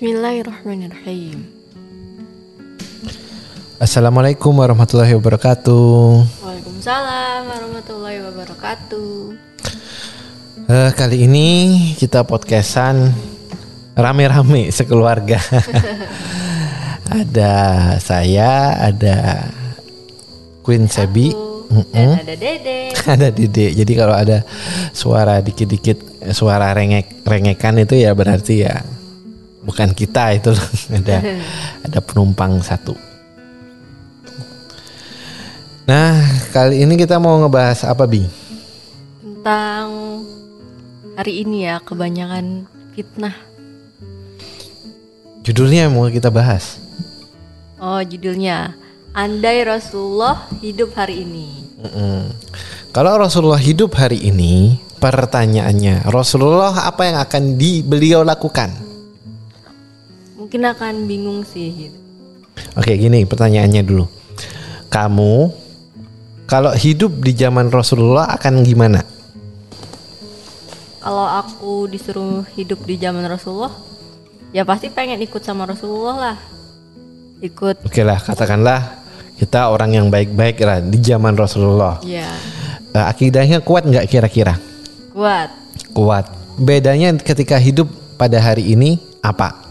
Bismillahirrahmanirrahim. Assalamualaikum warahmatullahi wabarakatuh. Waalaikumsalam warahmatullahi wabarakatuh. Eh, kali ini kita podcastan rame-rame sekeluarga. ada saya, ada Queen Sebi, Aku, Dan ada Dede. ada Dede. Jadi kalau ada suara dikit-dikit, eh, suara rengek rengekan itu ya berarti ya bukan kita itu ada ada penumpang satu. Nah, kali ini kita mau ngebahas apa, Bing? Tentang hari ini ya kebanyakan fitnah. Judulnya yang mau kita bahas. Oh judulnya Andai Rasulullah hidup hari ini. Mm-mm. Kalau Rasulullah hidup hari ini, pertanyaannya, Rasulullah apa yang akan di beliau lakukan? Mungkin akan bingung sih gitu. Oke, gini pertanyaannya dulu. Kamu kalau hidup di zaman Rasulullah akan gimana? Kalau aku disuruh hidup di zaman Rasulullah, ya pasti pengen ikut sama Rasulullah lah. Ikut Oke lah, katakanlah kita orang yang baik-baik lah di zaman Rasulullah. ya Eh, akidahnya kuat nggak kira-kira? kuat. Kuat. Bedanya ketika hidup pada hari ini apa?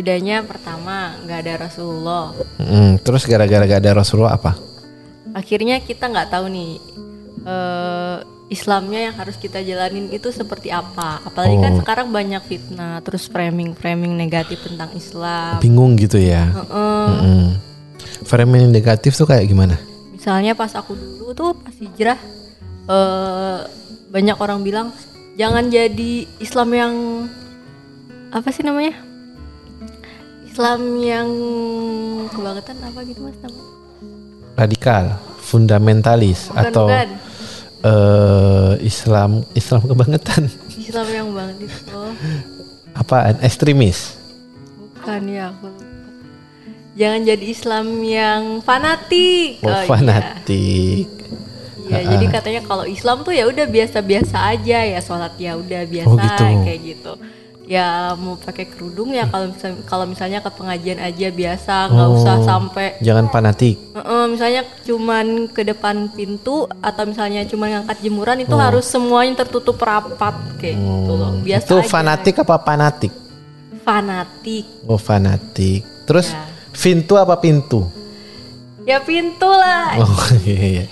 Bedanya pertama nggak ada Rasulullah. Mm, terus gara-gara gak ada Rasulullah apa? Akhirnya kita nggak tahu nih eh, Islamnya yang harus kita jalanin itu seperti apa. Apalagi kan Oh. sekarang banyak fitnah, terus framing-framing negatif tentang Islam. Bingung gitu ya. Heeh. Mm. Framing negatif tuh kayak gimana? Misalnya pas aku dulu tuh pas hijrah eh, banyak orang bilang jangan jadi Islam yang apa sih namanya? Islam yang kebangetan apa gitu mas namanya? Radikal, fundamentalis Bukan, atau bukan. eh, Islam Islam kebangetan. Islam yang banget itu Apaan? Ekstremis. bukan ya aku. Jangan jadi Islam yang fanatik. Oh, iya. fanatik. Iya, jadi katanya kalau Islam tuh ya udah biasa-biasa aja ya sholat ya udah biasa Oh, gitu. kayak gitu. Ya mau pakai kerudung ya kalau misal, kalau misalnya ke pengajian aja biasa nggak usah Oh. sampai Jangan fanatik. Heeh, misalnya cuman ke depan pintu atau misalnya cuman ngangkat jemuran itu harus semuanya tertutup rapat kayak gitu loh. Biasa Oh. Itu aja. fanatik apa fanatik? Fanatik. Oh, fanatik. Terus Ya. pintu apa pintu? Ya pintu lah. Oh iya, iya.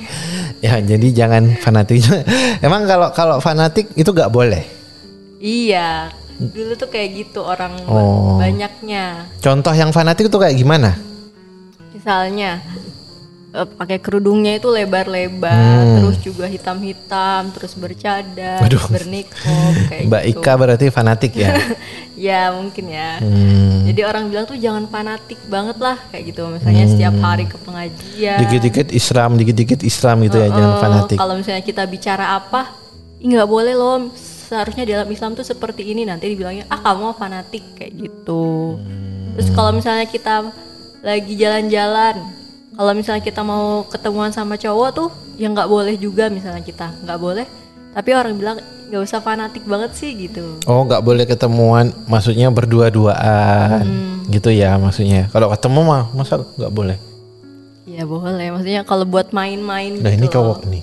Ya jadi jangan fanatik. Emang kalau kalau fanatik itu nggak boleh. Iya. Dulu tuh kayak gitu orang Oh. banyaknya. Contoh yang fanatik itu kayak gimana? Misalnya eh, pakai kerudungnya itu lebar-lebar, terus juga hitam-hitam, terus bercadar, Hmm. Waduh. bernikob kayak Mbak gitu. Ika berarti fanatik ya. Ya mungkin ya. Hmm. Jadi orang bilang tuh jangan fanatik banget lah kayak gitu. Misalnya setiap Hmm. hari ke pengajian. Dikit-dikit Islam, dikit-dikit Islam gitu ya, jangan fanatik. Kalau misalnya kita bicara apa, "Ih, nggak boleh loh. Seharusnya dalam Islam tuh seperti ini. Nanti dibilangnya, ah kamu fanatik kayak gitu. Terus kalau misalnya kita lagi jalan-jalan, kalau misalnya kita mau ketemuan sama cowok tuh, ya nggak boleh juga misalnya kita nggak boleh. Tapi orang bilang nggak usah fanatik banget sih gitu. Oh, nggak boleh ketemuan, maksudnya berdua-duaan, gitu ya maksudnya. Kalau ketemu mah masa nggak boleh? Ya boleh. Maksudnya kalau buat main-main. Nah gitu ini loh. cowok nih.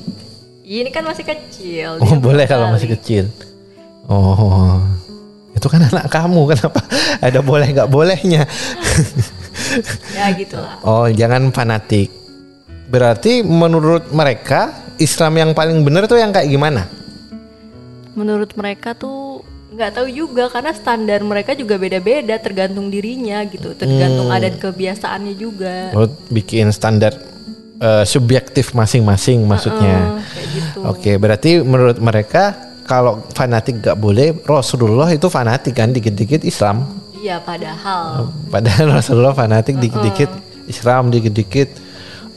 Iya, Ini kan masih kecil. Oh boleh kalau masih kecil. Oh, itu kan anak kamu kenapa ada boleh nggak bolehnya? Ya gitulah. oh jangan fanatik. Berarti menurut mereka Islam yang paling benar tuh yang kayak gimana? menurut mereka tuh nggak tahu juga karena standar mereka juga beda-beda tergantung dirinya gitu tergantung Hmm. adat kebiasaannya juga Oh bikin standar eh, subjektif masing-masing maksudnya. kayak gitu Oke, berarti menurut mereka kalau fanatik gak boleh, Rasulullah itu fanatik kan dikit-dikit Islam. iya padahal Padahal Rasulullah fanatik dikit-dikit Islam, dikit-dikit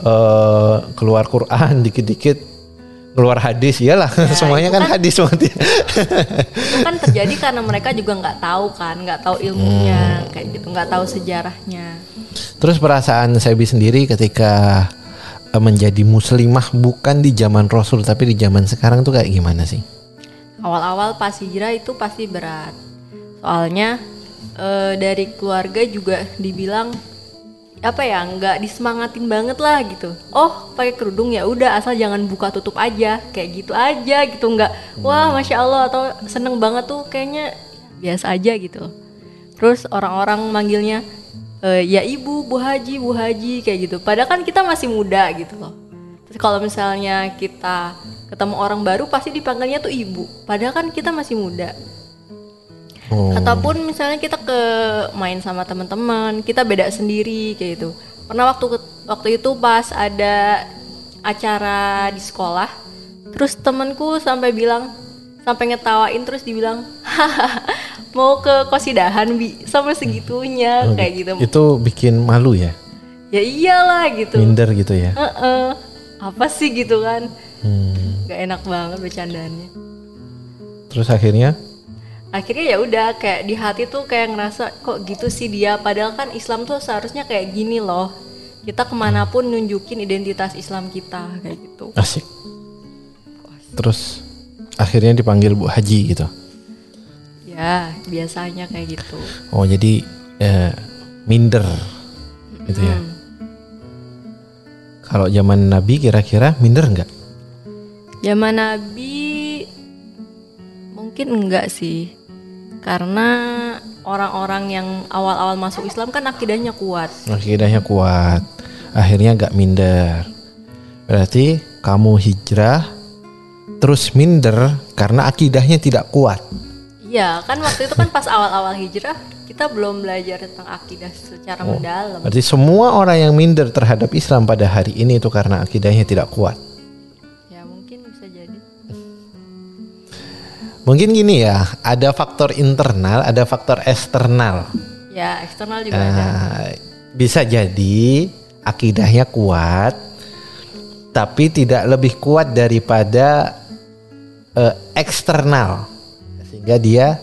eh, keluar Quran, dikit-dikit keluar hadis. Iyalah, semuanya itu kan, kan- hadis itu kan terjadi karena mereka juga nggak tahu kan nggak tahu ilmunya kayak gitu nggak tahu sejarahnya Terus perasaan Sebi sendiri ketika eh, menjadi muslimah bukan di zaman Rasul tapi di zaman sekarang tuh kayak gimana sih? Awal-awal pas hijrah itu pasti berat. Soalnya eh, dari keluarga juga dibilang apa ya nggak disemangatin banget lah gitu. Oh pakai kerudung ya udah asal jangan buka tutup aja. Kayak gitu aja gitu nggak. Wah masya allah atau seneng banget tuh kayaknya biasa aja gitu. Terus orang-orang manggilnya eh, ya ibu bu haji bu haji kayak gitu. Padahal kan kita masih muda gitu loh terus kalau misalnya kita ketemu orang baru pasti dipanggilnya tuh ibu. Padahal kan kita masih muda. Oh. ataupun misalnya kita ke main sama teman-teman kita beda sendiri kayak gitu. Pernah waktu waktu itu pas ada acara di sekolah terus temanku sampai bilang sampai ngetawain terus dibilang "Hahaha, mau ke kosidahan bi? Sampai segitunya Oh, kayak gi- gitu. Itu bikin malu ya, ya iyalah gitu. Minder gitu ya. Heeh. Apa sih gitu kan Hmm. gak enak banget bercandanya Terus akhirnya akhirnya ya udah kayak di hati tuh kayak ngerasa kok gitu sih dia padahal kan Islam tuh seharusnya kayak gini loh kita ke mana pun nunjukin identitas Islam kita kayak gitu asik. Terus akhirnya dipanggil Bu Haji gitu. ya biasanya kayak gitu Oh jadi eh, minder gitu ya. Hmm. Kalau zaman Nabi kira-kira minder nggak? zaman Nabi mungkin enggak sih karena orang-orang yang awal-awal masuk Islam kan akidahnya kuat Akidahnya kuat. Akhirnya nggak minder. Berarti kamu hijrah terus minder karena akidahnya tidak kuat. Iya kan waktu itu kan pas awal-awal hijrah kita belum belajar tentang akidah secara mendalam Berarti semua orang yang minder terhadap Islam pada hari ini itu karena akidahnya tidak kuat. ya mungkin bisa jadi Mungkin gini ya, ada faktor internal, ada faktor eksternal. ya eksternal juga ada Nah, bisa jadi akidahnya kuat, tapi tidak lebih kuat daripada eh, eksternal, sehingga dia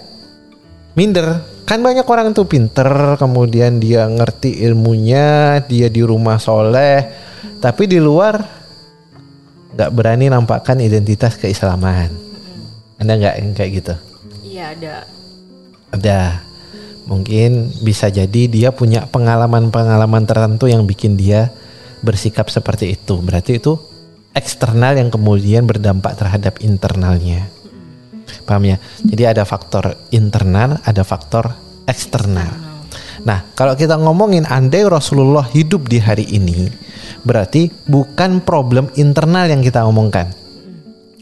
minder. Kan banyak orang tuh pinter, kemudian dia ngerti ilmunya, dia di rumah soleh, tapi di luar nggak berani nampakkan identitas keislaman. Anda nggak kayak gitu? iya ada Ada. Mungkin bisa jadi dia punya pengalaman-pengalaman tertentu yang bikin dia bersikap seperti itu. Berarti itu eksternal yang kemudian berdampak terhadap internalnya. Paham ya? Jadi ada faktor internal, ada faktor eksternal. Nah, kalau kita ngomongin andai Rasulullah hidup di hari ini, berarti bukan problem internal yang kita omongkan.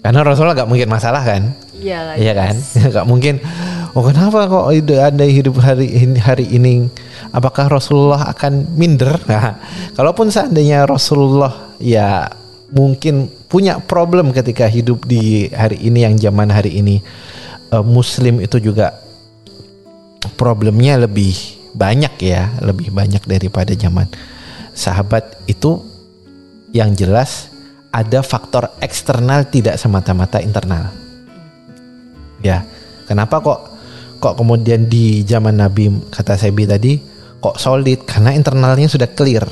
Karena Rasulullah gak mungkin masalah kan? iya lah Iya kan? Gak mungkin. Oh kenapa kok ide anda hidup hari ini, hari ini? Apakah Rasulullah akan minder? Nah, kalaupun seandainya Rasulullah ya mungkin punya problem ketika hidup di hari ini yang zaman hari ini eh, Muslim itu juga problemnya lebih banyak ya, lebih banyak daripada zaman sahabat itu yang jelas ada faktor eksternal tidak semata-mata internal. Ya, kenapa kok kok kemudian di zaman Nabi kata Sebi tadi kok solid karena internalnya sudah clear.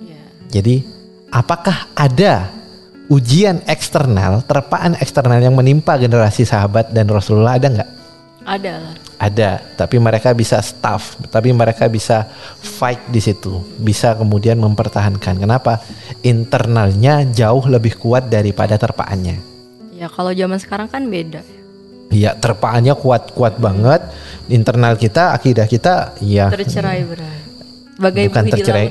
Iya. Jadi apakah ada ujian eksternal, terpaan eksternal yang menimpa generasi sahabat dan Rasulullah ada nggak? ada Ada, tapi mereka bisa staff, tapi mereka bisa fight di situ, bisa kemudian mempertahankan. Kenapa? Internalnya jauh lebih kuat daripada terpaannya. ya kalau zaman sekarang kan beda Iya, terpaannya kuat-kuat banget. Internal kita, akidah kita, ya tercerai berai bagai bukan tercerai.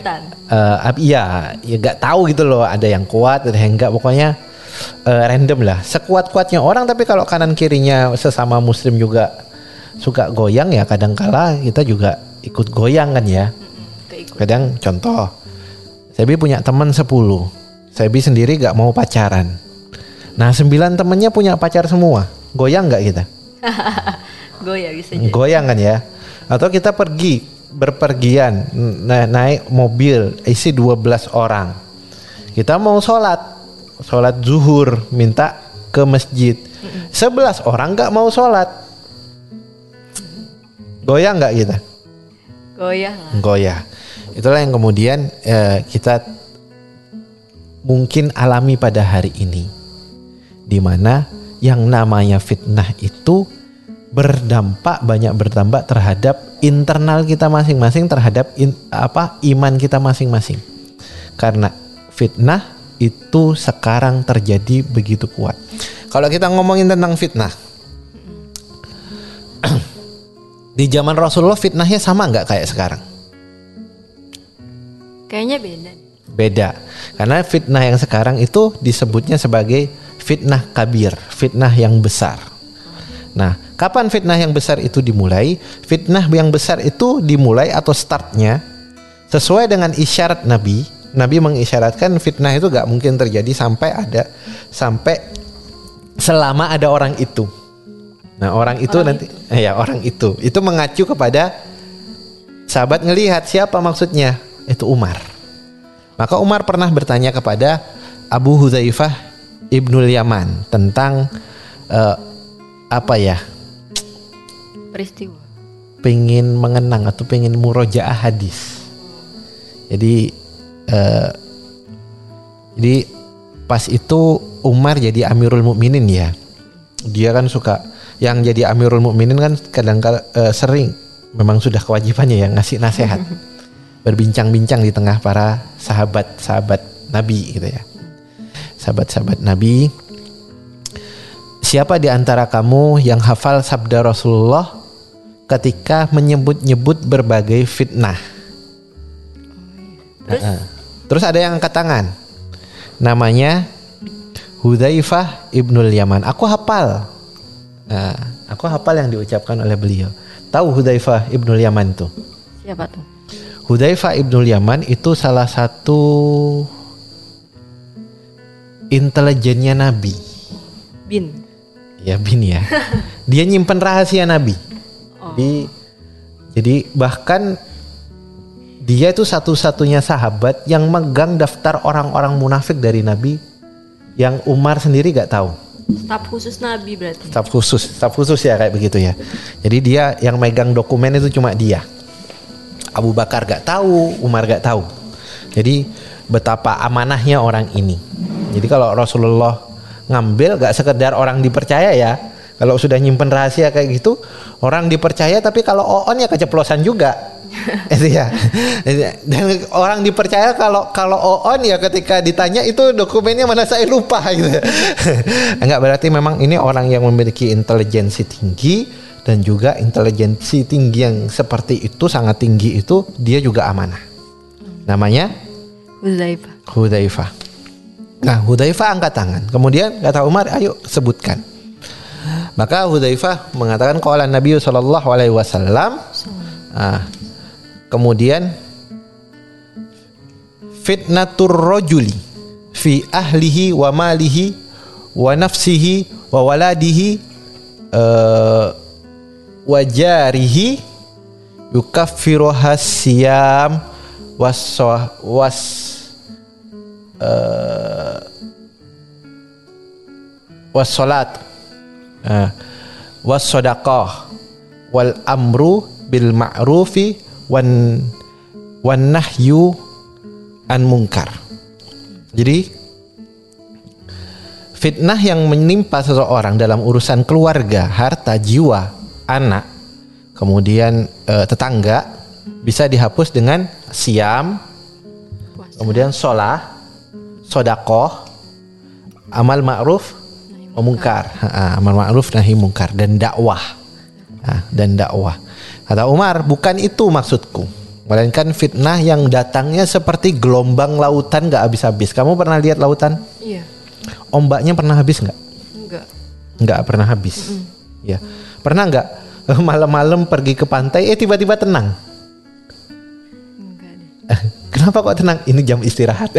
ap- iya, ya nggak tahu gitu loh. Ada yang kuat, ada yang enggak. Pokoknya eh, random lah. Sekuat-kuatnya orang, tapi kalau kanan kirinya sesama Muslim juga suka goyang ya. Kadangkala kita juga ikut goyang kan ya. Keikut Kadang contoh, Sebi punya teman 10. Sebi sendiri gak mau pacaran. Nah sembilan temennya punya pacar semua. Goyang nggak kita? goya bisa jadi Goyang kan ya? Atau kita pergi berpergian na- naik mobil isi 12 orang. Kita mau sholat, sholat zuhur, minta ke masjid. 11 orang nggak mau sholat. Goyang nggak kita? goyah lah Goyah. Itulah yang kemudian eh, kita mungkin alami pada hari ini. Di mana yang namanya fitnah itu berdampak banyak berdampak terhadap internal kita masing-masing terhadap in, apa iman kita masing-masing. Karena fitnah itu sekarang terjadi begitu kuat. Kalau kita ngomongin tentang fitnah, di zaman Rasulullah fitnahnya sama nggak kayak sekarang? Kayaknya beda. Beda. Karena fitnah yang sekarang itu disebutnya sebagai fitnah kabir, fitnah yang besar. Nah, kapan fitnah yang besar itu dimulai? Fitnah yang besar itu dimulai atau startnya sesuai dengan isyarat Nabi. Nabi mengisyaratkan fitnah itu gak mungkin terjadi sampai ada sampai selama ada orang itu. Nah, orang itu Orang nanti eh, ya orang itu. Itu mengacu kepada sahabat ngelihat siapa maksudnya? Itu Umar. Maka Umar pernah bertanya kepada Abu Hudzaifah Ibnul Yaman tentang eh, apa ya? Peristiwa. pengen mengenang atau pengen murojaah hadis. Jadi eh, jadi pas itu Umar jadi Amirul Mukminin ya. Dia kan suka yang jadi Amirul Mukminin kan kadang kala eh, sering memang sudah kewajibannya ya ngasih nasihat. Berbincang-bincang di tengah para sahabat-sahabat Nabi gitu ya. Sahabat-sahabat Nabi. Siapa di antara kamu yang hafal sabda Rasulullah ketika menyebut-nyebut berbagai fitnah? Terus Heeh. Terus ada yang angkat tangan. Namanya Hudzaifah Ibnul Yaman. Aku hafal. Nah, aku hafal yang diucapkan oleh beliau. Tahu Hudzaifah Ibnul Yaman tuh? siapa tuh? Hudzaifah Ibnul Yaman itu salah satu intelijennya Nabi. Bin. Ya bin ya. Dia nyimpen rahasia Nabi. Oh. Jadi jadi bahkan dia itu satu-satunya sahabat yang megang daftar orang-orang munafik dari Nabi yang Umar sendiri gak tahu. Staf khusus Nabi berarti. Staf khusus, staf khusus ya kayak begitu ya. Jadi dia yang megang dokumen itu cuma dia. Abu Bakar gak tahu, Umar gak tahu. Jadi betapa amanahnya orang ini. Jadi kalau Rasulullah ngambil gak sekedar orang dipercaya ya. Kalau sudah nyimpen rahasia kayak gitu, orang dipercaya tapi kalau on ya keceplosan juga. itu ya. Dan orang dipercaya kalau kalau on ya ketika ditanya itu dokumennya mana saya lupa gitu. Enggak berarti memang ini orang yang memiliki intelijensi tinggi dan juga intelijensi tinggi yang seperti itu sangat tinggi itu dia juga amanah. Namanya Hudzaifah. Hudzaifah. Nah, Hudzaifah angkat tangan. Kemudian kata Umar, "Ayo sebutkan." Maka Hudzaifah mengatakan qala Nabi sallallahu alaihi wasallam Ah, kemudian fitnatur rajuli fi ahlihi wa malihi wa nafsihi wa waladihi eh, wa jarihi yukaffiru was was eh, was salat eh, was sadaqah wal amru bil ma'rufi wan wan nahyu an munkar. Jadi fitnah yang menimpa seseorang dalam urusan keluarga, harta, jiwa, anak, kemudian eh, tetangga bisa dihapus dengan siam, Puasa. kemudian sholat, sodakoh, amal ma'ruf, mungkar, Ha, amal ma'ruf nahi mungkar dan dakwah, Ha, dan dakwah. Kata Umar, bukan itu maksudku, melainkan fitnah yang datangnya seperti gelombang lautan gak habis-habis. Kamu pernah lihat lautan? Iya. Ombaknya pernah habis nggak? Enggak. Nggak pernah habis. Ya, pernah nggak malam-malam pergi ke pantai, eh tiba-tiba tenang? Enggak deh. Kenapa kok tenang? Ini jam istirahat.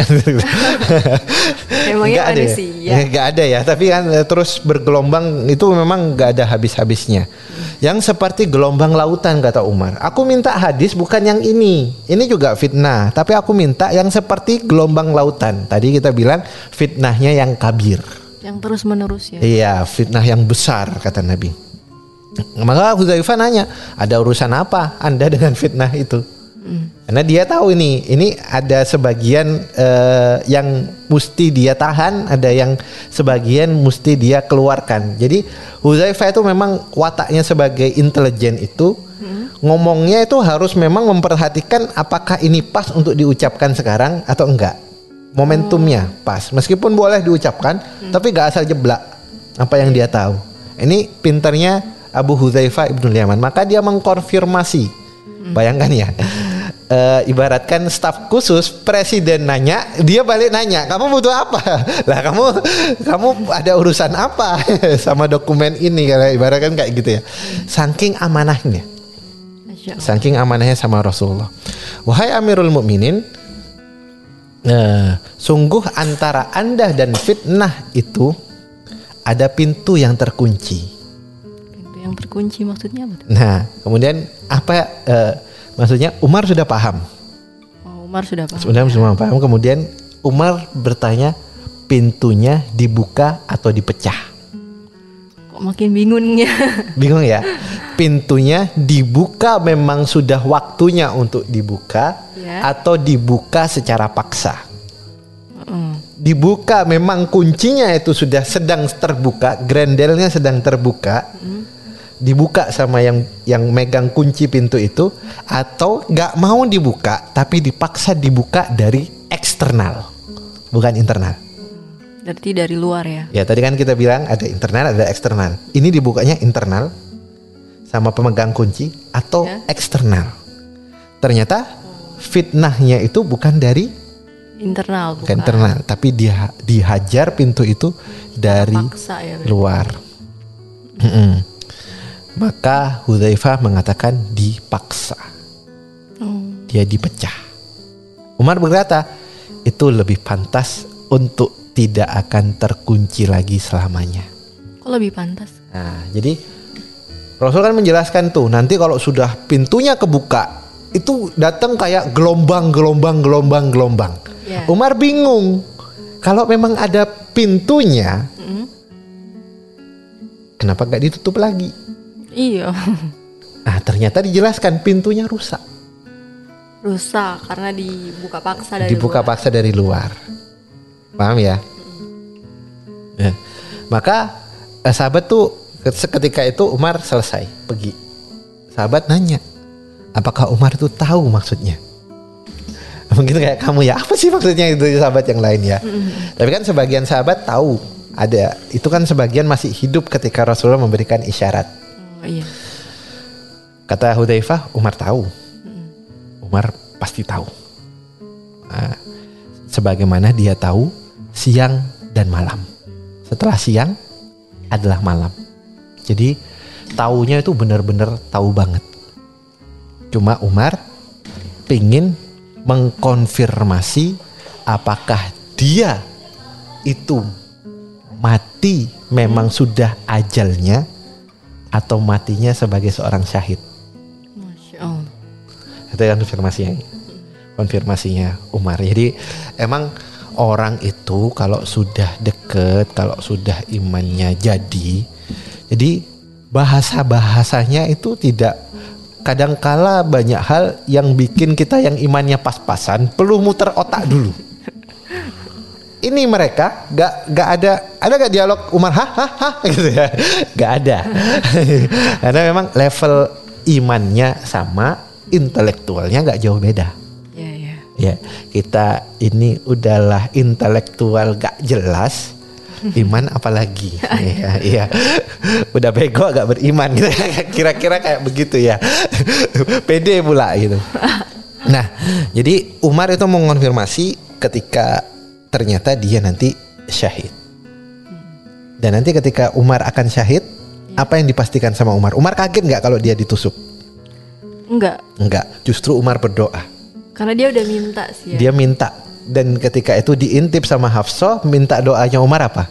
Emangnya ada ya? manusia. Eh, nggak ada ya. Tapi kan eh, terus bergelombang itu memang nggak ada habis-habisnya. Yang seperti gelombang lautan kata Umar. Aku minta hadis bukan yang ini. Ini juga fitnah. Tapi aku minta yang seperti gelombang lautan. Tadi kita bilang fitnahnya yang kabir. Yang terus menerus ya. Iya, fitnah yang besar kata Nabi. Maka Hudzaifah nanya, ada urusan apa Anda dengan fitnah itu? Karena dia tahu ini, ini ada sebagian eh, yang mesti dia tahan, ada yang sebagian mesti dia keluarkan. Jadi Huzaifah itu memang wataknya sebagai intelijen itu ngomongnya itu harus memang memperhatikan apakah ini pas untuk diucapkan sekarang atau enggak. Momentumnya pas, meskipun boleh diucapkan, tapi gak asal jeblak apa yang dia tahu. Ini pinternya Abu Huzaifah ibnu Yaman. Maka dia mengkonfirmasi. Bayangkan ya, eh, ibaratkan staf khusus presiden nanya, dia balik nanya, kamu butuh apa? Lah kamu kamu ada urusan apa sama dokumen ini? Kalau ibaratkan kayak gitu ya. Saking amanahnya, saking amanahnya sama Rasulullah. Wahai Amirul Mukminin, eh, sungguh antara anda dan fitnah itu ada pintu yang terkunci. Pintu yang terkunci maksudnya apa? Nah, kemudian apa eh, maksudnya Umar sudah paham. Oh, Umar sudah paham. Sebenarnya semua paham. Kemudian Umar bertanya pintunya dibuka atau dipecah. Kok makin bingungnya? Bingung ya? Pintunya dibuka memang sudah waktunya untuk dibuka Ya. atau dibuka secara paksa. Mm. Dibuka memang kuncinya itu sudah sedang terbuka, grendelnya sedang terbuka. Dibuka sama yang yang megang kunci pintu itu atau nggak mau dibuka tapi dipaksa dibuka dari eksternal bukan internal. Berarti dari luar ya. Ya tadi kan kita bilang ada internal ada eksternal. Ini dibukanya internal sama pemegang kunci atau Ya. eksternal. Ternyata fitnahnya itu bukan dari Internal bukan bukan. internal, tapi dia dihajar pintu itu dari Paksa ya. luar. Mm-mm. Maka Hudzaifah mengatakan dipaksa, Oh, dia dipecah. Umar berkata, itu lebih pantas untuk tidak akan terkunci lagi selamanya. kok lebih pantas? Nah, jadi Rasul kan menjelaskan tuh nanti kalau sudah pintunya kebuka itu datang kayak gelombang gelombang gelombang gelombang. Ya. Umar bingung. Kalau memang ada pintunya, Mm. kenapa gak ditutup lagi? Iya. Nah, ternyata dijelaskan pintunya rusak. Rusak karena dibuka paksa dari dibuka luar. paksa dari luar. Paham ya? Ya. Maka eh, sahabat tuh seketika itu Umar selesai pergi. Sahabat nanya, apakah Umar itu tahu maksudnya? Mungkin kayak kamu ya, apa sih maksudnya itu sahabat yang lain ya? Tapi kan sebagian sahabat tahu ada. Itu kan sebagian masih hidup ketika Rasulullah memberikan isyarat. Iya. Kata Hudzaifah, Umar tahu. Umar pasti tahu. Nah, sebagaimana dia tahu siang dan malam. Setelah siang adalah malam. Jadi taunya itu benar-benar tahu banget. Cuma Umar pingin mengkonfirmasi apakah dia itu mati memang sudah ajalnya atau matinya sebagai seorang syahid. Masya Allah. Itu kan konfirmasinya. Konfirmasinya Umar. Jadi emang orang itu kalau sudah deket, kalau sudah imannya jadi, jadi bahasa-bahasanya itu tidak kadangkala banyak hal yang bikin kita yang imannya pas-pasan perlu muter otak dulu. Ini mereka gak gak ada ada gak dialog Umar? Hah hah hah gitu ya. Gak ada. Karena memang level imannya sama intelektualnya gak jauh beda. Ya, ya. ya kita ini udahlah intelektual gak jelas iman apalagi. Ya iya. Udah bego gak beriman gitu. Kira-kira kayak begitu ya. Pede pula gitu. Nah jadi Umar itu mengonfirmasi ketika ternyata dia nanti syahid. Dan nanti ketika Umar akan syahid apa yang dipastikan sama Umar? Umar kaget nggak kalau dia ditusuk? Enggak, Enggak, justru Umar berdoa. Karena dia udah minta sih ya. dia minta. Dan ketika itu diintip sama Hafsah minta doanya Umar apa?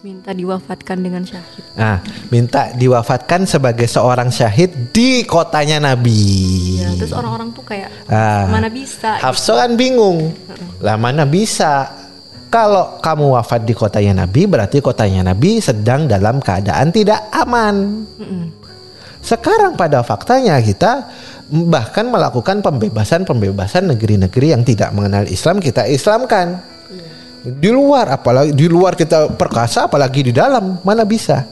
Minta diwafatkan dengan syahid. Nah, minta diwafatkan sebagai seorang syahid di kotanya Nabi. Ya, terus orang-orang tuh kayak Ah. mana bisa? gitu. Hafsah kan bingung. Lah mana bisa? Kalau kamu wafat di kotanya Nabi berarti kotanya Nabi sedang dalam keadaan tidak aman. Sekarang pada faktanya kita bahkan melakukan pembebasan-pembebasan negeri-negeri yang tidak mengenal Islam kita Islamkan. Di luar apalagi di luar kita perkasa apalagi di dalam mana bisa.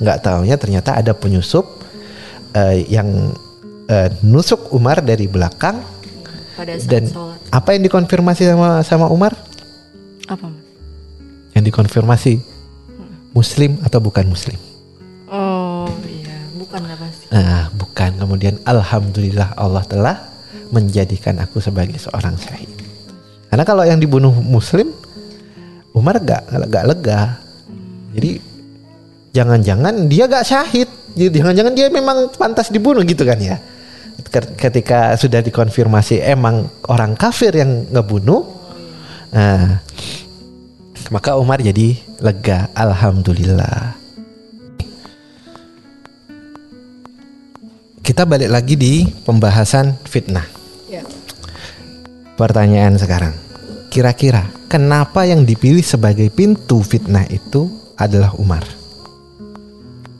Nggak taunya ternyata ada penyusup eh, yang eh, nusuk Umar dari belakang pada saat dan sholat apa yang dikonfirmasi sama sama Umar? apa mas Yang dikonfirmasi muslim atau bukan muslim? oh iya bukan lah pasti Nah, bukan. Kemudian alhamdulillah Allah telah menjadikan aku sebagai seorang syahid. Karena kalau yang dibunuh muslim Umar gak, gak lega. Jadi jangan-jangan dia gak syahid. Jadi Jangan-jangan dia memang pantas dibunuh gitu kan ya. Ket- Ketika sudah dikonfirmasi emang orang kafir yang ngebunuh, nah, maka Umar jadi lega. Alhamdulillah. Kita balik lagi di pembahasan fitnah. ya Pertanyaan sekarang, kira-kira kenapa yang dipilih sebagai pintu fitnah itu adalah Umar?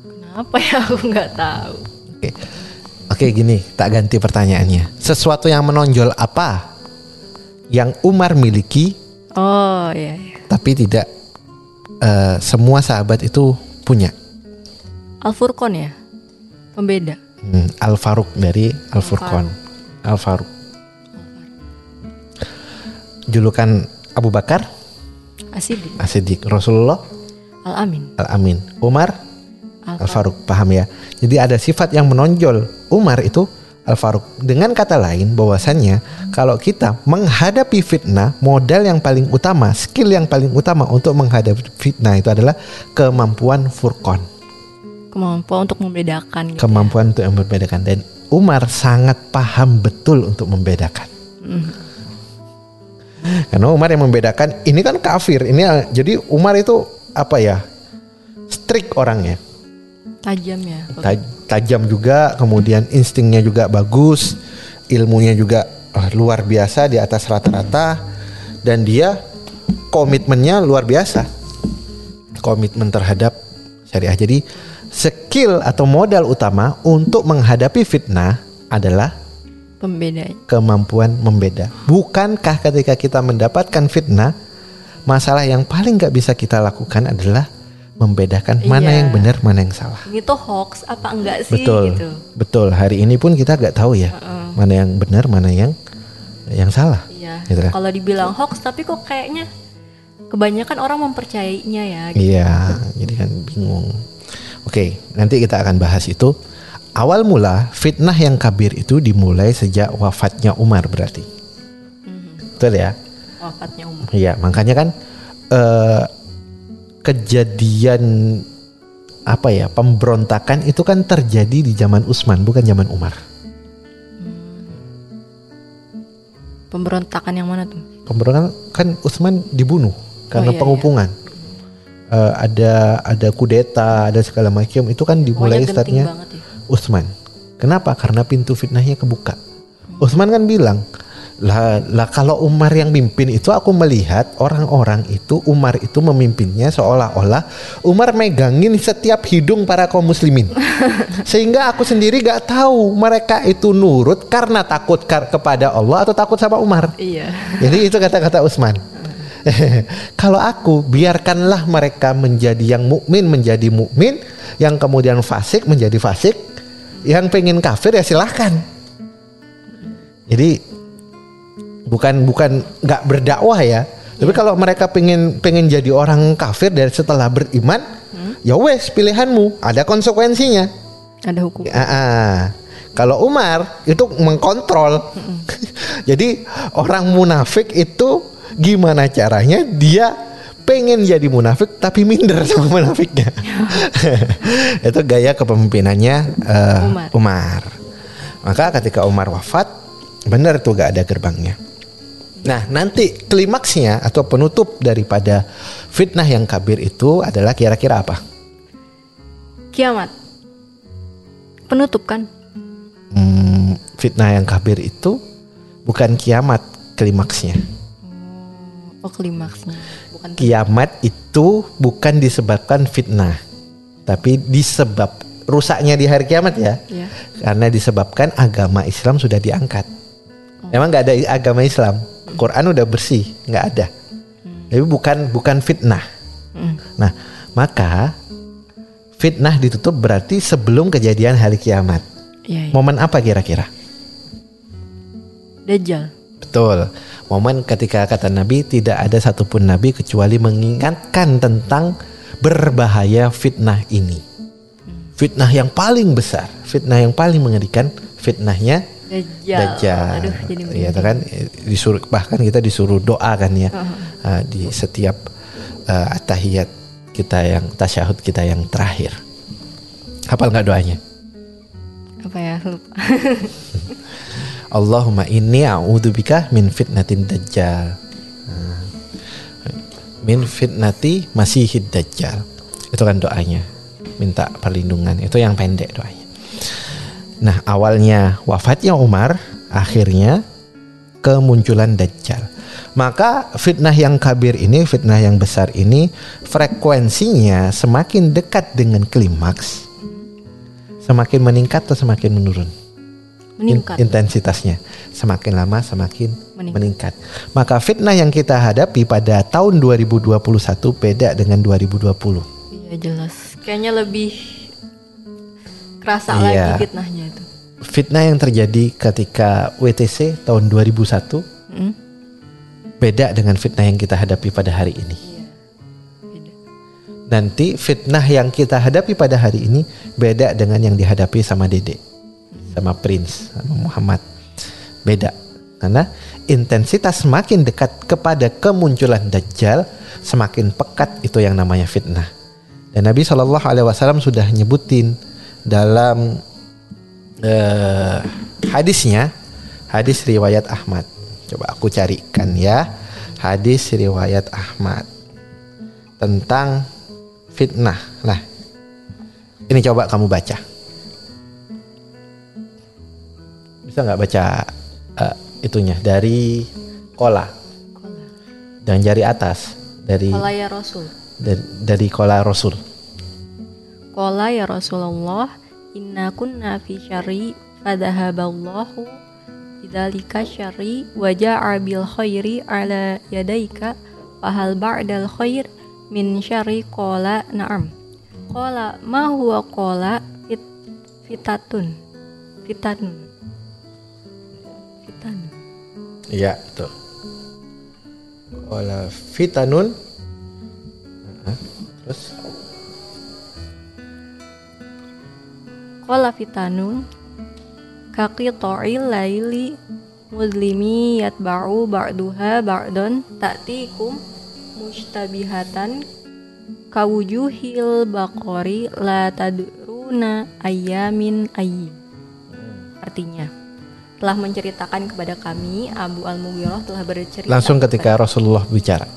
kenapa ya aku nggak tahu Oke, oke gini, tak ganti pertanyaannya. Sesuatu yang menonjol apa yang Umar miliki, oh iya, iya. tapi tidak eh, semua sahabat itu punya? Al Furqon ya pembeda Hmm, Al Faruq dari Al Furqon. Al Faruq. Julukan Abu Bakar, Asidik Asidik, Rasulullah, Al Amin Al Amin, Umar, Al Faruq paham ya. Jadi ada sifat yang menonjol. Umar itu Al Faruq. Dengan kata lain bahwasannya kalau kita menghadapi fitnah, modal yang paling utama, skill yang paling utama untuk menghadapi fitnah itu adalah kemampuan furqon, kemampuan untuk membedakan gitu. kemampuan untuk membedakan. Dan Umar sangat paham betul untuk membedakan. Karena Umar yang membedakan ini kan kafir, ini jadi Umar itu apa ya? strict orangnya. tajam ya Ta- tajam juga, kemudian instingnya juga bagus, ilmunya juga eh, luar biasa di atas rata-rata, dan dia komitmennya luar biasa, komitmen terhadap syariah. Jadi skill atau modal utama untuk menghadapi fitnah adalah pembeda kemampuan membeda. Bukankah ketika kita mendapatkan fitnah, masalah yang paling nggak bisa kita lakukan adalah membedakan mana Iya. yang benar, mana yang salah. ini tuh hoax apa enggak sih Betul, gitu betul. Hari ini pun kita nggak tahu ya mana yang benar, mana yang yang salah. iya Gitu kan? kalau dibilang hoax tapi kok kayaknya kebanyakan orang mempercayainya ya gitu. Iya, jadi kan bingung. Oke, nanti kita akan bahas itu. Awal mula fitnah yang kabir itu dimulai sejak wafatnya Umar berarti. Betul ya? wafatnya Umar Iya, makanya kan eh, kejadian apa ya pemberontakan itu kan terjadi di zaman Utsman bukan zaman Umar. pemberontakan yang mana tuh Pemberontakan kan Utsman dibunuh karena iya, iya. pengupungan. Eh, ada ada kudeta, ada segala macam itu kan dimulai Pokoknya startnya banget ya Utsman. Kenapa? Karena pintu fitnahnya kebuka. Utsman kan bilang, lah, lah kalau Umar yang mimpin itu aku melihat orang-orang itu Umar itu memimpinnya seolah-olah Umar megangin setiap hidung para kaum muslimin. Sehingga aku sendiri gak tahu mereka itu nurut karena takut kar- kepada Allah atau takut sama Umar. iya Jadi itu kata-kata Utsman. Kalau aku biarkanlah mereka menjadi yang mukmin menjadi mukmin, yang kemudian fasik menjadi fasik, yang pengen kafir ya silahkan. Jadi bukan bukan nggak berdakwah ya, tapi kalau mereka pengen pengen jadi orang kafir dari setelah beriman, ya wes pilihanmu, ada konsekuensinya. ada hukum ah. Kalau Umar itu mengkontrol. Jadi orang munafik itu gimana caranya dia pengen jadi munafik tapi minder sama munafiknya. itu gaya kepemimpinannya eh, Umar. Umar. Maka ketika Umar wafat, benar tuh gak ada gerbangnya. Nah nanti klimaksnya atau penutup daripada fitnah yang kabir itu adalah kira-kira apa? kiamat penutup kan Hmm, fitnah yang kabir itu bukan kiamat klimaksnya. oh klimaksnya bukan Kiamat itu bukan disebabkan fitnah, tapi disebab rusaknya di hari kiamat ya. Ya. Karena disebabkan agama Islam sudah diangkat. Memang nggak ada agama Islam. Quran udah bersih, nggak ada. Tapi bukan bukan fitnah. Mm. Nah, maka fitnah ditutup berarti sebelum kejadian hari kiamat. Iya, iya. Momen apa kira-kira? Dajjal. Betul. Momen ketika kata Nabi tidak ada satupun Nabi kecuali mengingatkan tentang berbahaya fitnah ini. Fitnah yang paling besar, fitnah yang paling mengerikan, fitnahnya Dajjal. Dajjal. Aduh, jadi Iya itu kan disuruh bahkan kita disuruh doa kan ya uh, di setiap uh, atahiyat kita yang tasyahud kita yang terakhir. Hafal nggak doanya? apa ya lupa. Allahumma inni a'udzubika min fitnatin dajjal. Nah, Min fitnati masihid dajjal. Itu kan doanya. Minta perlindungan. Itu yang pendek doanya. Nah, awalnya wafatnya Umar, akhirnya kemunculan dajjal. Maka fitnah yang kabir ini, fitnah yang besar ini frekuensinya semakin dekat dengan klimaks, semakin meningkat atau semakin menurun? In- Meningkat. intensitasnya semakin lama semakin Meningkat. meningkat. Maka fitnah yang kita hadapi pada tahun 2021 beda dengan 2020. Iya jelas. Kayaknya lebih kerasa Iya. lagi fitnahnya itu. Fitnah yang terjadi ketika WTC tahun 2001 Mm. beda dengan fitnah yang kita hadapi pada hari ini. Iya. Beda. Nanti fitnah yang kita hadapi pada hari ini beda dengan yang dihadapi sama Dede, sama Prince, sama Muhammad. Beda. Karena intensitas semakin dekat kepada kemunculan Dajjal, semakin pekat itu yang namanya fitnah. Dan Nabi Shallallahu Alaihi Wasallam sudah nyebutin dalam eh, hadisnya, hadis riwayat Ahmad. Coba aku carikan ya, hadis riwayat Ahmad tentang fitnah. Nah, ini coba kamu baca. Bisa nggak baca eh, itunya dari kola Kola. dan jari atas dari Kola ya Rasul. dari, dari kola Rasul. Kola ya Rasulullah, inna kunna fi syari fadahaballahu bidzalika syari wa ja'a bil khairi ala yadaika fahal ba'dal khair min syari qala na'am. Qala ma huwa qala fit, fitatun. Fitanun. Iya, betul. Kola fitanun. Terus Qala fitanun kaqita'il laili muzlimi yatba'u ba'duha ba'dun ta'tikum mustabihatan kawujuhil baqari la tadruna ayyamin ayyi artinya telah menceritakan kepada kami Abu Al-Mughirah telah bercerita langsung kepada- ketika Rasulullah bicara.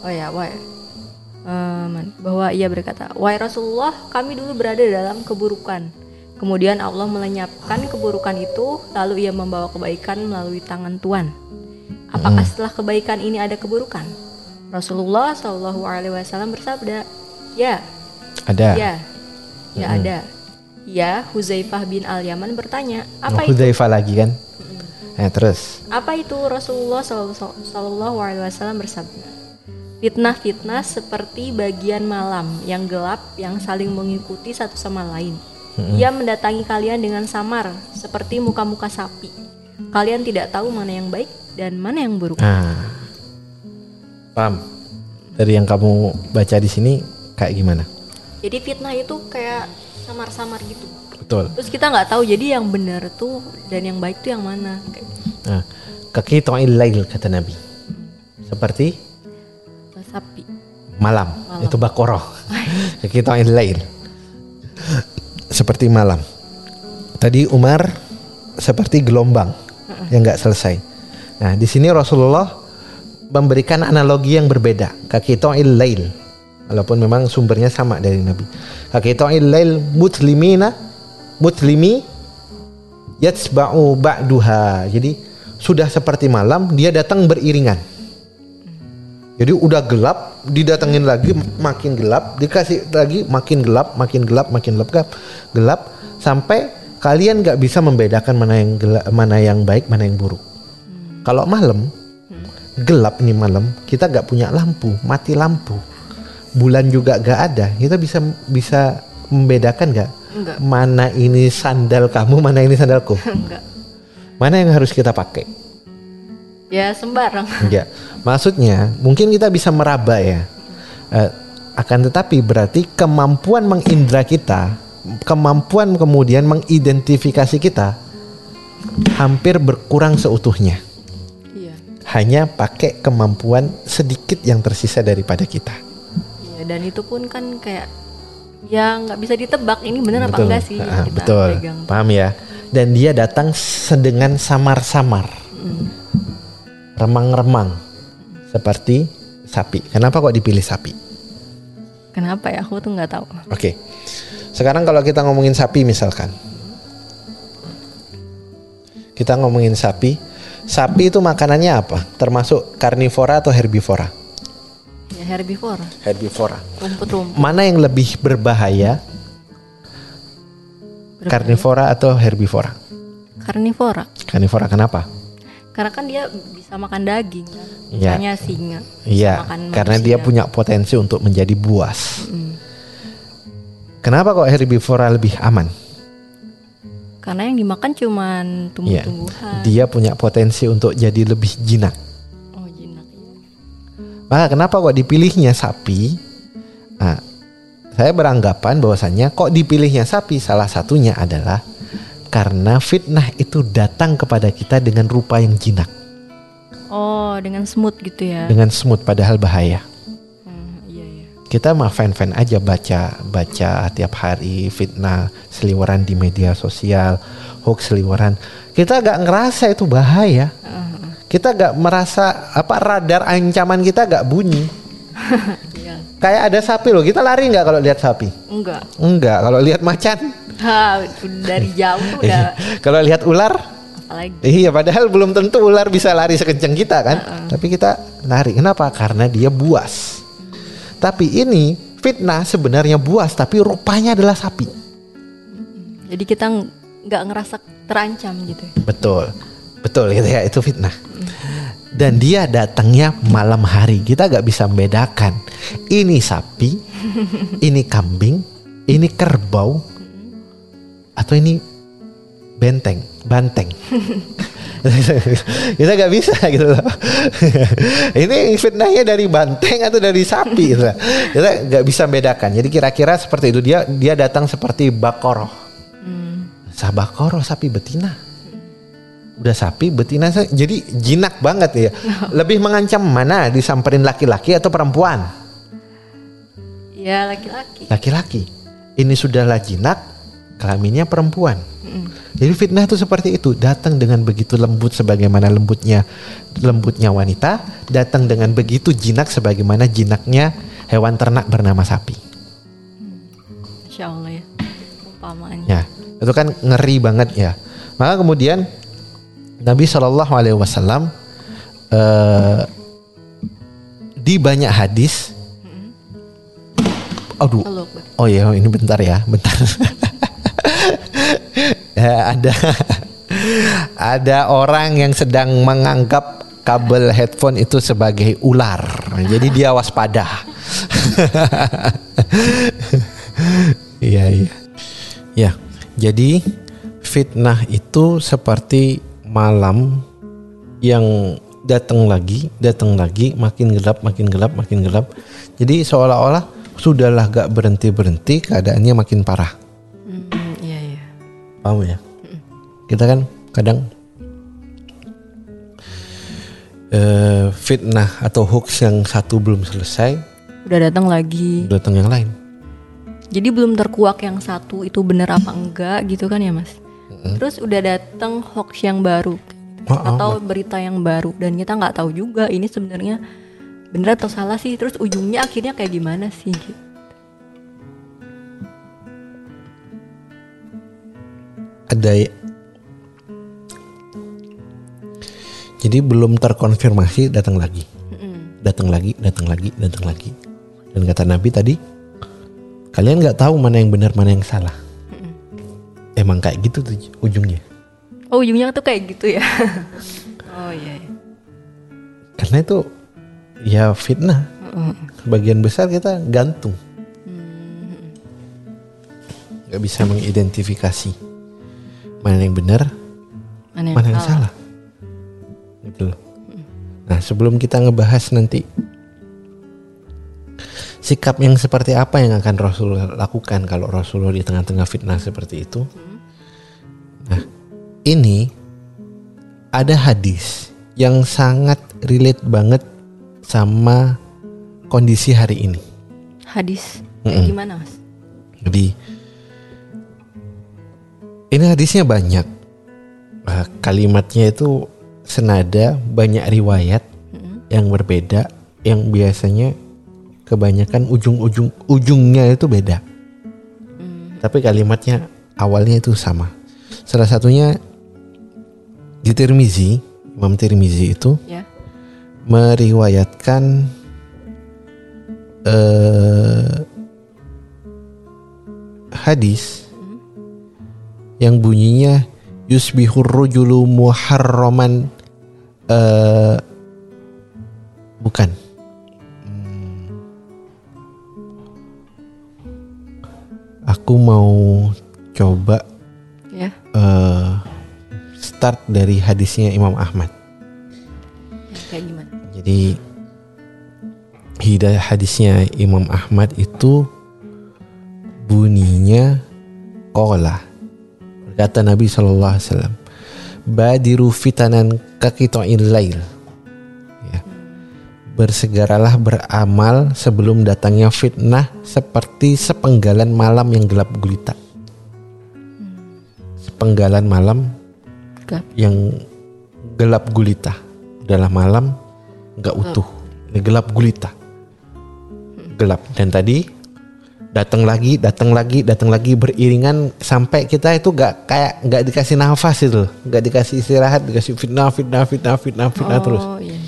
Oh ya, wah. Eh, man- bahwa ia berkata, "Wahai Rasulullah, kami dulu berada dalam keburukan. Kemudian Allah melenyapkan keburukan itu, lalu ia membawa kebaikan melalui tangan Tuhan. Apakah setelah kebaikan ini ada keburukan?" Rasulullah Shallallahu alaihi wasallam bersabda, "Ya, Ada. ya. Ya ada." Ya, Huzaifah bin Al-Yaman bertanya, "Apa itu?" Hudzaifah lagi kan? Nah, terus Apa itu Rasulullah Shallallahu Alaihi Wasallam bersabda? Fitnah-fitnah seperti bagian malam yang gelap yang saling mengikuti satu sama lain. Ia mendatangi kalian dengan samar seperti muka-muka sapi. Kalian tidak tahu mana yang baik dan mana yang buruk. Nah, paham. Dari yang kamu baca di sini kayak gimana? Jadi fitnah itu kayak samar-samar gitu. Betul. Terus kita nggak tahu jadi yang benar tuh dan yang baik tuh yang mana. Nah, kekito'il lail kata Nabi. Seperti sapi. malam. Itu bakoroh. kekito'il lail. Seperti malam. Tadi Umar seperti gelombang yang nggak selesai. Nah, di sini Rasulullah memberikan analogi yang berbeda. Kekito'il lail. Walaupun memang sumbernya sama dari Nabi. Kekito'il lail muslimina muslimi yatsba'u ba'duha. Jadi sudah seperti malam dia datang beriringan. Jadi udah gelap, didatengin lagi makin gelap, dikasih lagi makin gelap, makin gelap, makin gelap, gelap, gelap sampai kalian nggak bisa membedakan mana yang gelap, mana yang baik, mana yang buruk. Kalau malam gelap nih malam, kita nggak punya lampu, mati lampu, bulan juga nggak ada, kita bisa bisa membedakan nggak Enggak. mana ini sandal kamu, mana ini sandalku, Enggak. mana yang harus kita pakai. Ya sembarang. Ya, maksudnya mungkin kita bisa meraba ya. Eh, akan tetapi berarti kemampuan mengindra kita, kemampuan kemudian mengidentifikasi kita hampir berkurang seutuhnya. Iya. Hanya pakai kemampuan sedikit yang tersisa daripada kita. Iya dan itu pun kan kayak ya nggak bisa ditebak ini bener apa enggak sih yang Ah, kita betul. pegang. Paham ya? Dan dia datang sedengan samar-samar. Remang-remang. Seperti sapi. Kenapa kok dipilih sapi? Kenapa ya? Aku tuh nggak tahu. Oke. Sekarang kalau kita ngomongin sapi misalkan. Kita ngomongin sapi. Sapi itu makanannya apa? Termasuk karnivora atau herbivora? Ya herbivora, Herbivora. rumput-rumput. Mana yang lebih berbahaya? Karnivora atau herbivora? Karnivora. Karnivora kenapa? Karena kan dia bisa makan daging kan. Misalnya singa. Iya, karena dia punya potensi untuk menjadi buas. Kenapa kok herbivora lebih aman? Karena yang dimakan cuman Iya. tumbuh-tumbuhan. Dia punya potensi untuk jadi lebih jinak. Maka kenapa kok dipilihnya sapi? Nah, saya beranggapan bahwasannya kok dipilihnya sapi salah satunya adalah karena fitnah itu datang kepada kita dengan rupa yang jinak, Oh dengan smooth gitu ya. dengan smooth padahal bahaya. Hmm, iya iya. Kita mah fan-fan aja baca baca tiap hari fitnah seliweran di media sosial, hoax seliweran. Kita gak ngerasa itu bahaya. Kita gak merasa apa radar ancaman kita gak bunyi. Iya. Kayak ada sapi loh, kita lari nggak kalau lihat sapi? Enggak. Enggak, kalau lihat macan. Ha, udah dari jauh tuh udah kalau lihat ular, apalagi. iya padahal belum tentu ular bisa lari sekencang kita kan. Tapi kita lari. Kenapa? Karena dia buas. Tapi ini fitnah sebenarnya buas, tapi rupanya adalah sapi. Jadi kita ng- nggak ngerasa terancam gitu. ya. Betul. Betul gitu ya, itu fitnah. Dan dia datangnya malam hari. Kita gak bisa membedakan. Ini sapi, ini kambing, ini kerbau, atau ini benteng, banteng. kita gak bisa gitu loh. ini fitnahnya dari banteng atau dari sapi gitu. loh. Kita gak bisa membedakan. Jadi kira-kira seperti itu dia dia datang seperti bakoroh. Sabakoro sapi betina. Udah sapi betina sa- jadi jinak banget ya. Lebih mengancam mana disamperin laki-laki atau perempuan? Ya laki-laki. Laki-laki. Ini sudahlah jinak, kelaminnya perempuan. Jadi fitnah itu seperti itu, datang dengan begitu lembut sebagaimana lembutnya lembutnya wanita, datang dengan begitu jinak sebagaimana jinaknya hewan ternak bernama sapi. Insya Allah ya. Ya, itu kan ngeri banget ya. Maka kemudian Nabi Shallallahu Alaihi Wasallam eh, di banyak hadis. Aduh, Allah Akbar. oh ya ini bentar ya, bentar. Ya, ada ada orang yang sedang menganggap kabel headphone itu sebagai ular. Jadi dia waspada. Iya, iya. Ya, jadi fitnah itu seperti malam yang datang lagi, datang lagi, makin gelap, makin gelap, makin gelap. Jadi seolah-olah sudahlah gak berhenti-berhenti, keadaannya makin parah. Iya iya. Paham ya? Kita kan kadang eh, fitnah atau hoax yang satu belum selesai, Udah datang lagi. datang yang lain. Jadi belum terkuak yang satu itu bener apa enggak gitu kan ya mas? Terus udah datang hoax yang baru Oh, oh, atau berita yang baru dan kita nggak tahu juga ini sebenarnya bener atau salah sih. Terus ujungnya akhirnya kayak gimana sih? Gitu. ada jadi belum terkonfirmasi datang lagi datang lagi, datang lagi, datang lagi. Dan kata Nabi tadi, kalian nggak tahu mana yang benar, mana yang salah. Emang kayak gitu tuh ujungnya. Oh ujungnya tuh kayak gitu ya. oh iya. iya. Karena itu ya fitnah. Bagian besar kita gantung. Gak bisa mengidentifikasi mana yang benar, Mana yang mana yang salah? salah. Gitu loh. Nah sebelum kita ngebahas nanti sikap yang seperti apa yang akan Rasulullah lakukan kalau Rasulullah di tengah-tengah fitnah seperti itu. Nah ini ada hadis yang sangat relate banget sama kondisi hari ini. Hadis kayak gimana mas? Jadi ini hadisnya banyak. Eh, Kalimatnya itu senada, banyak riwayat yang berbeda, yang biasanya kebanyakan ujung-ujung ujungnya itu beda. Tapi kalimatnya awalnya itu sama. Salah satunya di Tirmizi, Imam Tirmizi itu Ya. meriwayatkan eh, hadis yang bunyinya yusbihur rujulu muharraman eh, bukan aku mau coba Ya. eh, start dari hadisnya Imam Ahmad ya, Kayak gimana? jadi hidayah hadisnya Imam Ahmad itu bunyinya kola kata Nabi Shallallahu Alaihi Wasallam badiru fitanan kakitoin lail. Bersegeralah beramal sebelum datangnya fitnah seperti sepenggalan malam yang gelap gulita. Sepenggalan malam Gelap. yang gelap gulita. Adalah malam nggak utuh. Ini gelap gulita. Gelap. Dan tadi datang lagi datang lagi datang lagi beriringan sampai kita itu nggak kayak nggak dikasih nafas itu nggak dikasih istirahat dikasih fitnah fitnah fitnah fitnah fitnah terus. Oh iya.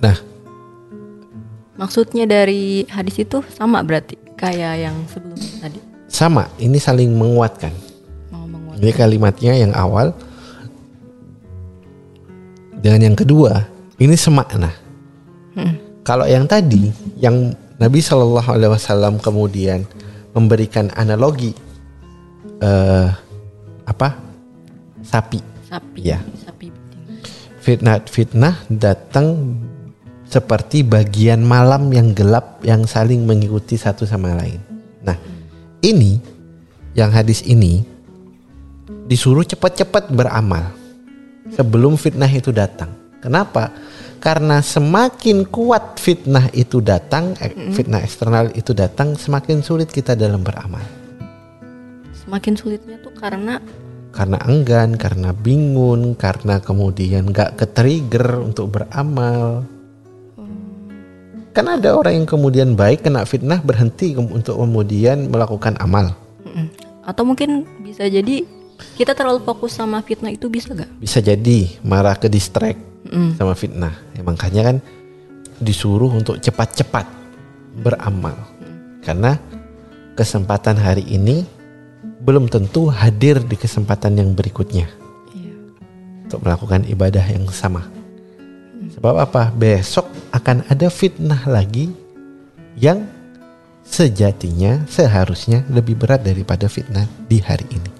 Nah Maksudnya dari hadis itu sama berarti kayak yang sebelumnya tadi sama ini saling menguatkan mau kalimatnya yang awal dengan yang kedua ini semakna. Kalau yang tadi yang Nabi Shallallahu Alaihi Wasallam kemudian memberikan analogi eh, apa sapi Sapi. Ya. Sapi. fitnah fitnah datang seperti bagian malam yang gelap yang saling mengikuti satu sama lain. Nah ini yang hadis ini disuruh cepat-cepat beramal sebelum fitnah itu datang. Kenapa? Karena semakin kuat fitnah itu datang, eh, fitnah eksternal itu datang, semakin sulit kita dalam beramal. Semakin sulitnya tuh karena Karena enggan, karena bingung, karena kemudian nggak ke-trigger untuk beramal. Kan ada orang yang kemudian baik kena fitnah berhenti untuk kemudian melakukan amal. Atau mungkin bisa jadi kita terlalu fokus sama fitnah itu bisa gak? Bisa jadi marah ke distract Mm. sama fitnah. Ya, makanya kan disuruh untuk cepat-cepat beramal. Karena kesempatan hari ini belum tentu hadir di kesempatan yang berikutnya Iya. untuk melakukan ibadah yang sama. Sebab apa? Besok akan ada fitnah lagi yang sejatinya seharusnya lebih berat daripada fitnah di hari ini.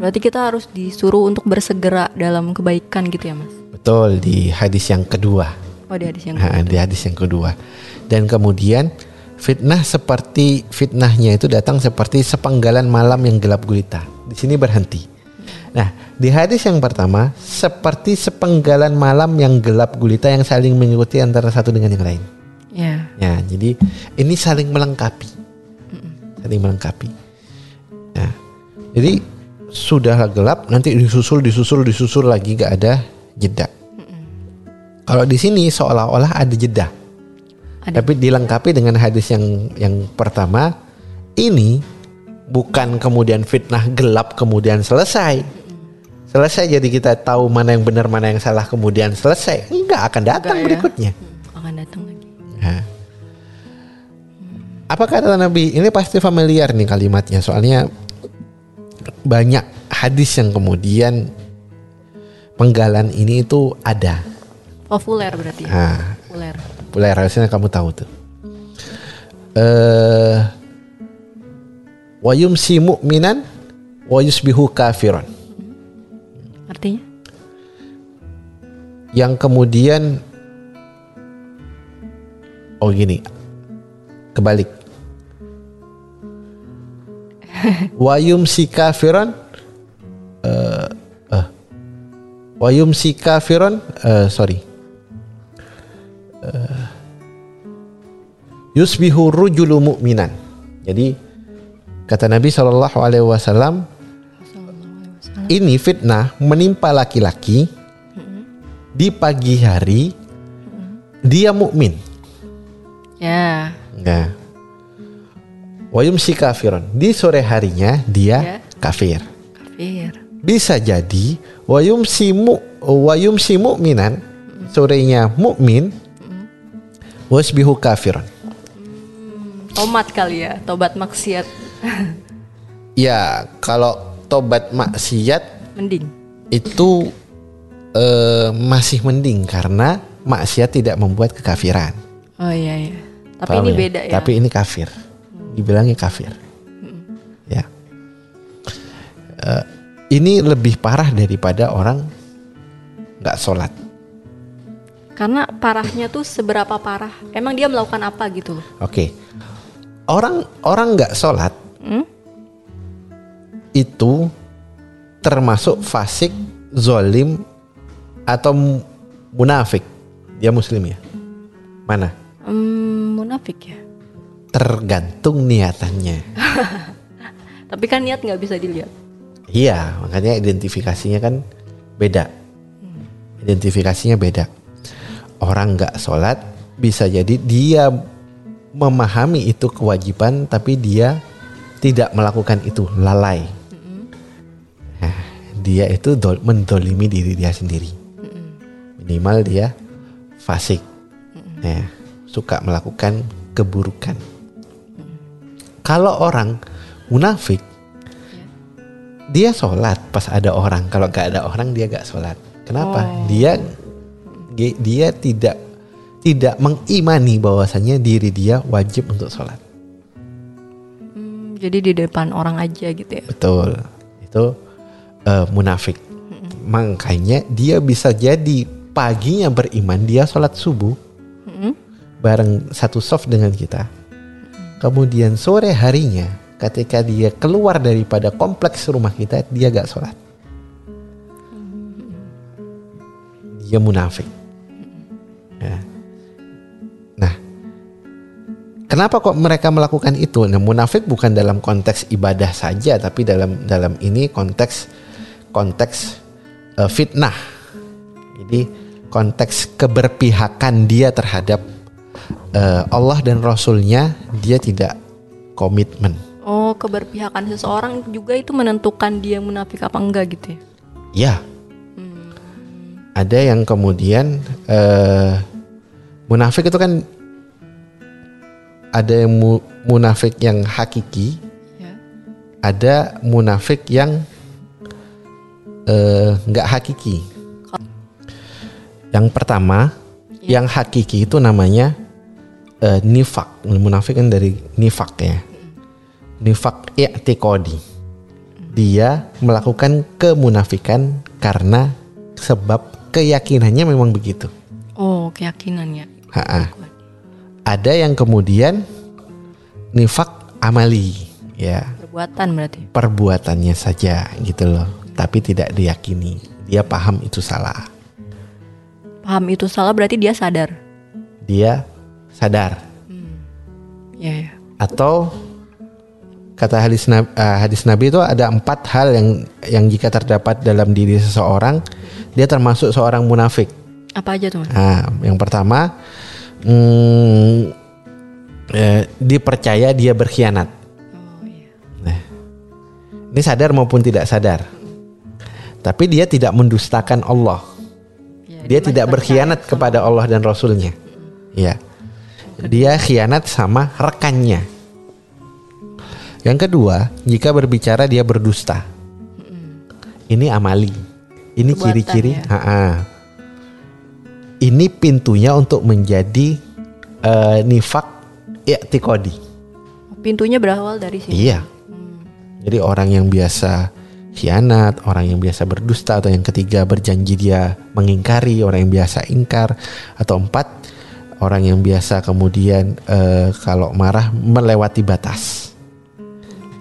Berarti kita harus disuruh untuk bersegera dalam kebaikan gitu ya mas? Betul di hadis yang kedua. Oh di hadis yang Nah, di hadis yang kedua. Dan kemudian fitnah seperti fitnahnya itu datang seperti sepenggalan malam yang gelap gulita. Di sini berhenti. Nah, di hadis yang pertama seperti sepenggalan malam yang gelap gulita yang saling mengikuti antara satu dengan yang lain. Ya. Ya, jadi ini saling melengkapi. Saling melengkapi. Nah, jadi sudah gelap nanti disusul disusul disusul lagi gak ada jeda. Kalau di sini seolah-olah ada jeda. Ada. Tapi dilengkapi dengan hadis yang yang pertama ini bukan kemudian fitnah gelap kemudian selesai. Selesai jadi kita tahu mana yang benar mana yang salah kemudian selesai enggak akan datang Enggak ya. berikutnya Hmm, akan datang lagi. Nah. Apa kata Nabi? Ini pasti familiar nih kalimatnya. Soalnya banyak hadis yang kemudian penggalan ini itu ada. Populer berarti ya. Nah, Populer. boleh harusnya kamu tahu tuh. Eh wa yumsi mu'minan wa yusbihu kafiron. Artinya? Yang kemudian Oh gini. Kebalik. wa yumsi kafiron eh eh wa yumsi kafiron eh sorry. Eh, yusbihu rujulu mu'minan. Jadi kata Nabi Shallallahu alaihi wasallam ini fitnah menimpa laki-laki di pagi hari dia mukmin. Ya. Enggak. Wa yumsi kafiron. Di sore harinya dia Ya. kafir. Kafir. Bisa jadi wa yumsi mu wa yumsi mu'minan sorenya mukmin wasbihu kafiron. Tomat kali ya, tobat maksiat. Ya, kalau tobat maksiat Mending. itu eh, masih mending karena maksiat tidak membuat kekafiran. Oh iya iya. Tapi Paham ini ya? beda ya. Tapi ini kafir. Dibilangnya kafir. Ya. Eh, ini lebih parah daripada orang nggak sholat. Karena parahnya tuh seberapa parah? Emang dia melakukan apa gitu? Oke. Orang orang nggak sholat Hmm? Itu termasuk fasik, zolim atau mu- munafik. Dia muslim ya? Mana? Hmm, munafik ya. Tergantung niatannya. Tapi kan niat nggak bisa dilihat. Iya, makanya identifikasinya kan beda. Identifikasinya beda. Orang nggak sholat bisa jadi dia memahami itu kewajiban, tapi dia tidak melakukan itu, lalai. Dia itu dol- mendolimi diri dia sendiri. Minimal dia fasik, Nah, suka melakukan keburukan. Kalau orang munafik, dia sholat pas ada orang. Kalau gak ada orang dia gak sholat. Kenapa? Oh. Dia dia dia tidak tidak mengimani bahwasanya diri dia wajib untuk sholat. Hmm, jadi di depan orang aja gitu ya. Betul. Itu eh, munafik. Makanya dia bisa jadi paginya beriman dia sholat subuh Hmm? bareng satu soft dengan kita. Kemudian sore harinya ketika dia keluar daripada kompleks rumah kita dia gak sholat. Dia munafik. Ya. Nah, kenapa kok mereka melakukan itu? Nah, munafik bukan dalam konteks ibadah saja, tapi dalam dalam ini konteks konteks eh, fitnah. Jadi konteks keberpihakan dia terhadap eh, Allah dan Rasulnya dia tidak komitmen. Oh, keberpihakan seseorang juga itu menentukan dia munafik apa enggak gitu ya. Ya. Ada yang kemudian eh, munafik itu kan ada yang mu- munafik yang hakiki, Ya. ada munafik yang eh, nggak hakiki. Yang pertama, yang hakiki itu namanya eh, nifak. Munafik kan dari nifak ya. Nifak i'tiqadi. Dia melakukan kemunafikan karena sebab keyakinannya memang begitu. Oh, keyakinannya. Ha-ha. Ada yang kemudian nifak amali, ya Perbuatan berarti. perbuatannya saja gitu loh, tapi tidak diyakini. Dia paham itu salah. Paham itu salah berarti dia sadar. Dia sadar Ya, ya. atau kata hadis nabi, hadis nabi itu ada empat hal yang yang jika terdapat dalam diri seseorang dia termasuk seorang munafik. Apa aja tuh? Nah, yang pertama hmm, eh, dipercaya dia berkhianat. Oh, iya. Nah, ini sadar maupun tidak sadar. Tapi dia tidak mendustakan Allah. Ya, Dia tidak berkhianat kepada Allah dan Rasulnya. Ya. Dia khianat sama rekannya. Yang kedua, jika berbicara dia berdusta. Ini amali. Ini ciri-ciri. ya. Ini pintunya untuk menjadi eh, nifak i'tiqadi. Pintunya berawal dari sini. Iya. Jadi orang yang biasa khianat, orang yang biasa berdusta atau yang ketiga berjanji dia mengingkari, orang yang biasa ingkar atau empat orang yang biasa kemudian eh, kalau marah melewati batas.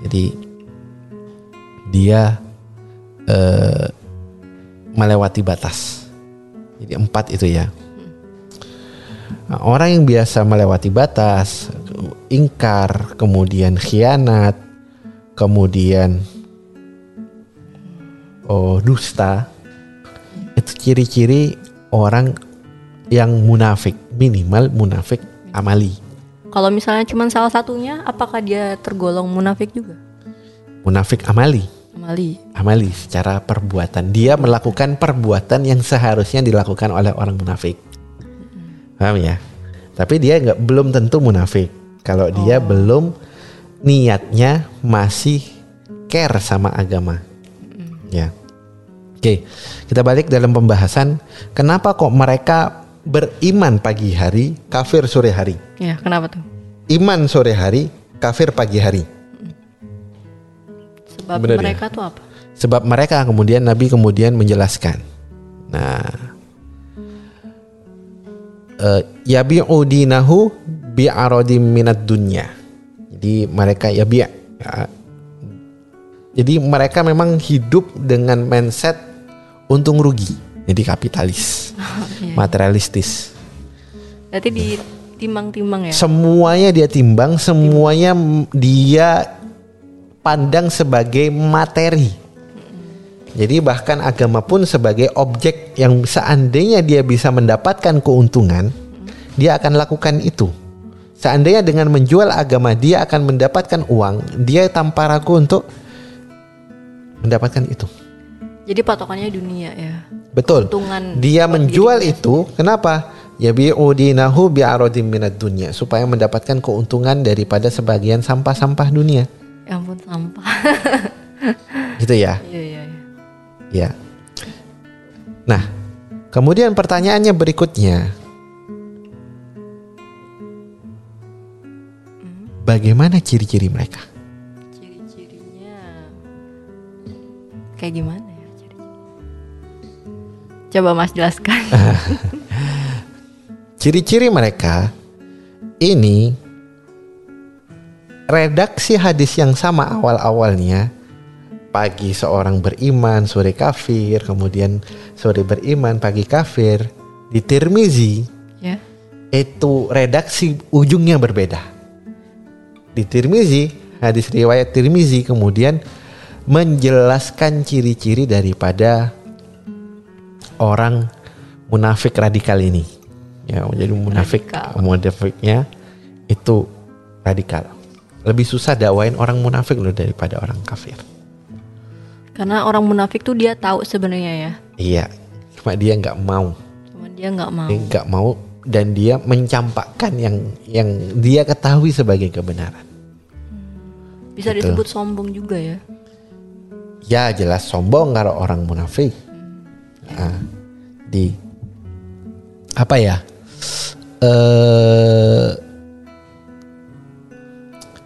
Jadi dia eh, melewati batas. Jadi empat itu ya. Nah, orang yang biasa melewati batas, ingkar, kemudian khianat, kemudian oh dusta, itu ciri-ciri orang yang munafik, minimal munafik amali. Kalau misalnya cuma salah satunya, apakah dia tergolong munafik juga? Munafik amali, Amali. amali secara perbuatan. Dia melakukan perbuatan yang seharusnya dilakukan oleh orang munafik. Paham ya? Tapi dia nggak belum tentu munafik. Kalau dia belum niatnya masih care sama agama. Ya. Oke, kita balik dalam pembahasan kenapa kok mereka beriman pagi hari, kafir sore hari. Ya, kenapa tuh? Iman sore hari, kafir pagi hari. Sebab Bener ya? mereka tuh apa? Sebab mereka kemudian Nabi kemudian menjelaskan. Nah, eh, yabi'u dinahu bi'aradim minat dunya. Jadi mereka yabi' ya. Jadi mereka memang hidup dengan mindset untung rugi. Jadi kapitalis, Iya. materialistis. Berarti ditimbang-timbang ya? Semuanya dia timbang, semuanya dia pandang sebagai materi. Jadi bahkan agama pun sebagai objek yang seandainya dia bisa mendapatkan keuntungan, dia akan lakukan itu. Seandainya dengan menjual agama dia akan mendapatkan uang, dia tanpa ragu untuk mendapatkan itu. Jadi patokannya dunia ya. Betul. Keuntungan Dia menjual dirinya. itu kenapa? Ya bi'udinahu bi'aradim minad dunya supaya mendapatkan keuntungan daripada sebagian sampah-sampah dunia. Ya ampun sampah. Gitu ya. Iya iya. iya. Ya. Nah, kemudian pertanyaannya berikutnya. Bagaimana ciri-ciri mereka? Ciri-cirinya kayak gimana Coba Mas jelaskan. Ciri-ciri mereka ini redaksi hadis yang sama awal-awalnya pagi seorang beriman, sore kafir, kemudian sore beriman, pagi kafir di Tirmizi ya. itu redaksi ujungnya berbeda. Di Tirmizi, hadis riwayat Tirmizi kemudian menjelaskan ciri-ciri daripada orang munafik radikal ini. Ya, jadi munafik Radikal. munafiknya itu radikal. Lebih susah dakwain orang munafik loh daripada orang kafir. Karena orang munafik tuh dia tahu sebenarnya ya. Iya, cuma dia nggak mau. Cuma dia nggak mau. Dia nggak mau dan dia mencampakkan yang yang dia ketahui sebagai kebenaran. Bisa Gitu. disebut sombong juga ya. Ya jelas sombong kalau orang munafik. Nah, di apa ya? Eh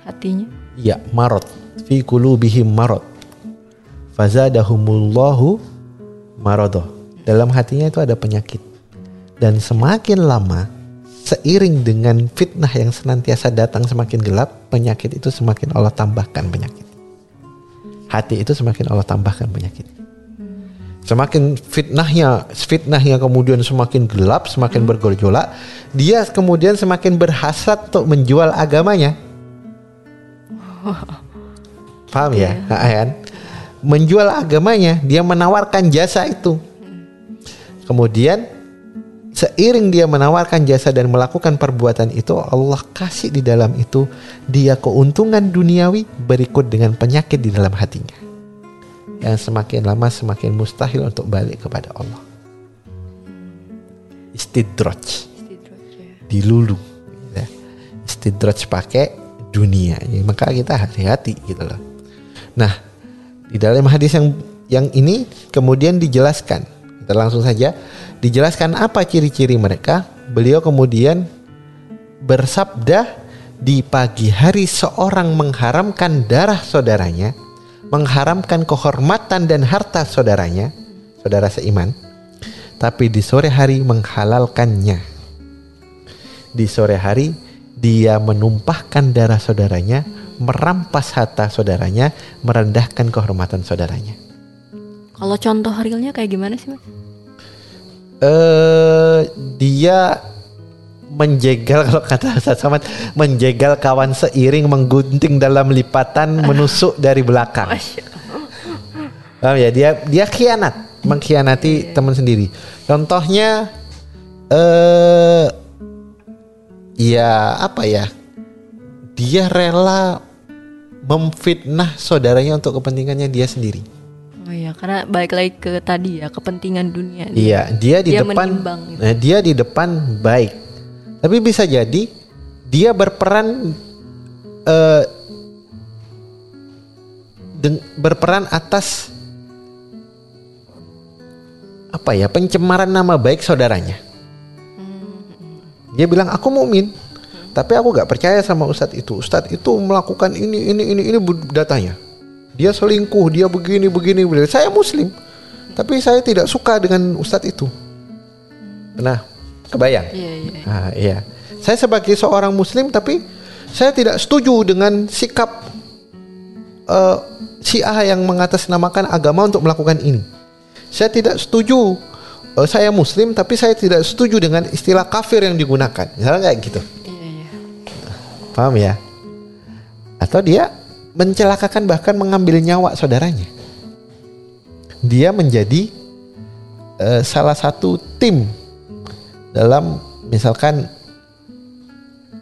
Hatinya. ya marot fi qulubihim marot. Fazadahumullahu marodoh. Dalam hatinya itu ada penyakit. Dan semakin lama seiring dengan fitnah yang senantiasa datang semakin gelap, penyakit itu semakin Allah tambahkan penyakit. Hati itu semakin Allah tambahkan penyakit. Semakin fitnahnya, fitnahnya kemudian semakin gelap, semakin bergejolak, dia kemudian semakin berhasrat untuk menjual agamanya. Paham ya? Kan? Menjual agamanya, dia menawarkan jasa itu. Kemudian seiring dia menawarkan jasa dan melakukan perbuatan itu, Allah kasih di dalam itu dia keuntungan duniawi berikut dengan penyakit di dalam hatinya. Yang semakin lama semakin mustahil untuk balik kepada Allah. Istidraj, Istidraj ya. dilulu. Ya. Istidraj pakai dunia. Ya, maka kita hati-hati gitu loh. Nah, di dalam hadis yang yang ini kemudian dijelaskan. Kita langsung saja dijelaskan apa ciri-ciri mereka. Beliau kemudian bersabda di pagi hari seorang mengharamkan darah saudaranya, mengharamkan kehormatan dan harta saudaranya, saudara seiman, tapi di sore hari menghalalkannya. Di sore hari dia menumpahkan darah saudaranya, merampas harta saudaranya, merendahkan kehormatan saudaranya. Kalau contoh realnya kayak gimana sih, Mas? Eh dia menjegal kalau kata Ustaz Somad menjegal kawan seiring menggunting dalam lipatan menusuk dari belakang. Paham ya? Dia dia khianat, mengkhianati teman sendiri. Contohnya eh ya apa ya? Dia rela memfitnah saudaranya untuk kepentingannya dia sendiri. Oh iya, karena balik lagi ke tadi ya, kepentingan dunia. Iya, dia di Dia depan menimbang gitu. nah, dia di depan baik. Tapi bisa jadi dia berperan deng- berperan atas apa ya pencemaran nama baik saudaranya. Dia bilang aku mukmin, tapi aku gak percaya sama ustadz itu. Ustadz itu melakukan ini ini ini ini datanya. Dia selingkuh, dia begini begini begini. Saya muslim, tapi saya tidak suka dengan ustadz itu. Nah, kebayang? Iya, iya. Ah, iya. Saya sebagai seorang muslim tapi saya tidak setuju dengan sikap eh, Syiah yang mengatasnamakan agama untuk melakukan ini. Saya tidak setuju eh, saya muslim tapi saya tidak setuju dengan istilah kafir yang digunakan. Misalnya kayak gitu. Iya, iya. Paham ya? Atau dia mencelakakan bahkan mengambil nyawa saudaranya. Dia menjadi eh, salah satu tim dalam misalkan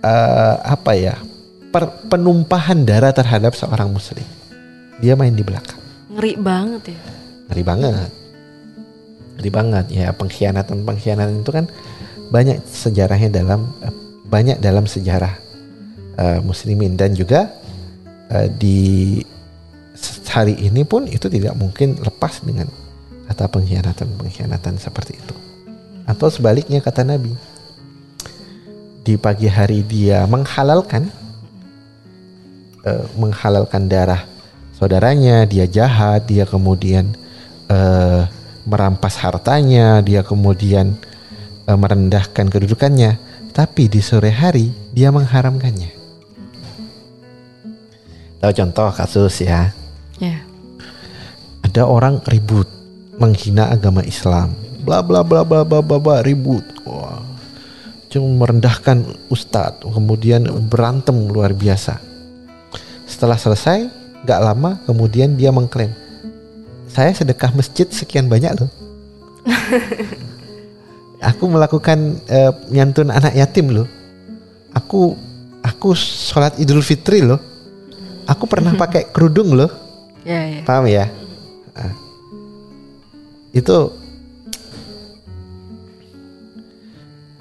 eh, apa ya per- penumpahan darah terhadap seorang muslim. Dia main di belakang. Ngeri banget ya. Ngeri banget. Ngeri banget ya pengkhianatan pengkhianatan itu kan banyak sejarahnya dalam eh, banyak dalam sejarah eh, muslimin dan juga eh, di hari ini pun itu tidak mungkin lepas dengan kata pengkhianatan pengkhianatan seperti itu. Atau sebaliknya kata Nabi di pagi hari dia menghalalkan eh, menghalalkan darah saudaranya, dia jahat, dia kemudian eh, merampas hartanya, dia kemudian eh, merendahkan kedudukannya, tapi di sore hari dia mengharamkannya. Tahu contoh kasus ya, Ya. ada orang ribut menghina agama Islam, bla bla bla bla bla bla, bla ribut, wah, cuma merendahkan ustadz, kemudian berantem luar biasa. Setelah selesai, gak lama kemudian dia mengklaim, saya sedekah masjid sekian banyak loh. aku melakukan eh, nyantun anak yatim loh. Aku aku sholat idul fitri loh. Aku pernah pakai kerudung loh. Ya, ya. Paham ya? Ah. Itu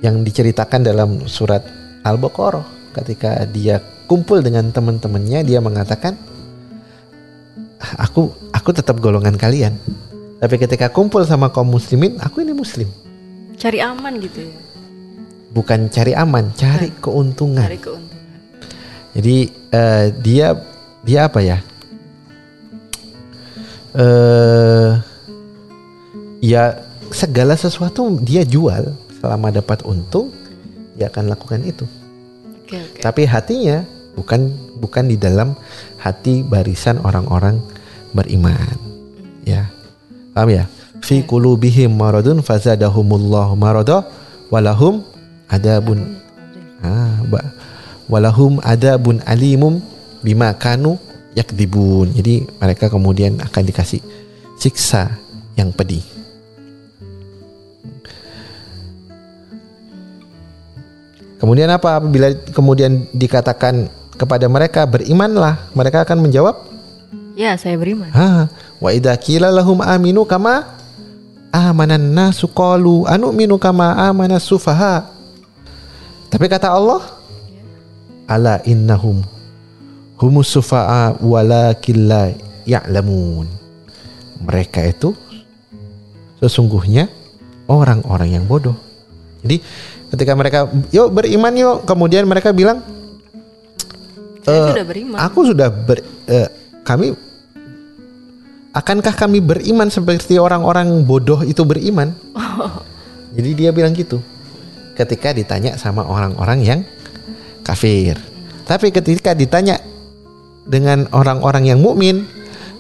yang diceritakan dalam surat Al-Baqarah ketika dia kumpul dengan teman-temannya dia mengatakan "Ah, aku aku tetap golongan kalian. Tapi ketika kumpul sama kaum muslimin, aku ini muslim. Cari aman gitu ya. Bukan cari aman, cari keuntungan. Cari keuntungan. Jadi eh, dia dia apa ya? Eh ya segala sesuatu dia jual selama dapat untung dia akan lakukan itu. Oke, oke. Tapi hatinya bukan bukan di dalam hati barisan orang-orang beriman. Ya. Paham ya? Fi qulubihim maradun fazadahumullahu marada walahum adabun Ah, walahum adabun alimum bima kanu yakdibun. Jadi mereka kemudian akan dikasih siksa yang pedih. Kemudian apa apabila kemudian dikatakan kepada mereka berimanlah, mereka akan menjawab Ya, saya beriman. Ha, wa idza qila lahum aminu kama amanan nasu qalu anu'minu kama amanas sufaha. Tapi kata Allah, ala innahum humus sufa'a walakin la ya'lamun. Mereka itu sesungguhnya orang-orang yang bodoh. Jadi ketika mereka yuk beriman yuk, kemudian mereka bilang Saya Eh, sudah beriman. Aku sudah ber, eh, kami akankah kami beriman seperti orang-orang bodoh itu beriman? Jadi dia bilang gitu. Ketika ditanya sama orang-orang yang kafir. Tapi ketika ditanya dengan orang-orang yang mukmin,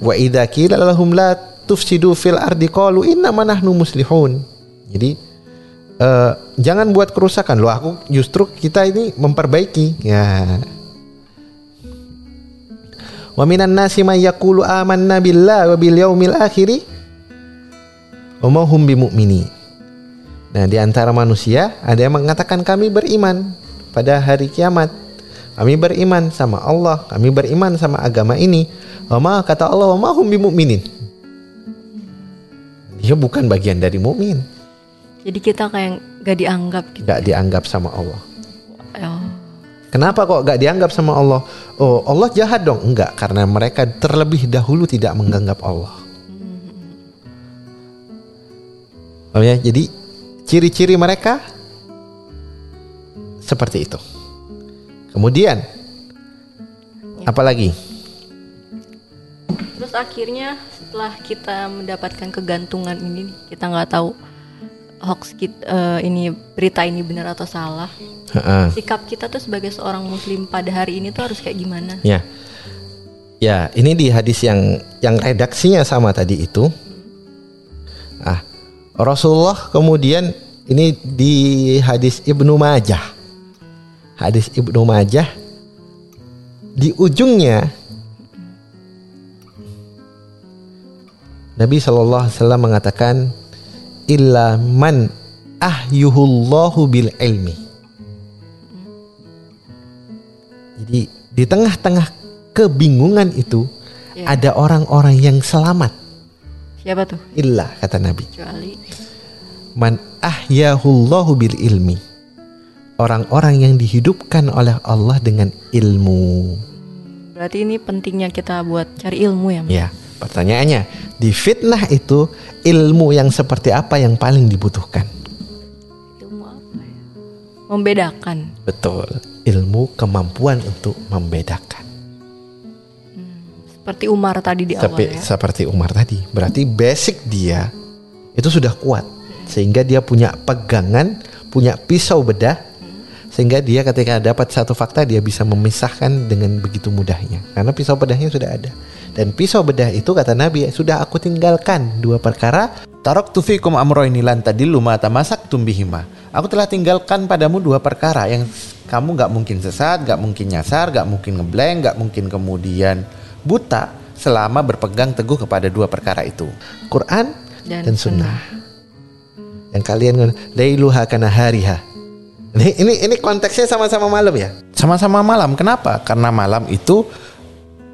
wa idza qila lahum la tufsidu fil ardi qalu innama nahnu muslihun. Jadi eh, jangan buat kerusakan loh aku justru kita ini memperbaiki ya Wa minan nasi may yaqulu amanna billahi wa bil yaumil akhiri wa hum bimu'mini. Nah, di antara manusia ada yang mengatakan kami beriman pada hari kiamat. Kami beriman sama Allah, kami beriman sama agama ini. Wa kata Allah wa hum bimu'minin. Dia bukan bagian dari mukmin, Jadi kita kayak gak dianggap gitu. nggak dianggap sama Allah. Oh. Kenapa kok gak dianggap sama Allah? Oh Allah jahat dong? Enggak, karena mereka terlebih dahulu tidak menganggap Allah. Oh ya, jadi ciri-ciri mereka seperti itu. Kemudian apa lagi? Terus akhirnya setelah kita mendapatkan kegantungan ini, kita nggak tahu hoax kita, eh, ini berita ini benar atau salah. Heeh. Sikap kita tuh sebagai seorang muslim pada hari ini tuh harus kayak gimana? Ya, ya ini di hadis yang yang redaksinya sama tadi itu. Ah, Rasulullah kemudian ini di hadis Ibnu Majah. Hadis Ibnu Majah di ujungnya Nabi Shallallahu Alaihi Wasallam mengatakan illa man ahyuhullahu bil ilmi. Jadi di tengah-tengah kebingungan itu Ya. ada orang-orang yang selamat. Siapa tuh? Illa kata Nabi. Kecuali Man ahyahullahu bil ilmi. Orang-orang yang dihidupkan oleh Allah dengan ilmu. berarti ini pentingnya kita buat cari ilmu ya. Mas? Ya, pertanyaannya, di fitnah itu ilmu yang seperti apa yang paling dibutuhkan? Ilmu apa ya? Membedakan. Betul, ilmu kemampuan untuk membedakan. Seperti Umar tadi di awal Tapi ya. seperti Umar tadi, berarti basic dia itu sudah kuat sehingga dia punya pegangan, punya pisau bedah sehingga dia ketika dapat satu fakta dia bisa memisahkan dengan begitu mudahnya karena pisau bedahnya sudah ada. Dan pisau bedah itu kata Nabi sudah aku tinggalkan dua perkara Tarok tufikum amroini lan tadillu ma tamasak tumbihima. Aku telah tinggalkan padamu dua perkara yang kamu nggak mungkin sesat, nggak mungkin nyasar, nggak mungkin ngeblank, nggak mungkin kemudian buta selama berpegang teguh kepada dua perkara itu. Quran dan, Dan sunnah. Yang kalian ngomong, lailuha kana hariha. Ini, ini ini konteksnya sama-sama malam ya? Sama-sama malam. Kenapa? Karena malam itu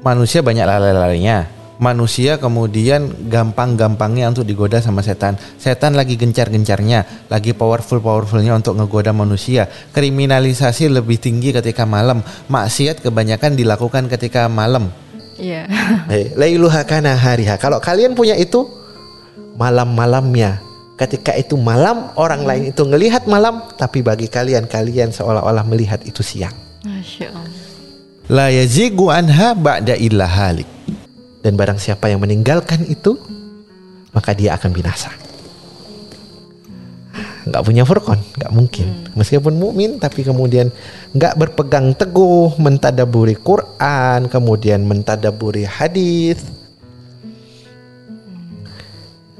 manusia banyak lalai-lalainya. Manusia kemudian gampang-gampangnya untuk digoda sama setan. Setan lagi gencar-gencarnya, lagi powerful-powerfulnya untuk ngegoda manusia. Kriminalisasi lebih tinggi ketika malam. Maksiat kebanyakan dilakukan ketika malam. Iya. Hei, Lailuha kana hariha. Kalau kalian punya itu malam-malamnya. Ketika itu malam, orang lain itu ngelihat malam, tapi bagi kalian kalian seolah-olah melihat itu siang. Masya Allah. La yazigu anha ba'da illa halik. Dan barang siapa yang meninggalkan itu, maka dia akan binasa. Nggak punya furqan, nggak mungkin. Meskipun mukmin, tapi kemudian nggak berpegang teguh, mentadaburi Quran, kemudian mentadaburi hadis,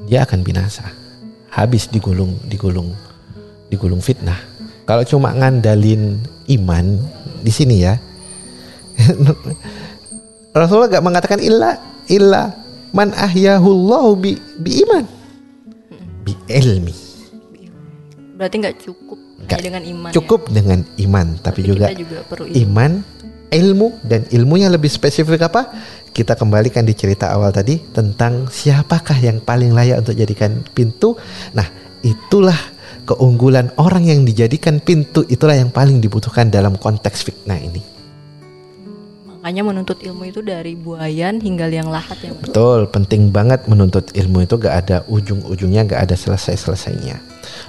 dia akan binasa. Habis digulung, digulung, digulung fitnah. Kalau cuma ngandalin iman di sini ya, Rasulullah gak mengatakan illa illa man ahyahullahu bi, bi iman bi ilmi Berarti nggak cukup Nggak dengan iman. cukup dengan iman tapi Tapi juga, juga perlu iman ilmu dan ilmunya lebih spesifik apa? Kita kembalikan di cerita awal tadi tentang siapakah yang paling layak untuk jadikan pintu. Nah, itulah keunggulan orang yang dijadikan pintu itulah yang paling dibutuhkan dalam konteks fitnah ini. Makanya menuntut ilmu itu dari buayan hingga liang lahat ya. Bro. Betul, penting banget menuntut ilmu itu gak ada ujung-ujungnya, gak ada selesai-selesainya.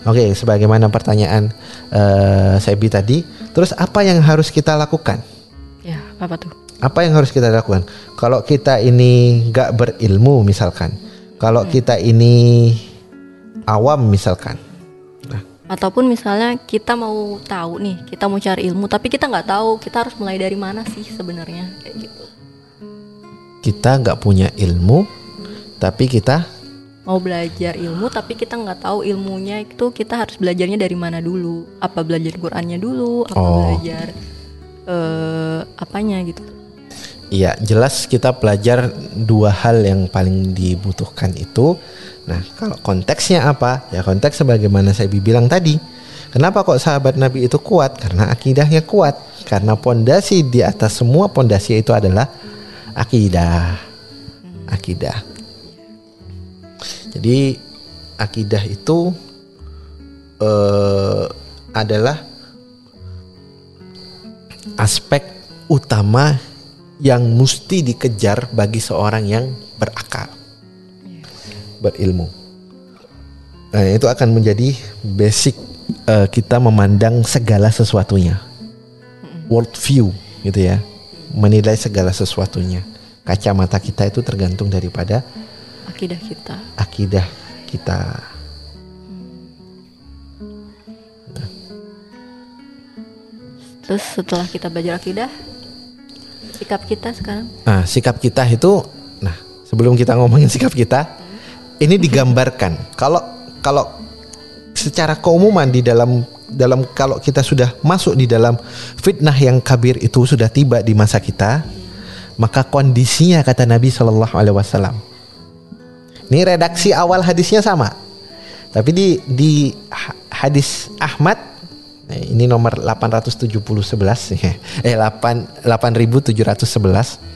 Oke, sebagaimana pertanyaan uh, Sebi tadi, terus apa yang harus kita lakukan? Ya, apa tuh? Apa yang harus kita lakukan? Kalau kita ini gak berilmu misalkan, kalau hmm. kita ini awam misalkan, ataupun misalnya kita mau tahu nih kita mau cari ilmu tapi kita nggak tahu kita harus mulai dari mana sih sebenarnya? Kayak gitu. Kita nggak punya ilmu tapi kita mau belajar ilmu tapi kita nggak tahu ilmunya itu kita harus belajarnya dari mana dulu? Apa belajar Qurannya dulu? Apa oh. belajar uh, apanya gitu Iya jelas kita belajar dua hal yang paling dibutuhkan itu Nah, kalau konteksnya apa? Ya konteks sebagaimana saya bilang tadi. Kenapa kok sahabat Nabi itu kuat? Karena akidahnya kuat. Karena pondasi di atas semua pondasi itu adalah akidah. Akidah. Jadi akidah itu uh, adalah aspek utama yang mesti dikejar bagi seorang yang berakal berilmu. Nah, itu akan menjadi basic uh, kita memandang segala sesuatunya. World view gitu ya. Menilai segala sesuatunya. Kacamata kita itu tergantung daripada akidah kita. Akidah kita. Terus setelah kita belajar akidah, sikap kita sekarang? Nah, sikap kita itu, nah sebelum kita ngomongin sikap kita, ini digambarkan. Kalau kalau secara keumuman di dalam dalam kalau kita sudah masuk di dalam fitnah yang kabir itu sudah tiba di masa kita, maka kondisinya kata Nabi Shallallahu Alaihi Wasallam. Ini redaksi awal hadisnya sama, tapi di di hadis Ahmad ini nomor 870 11 eh 8 8711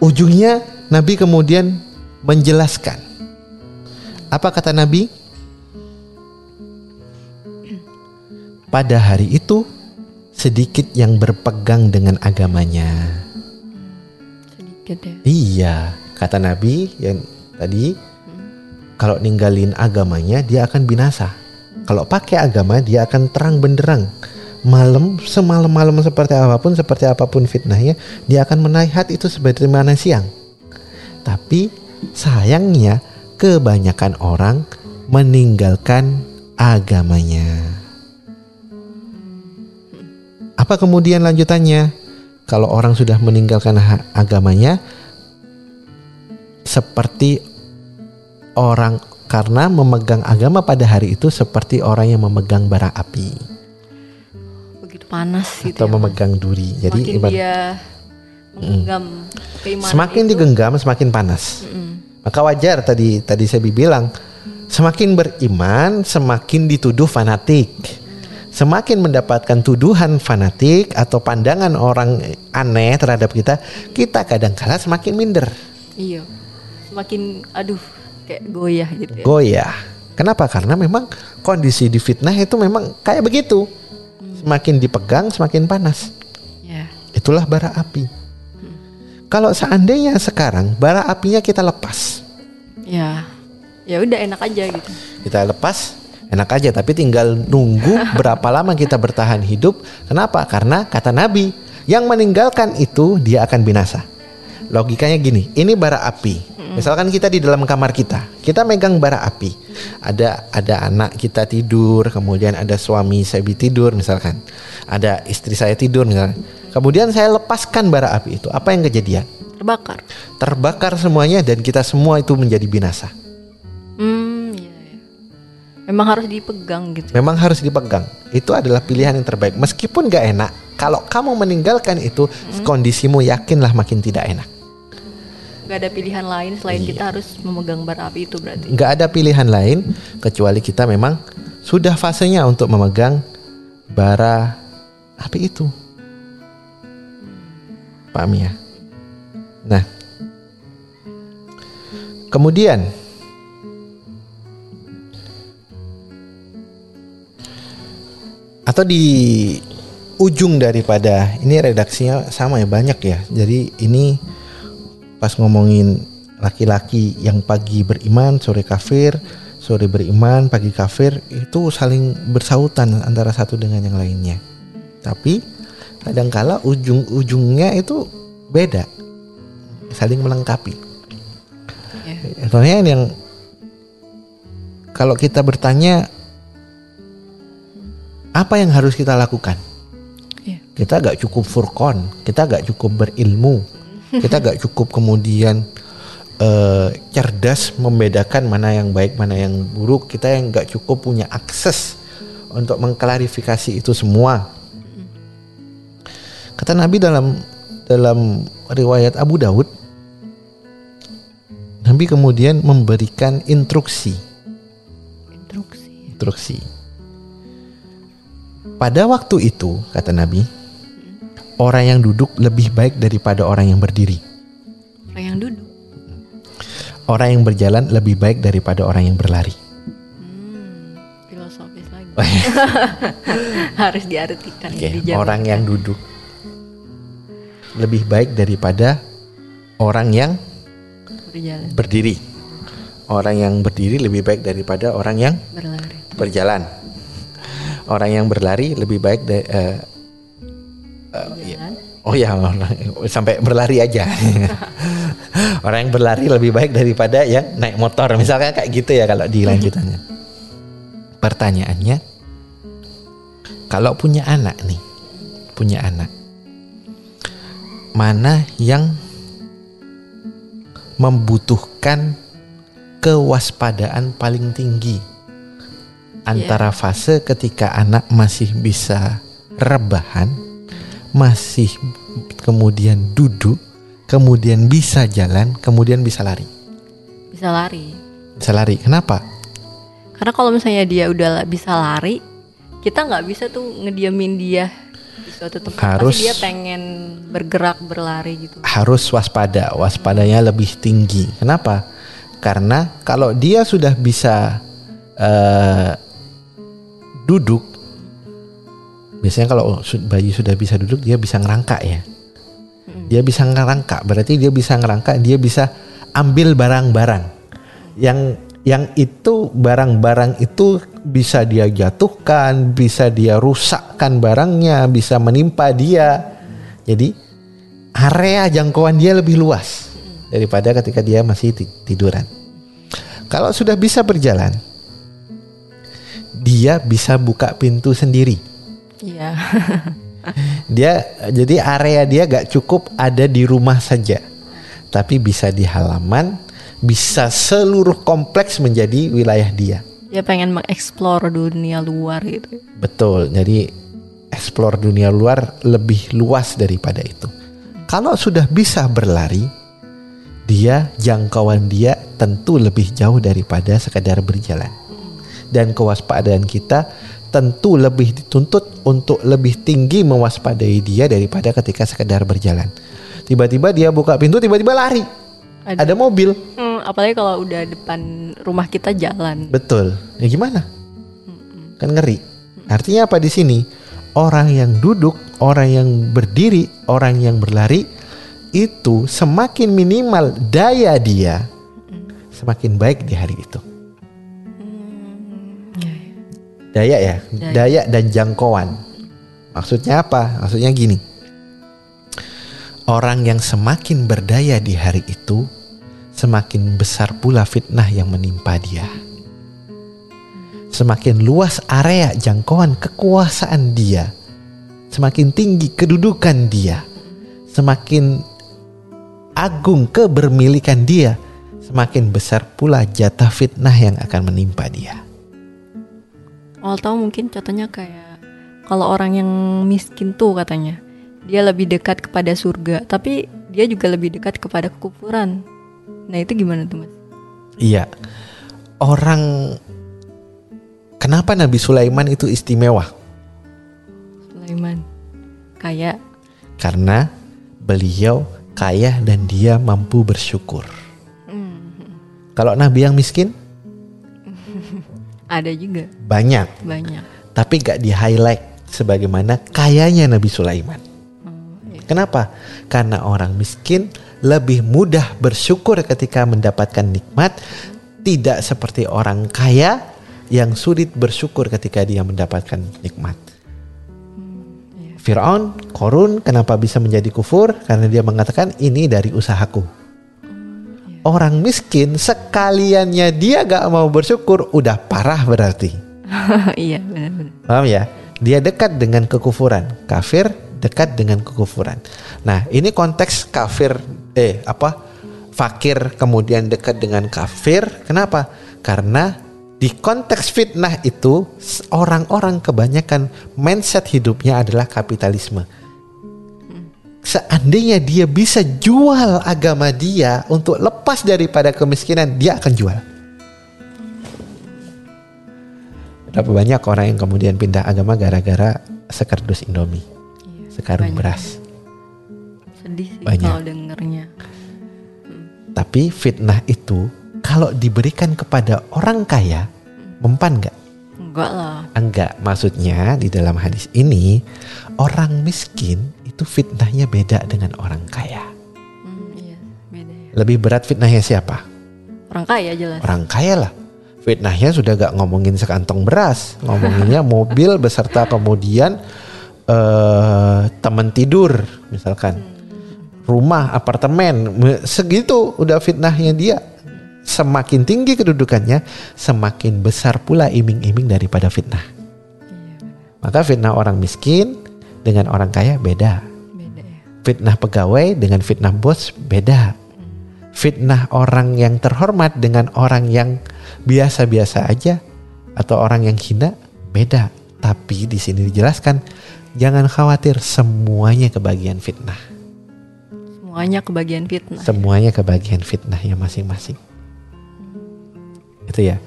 ujungnya Nabi kemudian menjelaskan. Apa kata Nabi? Pada hari itu sedikit yang berpegang dengan agamanya. Sedikit ya. Iya, kata Nabi yang tadi hmm. kalau ninggalin agamanya dia akan binasa. Kalau pakai agama dia akan terang benderang. Malam semalam-malam seperti apa pun seperti apa pun fitnahnya dia akan menaik itu sebagaimana siang. Tapi Sayangnya, kebanyakan orang meninggalkan agamanya. Apa kemudian lanjutannya? Kalau orang sudah meninggalkan agamanya, seperti orang karena memegang agama pada hari itu seperti orang yang memegang bara api. Begitu panas gitu. Atau ya, memegang duri. Jadi ibarat, dia menggenggam mm. Semakin itu, digenggam semakin panas. Mm maka wajar tadi tadi saya bilang semakin beriman semakin dituduh fanatik. Semakin mendapatkan tuduhan fanatik atau pandangan orang aneh terhadap kita, kita kadang kala semakin minder. Iya. Semakin aduh kayak goyah gitu ya. Goyah. Kenapa? Karena memang kondisi di fitnah itu memang kayak begitu. Semakin dipegang semakin panas. Ya. Itulah bara api. Kalau seandainya sekarang bara apinya kita lepas. Ya. Ya udah enak aja gitu. Kita lepas enak aja tapi tinggal nunggu berapa lama kita bertahan hidup. Kenapa? Karena kata Nabi, yang meninggalkan itu dia akan binasa. Logikanya gini, ini bara api. Misalkan kita di dalam kamar kita, kita megang bara api. Ada ada anak kita tidur, kemudian ada suami saya tidur misalkan. Ada istri saya tidur misalkan Kemudian saya lepaskan bara api itu. Apa yang kejadian? Terbakar. Terbakar semuanya dan kita semua itu menjadi binasa. Hmm, iya, iya. Memang harus dipegang gitu. Memang harus dipegang. Itu adalah pilihan yang terbaik. Meskipun gak enak, kalau kamu meninggalkan itu, hmm. kondisimu yakinlah makin tidak enak. Gak ada pilihan lain selain iya. kita harus memegang bara api itu berarti. Gak ada pilihan lain kecuali kita memang sudah fasenya untuk memegang bara api itu. paham ya nah kemudian atau di ujung daripada ini redaksinya sama ya banyak ya jadi ini pas ngomongin laki-laki yang pagi beriman sore kafir sore beriman pagi kafir itu saling bersautan antara satu dengan yang lainnya tapi kadangkala ujung-ujungnya itu beda saling melengkapi Ya. Contohnya yang kalau kita bertanya apa yang harus kita lakukan Iya. kita gak cukup furqon kita gak cukup berilmu kita gak cukup kemudian eh, cerdas membedakan mana yang baik mana yang buruk. Kita yang gak cukup punya akses untuk mengklarifikasi itu semua. Kata Nabi dalam dalam riwayat Abu Daud Nabi kemudian memberikan instruksi. Instruksi. instruksi. Pada waktu itu kata Nabi orang yang duduk lebih baik daripada orang yang berdiri Orang yang duduk. orang yang berjalan lebih baik daripada orang yang berlari Hmm, filosofis lagi. Harus diartikan. Dijabarkan. orang yang duduk lebih baik daripada orang yang berjalan, berdiri. Orang yang berdiri lebih baik daripada orang yang berlari. berjalan. Orang yang berlari lebih baik da- eh, iya. Jalan. Oh ya, sampai berlari aja. orang yang berlari lebih baik daripada yang naik motor. Misalkan kayak gitu ya kalau di lanjutannya. Pertanyaannya, kalau punya anak nih, punya anak, mana yang membutuhkan kewaspadaan paling tinggi antara fase ketika anak masih bisa rebahan, masih kemudian duduk, kemudian bisa jalan, kemudian bisa lari. Bisa lari. Bisa lari. Kenapa? Karena kalau misalnya dia udah bisa lari, kita nggak bisa tuh ngediamin dia di suatu tempat. Harus- Pasti dia pengen bergerak berlari gitu. Harus waspada, waspadanya lebih tinggi. Kenapa? Karena kalau dia sudah bisa eh, duduk, biasanya kalau bayi sudah bisa duduk, dia bisa ngerangkak ya. Dia bisa ngerangkak, berarti dia bisa ngerangkak, dia bisa ambil barang-barang yang yang itu barang-barang itu bisa dia jatuhkan, bisa dia rusakkan barangnya, bisa menimpa dia. Jadi area jangkauan dia lebih luas daripada ketika dia masih ti- tiduran. Kalau sudah bisa berjalan, dia bisa buka pintu sendiri. Iya. Dia jadi area dia gak cukup ada di rumah saja, tapi bisa di halaman, bisa seluruh kompleks menjadi wilayah dia. dia pengen mengeksplor dunia luar gitu. Betul. Jadi explore dunia luar lebih luas daripada itu. Kalau sudah bisa berlari, dia jangkauan dia tentu lebih jauh daripada sekadar berjalan. Dan kewaspadaan kita tentu lebih dituntut untuk lebih tinggi mewaspadai dia daripada ketika sekedar berjalan. Tiba-tiba dia buka pintu, tiba-tiba lari. Ada. Ada mobil. Hmm, apalagi kalau udah depan rumah kita jalan. Betul. Ya gimana? Kan ngeri. Artinya apa di sini? Orang yang duduk, orang yang berdiri, orang yang berlari itu semakin minimal daya dia semakin baik di hari itu. Daya ya, Daya. daya dan jangkauan. Maksudnya apa? Maksudnya gini. Orang yang semakin berdaya di hari itu, semakin besar pula fitnah yang menimpa dia. Semakin luas area jangkauan kekuasaan dia, semakin tinggi kedudukan dia, semakin agung kebermilikan dia, semakin besar pula jatah fitnah yang akan menimpa dia. Awal tahu mungkin contohnya kayak kalau orang yang miskin tuh katanya dia lebih dekat kepada surga, tapi dia juga lebih dekat kepada kekufuran. Nah itu gimana tuh mas? Iya, orang kenapa Nabi Sulaiman itu istimewa? Sulaiman kayak Karena beliau kaya dan dia mampu bersyukur. Kalau nabi yang miskin Ada juga banyak, banyak. tapi gak di highlight sebagaimana kayanya Nabi Sulaiman. iya. Kenapa? Karena orang miskin lebih mudah bersyukur ketika mendapatkan nikmat, tidak seperti orang kaya yang sulit bersyukur ketika dia mendapatkan nikmat. Fir'aun, Korun, kenapa bisa menjadi kufur? Karena dia mengatakan ini dari usahaku. Orang miskin sekaliannya dia gak mau bersyukur, udah parah berarti. iya benar-benar. Paham ya? Dia dekat dengan kekufuran. Kafir dekat dengan kekufuran. Nah, ini konteks kafir eh apa? Fakir kemudian dekat dengan kafir. Kenapa? Karena di konteks fitnah itu orang-orang kebanyakan mindset hidupnya adalah kapitalisme. Seandainya dia bisa jual agama dia untuk lepas daripada kemiskinan, dia akan jual. Berapa banyak orang yang kemudian pindah agama gara-gara sekardus Indomie, Iya, sekarung banyak. beras. Sedih sih Banyak. kalau dengernya. Tapi fitnah itu kalau diberikan kepada orang kaya, mempan nggak? Enggak lah. Enggak. Maksudnya di dalam hadis ini orang miskin itu fitnahnya beda dengan orang kaya. Hmm, iya, beda ya. Lebih berat fitnahnya siapa? Orang kaya jelas. Orang kaya lah. Fitnahnya sudah gak ngomongin sekantong beras, ngomonginnya mobil beserta kemudian eh teman tidur, misalkan rumah, apartemen, me- segitu udah fitnahnya dia. Semakin tinggi kedudukannya, semakin besar pula iming-iming daripada fitnah. Maka fitnah orang miskin dengan orang kaya beda. Beda ya. Fitnah pegawai dengan fitnah bos beda. Fitnah orang yang terhormat dengan orang yang biasa-biasa aja atau orang yang hina beda. Tapi di sini dijelaskan jangan khawatir semuanya kebagian fitnah. Semuanya kebagian fitnah. Semuanya kebagian fitnahnya masing-masing. Itu ya.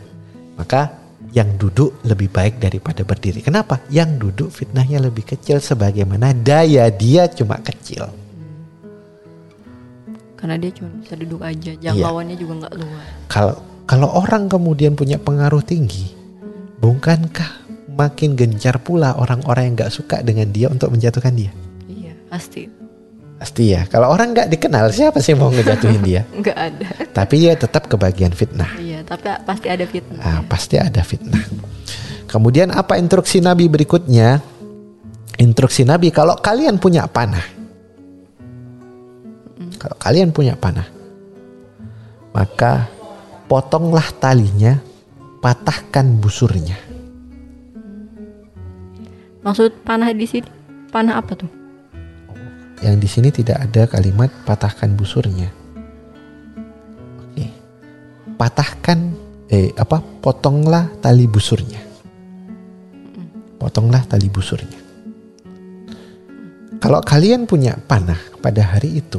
Maka yang duduk lebih baik daripada berdiri. Kenapa? Yang duduk fitnahnya lebih kecil sebagaimana daya dia cuma kecil. Karena dia cuma bisa duduk aja. Iya. Jangkauannya juga nggak luas. Kalau kalau orang kemudian punya pengaruh tinggi, bukankah makin gencar pula orang-orang yang nggak suka dengan dia untuk menjatuhkan dia? Iya, pasti. Pasti ya. Kalau orang nggak dikenal, siapa sih mau ngejatuhin dia? Nggak ada. Tapi dia tetap kebagian fitnah. iya, tapi pasti ada fitnah. Ah, pasti ada fitnah. Kemudian apa instruksi Nabi berikutnya? Instruksi Nabi kalau kalian punya panah. Kalau kalian punya panah, maka potonglah talinya, patahkan busurnya. Maksud panah di sini, panah apa tuh? Yang di sini tidak ada kalimat patahkan busurnya. Patahkan eh apa? Potonglah tali busurnya. Potonglah tali busurnya. Kalau kalian punya panah pada hari itu,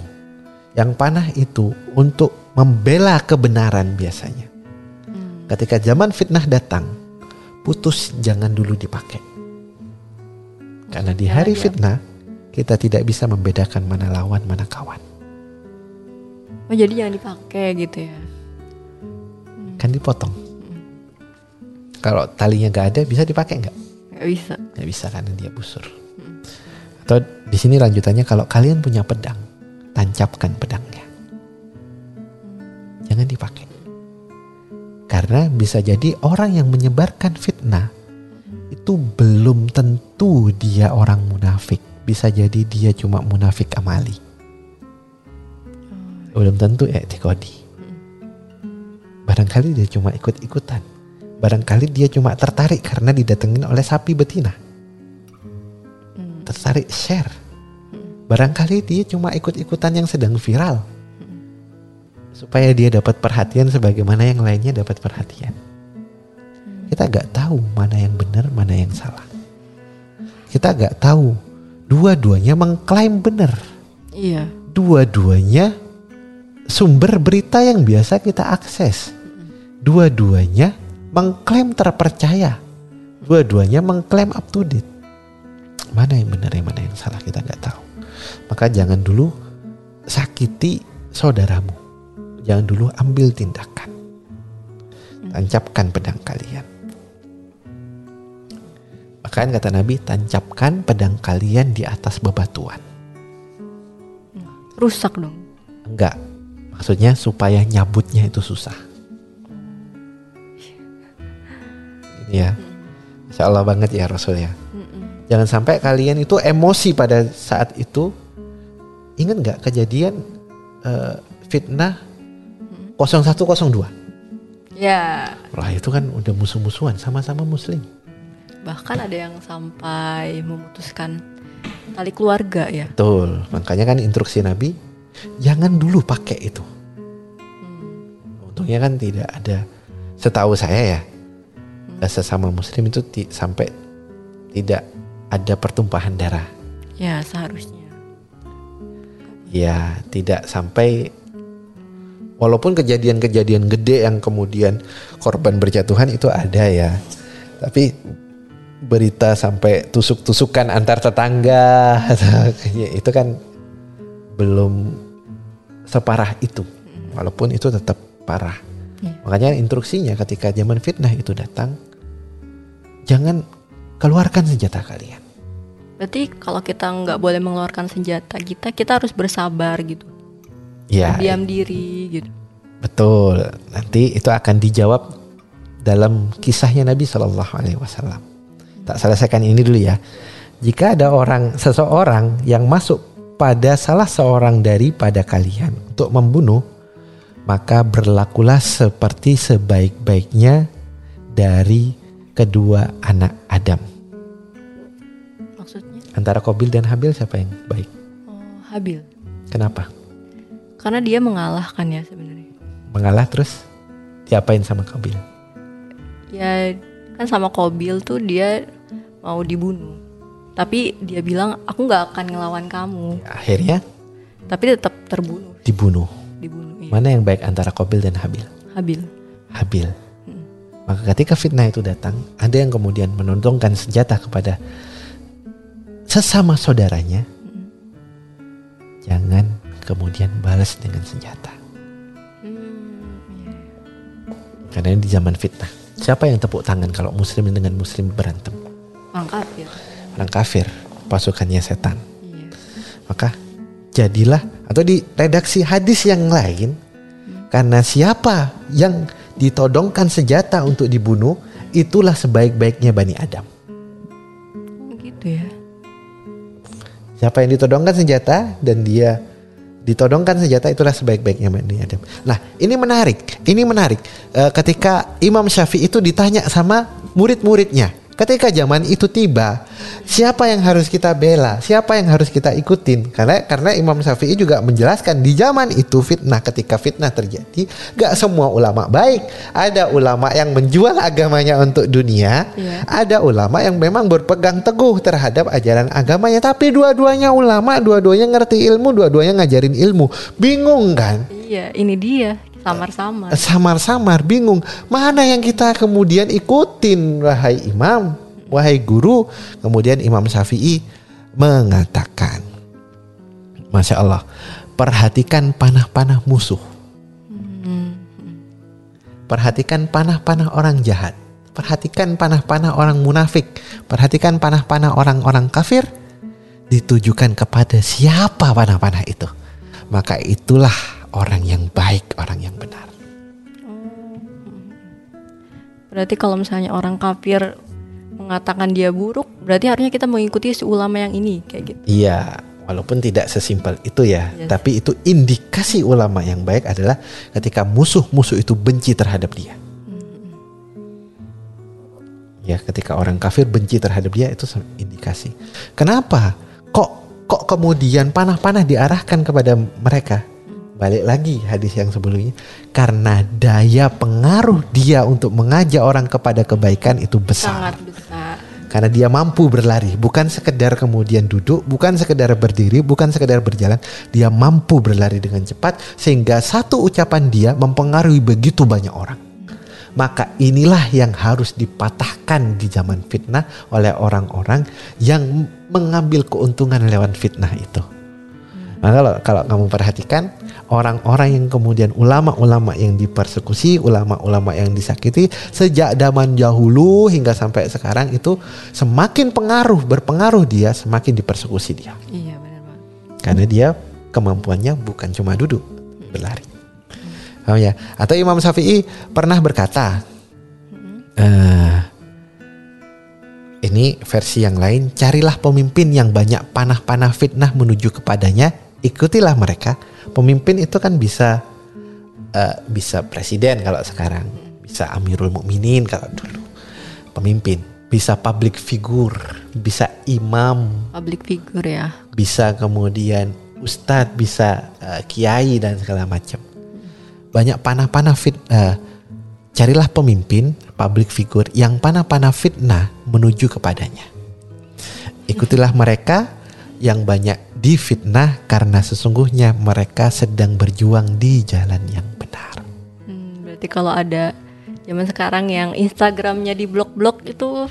yang panah itu untuk membela kebenaran biasanya. Ketika zaman fitnah datang, putus jangan dulu dipakai. Karena di hari fitnah kita tidak bisa membedakan mana lawan mana kawan. Oh jadi jangan dipakai gitu ya? Kan dipotong. Kalau talinya gak ada bisa dipakai nggak? Nggak bisa. Nggak bisa karena dia busur. Atau di sini lanjutannya kalau kalian punya pedang, tancapkan pedangnya. Jangan dipakai. Karena bisa jadi orang yang menyebarkan fitnah itu belum tentu dia orang munafik. Bisa jadi dia cuma munafik amali. Belum tentu etikodi. Barangkali dia cuma ikut-ikutan. Barangkali dia cuma tertarik karena didatengin oleh sapi betina. Tertarik share. Barangkali dia cuma ikut-ikutan yang sedang viral. Supaya dia dapat perhatian sebagaimana yang lainnya dapat perhatian. Kita gak tahu mana yang benar, mana yang salah. Kita gak tahu. Dua-duanya mengklaim benar. Iya. Dua-duanya sumber berita yang biasa kita akses. Dua-duanya mengklaim terpercaya. Dua-duanya mengklaim up to date. Mana yang benar, yang mana yang salah kita nggak tahu. Maka jangan dulu sakiti saudaramu, jangan dulu ambil tindakan. Tancapkan pedang kalian. Bahkan kata Nabi, tancapkan pedang kalian di atas bebatuan. Rusak dong. Enggak, maksudnya supaya nyabutnya itu susah. Ya, Insya Allah banget ya Rasul ya. Jangan sampai kalian itu emosi pada saat itu. Ingat nggak kejadian eh, fitnah 0102? Ya, Wah itu kan udah musuh-musuhan sama-sama muslim. bahkan ada yang sampai memutuskan tali keluarga ya. Betul, makanya kan instruksi Nabi jangan dulu pakai itu. Untungnya kan tidak ada, setahu saya ya, sesama Muslim itu ti- sampai tidak ada pertumpahan darah. Ya, seharusnya. Ya, tidak sampai walaupun kejadian-kejadian gede yang kemudian korban berjatuhan itu ada ya. Tapi berita sampai tusuk-tusukan antar tetangga ya, itu kan belum separah itu. Walaupun itu tetap parah. Iya. Makanya instruksinya ketika zaman fitnah itu datang jangan keluarkan senjata kalian. Berarti kalau kita nggak boleh mengeluarkan senjata kita, kita harus bersabar gitu. Ya, Diam diri gitu. Betul. Nanti itu akan dijawab dalam kisahnya Nabi Shallallahu Alaihi Wasallam. Tak selesaikan ini dulu ya. Jika ada orang seseorang yang masuk pada salah seorang daripada kalian untuk membunuh, maka berlakulah seperti sebaik-baiknya dari kedua anak Adam. Maksudnya? Antara Kobil dan Habil siapa yang baik? Oh, Habil. Kenapa? Karena dia mengalahkan ya sebenarnya. Mengalah terus diapain sama Kobil? Ya kan sama Kobil tuh dia mau dibunuh. Tapi dia bilang aku nggak akan ngelawan kamu. Akhirnya Tapi tetap terbunuh, dibunuh. dibunuh. Iya. Mana yang baik antara Kobil dan Habil? Habil. Habil. Maka ketika fitnah itu datang, ada yang kemudian menodongkan senjata kepada sesama saudaranya. Jangan kemudian balas dengan senjata. Hmm. Karena ini di zaman fitnah. Siapa yang tepuk tangan kalau muslim dengan muslim berantem? Orang kafir. Orang kafir, pasukannya setan. Iya. Maka jadilah atau di redaksi hadis yang lain karena siapa yang ditodongkan senjata untuk dibunuh itulah sebaik-baiknya Bani Adam. Oh, gitu ya. Siapa yang ditodongkan senjata dan dia ditodongkan senjata itulah sebaik-baiknya Bani Adam. Nah ini menarik, ini menarik. Eh, ketika Imam Syafi'i itu ditanya sama murid-muridnya, ketika zaman itu tiba, siapa yang harus kita bela, siapa yang harus kita ikutin? Karena karena Imam Syafi'i juga menjelaskan di zaman itu fitnah, ketika fitnah terjadi, gak semua ulama baik. Ada ulama yang menjual agamanya untuk dunia, Iya. ada ulama yang memang berpegang teguh terhadap ajaran agamanya tapi dua-duanya ulama dua-duanya ngerti ilmu dua-duanya ngajarin ilmu bingung kan Iya, ini dia samar-samar. samar-samar bingung. Mana yang kita kemudian ikutin? Wahai imam wahai guru. Kemudian Imam Syafi'i mengatakan Masya Allah perhatikan panah-panah musuh. Perhatikan panah-panah orang jahat. Perhatikan panah-panah orang munafik. Perhatikan panah-panah orang-orang kafir. Ditujukan kepada siapa panah-panah itu? Maka itulah orang yang baik orang yang benar Berarti kalau misalnya orang kafir mengatakan dia buruk, berarti harusnya kita mengikuti si ulama yang ini kayak gitu. Iya, walaupun tidak sesimpel itu ya, Yes. tapi itu indikasi ulama yang baik adalah ketika musuh-musuh itu benci terhadap dia. Ya, ketika orang kafir benci terhadap dia itu indikasi. Kenapa? Kok kok kemudian panah-panah diarahkan kepada mereka? Balik lagi hadis yang sebelumnya, karena daya pengaruh dia untuk mengajak orang kepada kebaikan itu besar. Sangat besar. karena dia mampu berlari. Bukan sekedar kemudian duduk bukan sekedar berdiri bukan sekedar berjalan. Dia mampu berlari dengan cepat sehingga satu ucapan dia mempengaruhi begitu banyak orang. Maka inilah yang harus dipatahkan di zaman fitnah oleh orang-orang yang mengambil keuntungan lewat fitnah itu Maka kalau, kalau kamu perhatikan orang-orang yang kemudian ulama-ulama yang dipersekusi, ulama-ulama yang disakiti sejak zaman dahulu hingga sampai sekarang itu semakin pengaruh, berpengaruh dia, semakin dipersekusi dia. Iya benar banget. Karena dia kemampuannya bukan cuma duduk, berlari. Oh ya, atau Imam Syafi'i pernah berkata, eh, ini versi yang lain, carilah pemimpin yang banyak panah-panah fitnah menuju kepadanya, ikutilah mereka. Pemimpin itu kan bisa eh, bisa presiden kalau sekarang, bisa Amirul Mukminin kalau dulu. Pemimpin, bisa public figure, bisa imam, Public figure ya. bisa kemudian ustadz, bisa eh, kiai dan segala macam. Banyak panah-panah fit, eh, carilah pemimpin public figure yang panah-panah fitnah menuju kepadanya. Ikutilah mereka yang banyak difitnah karena sesungguhnya mereka sedang berjuang di jalan yang benar. Hmm, berarti kalau ada zaman sekarang yang Instagramnya di blok-blok itu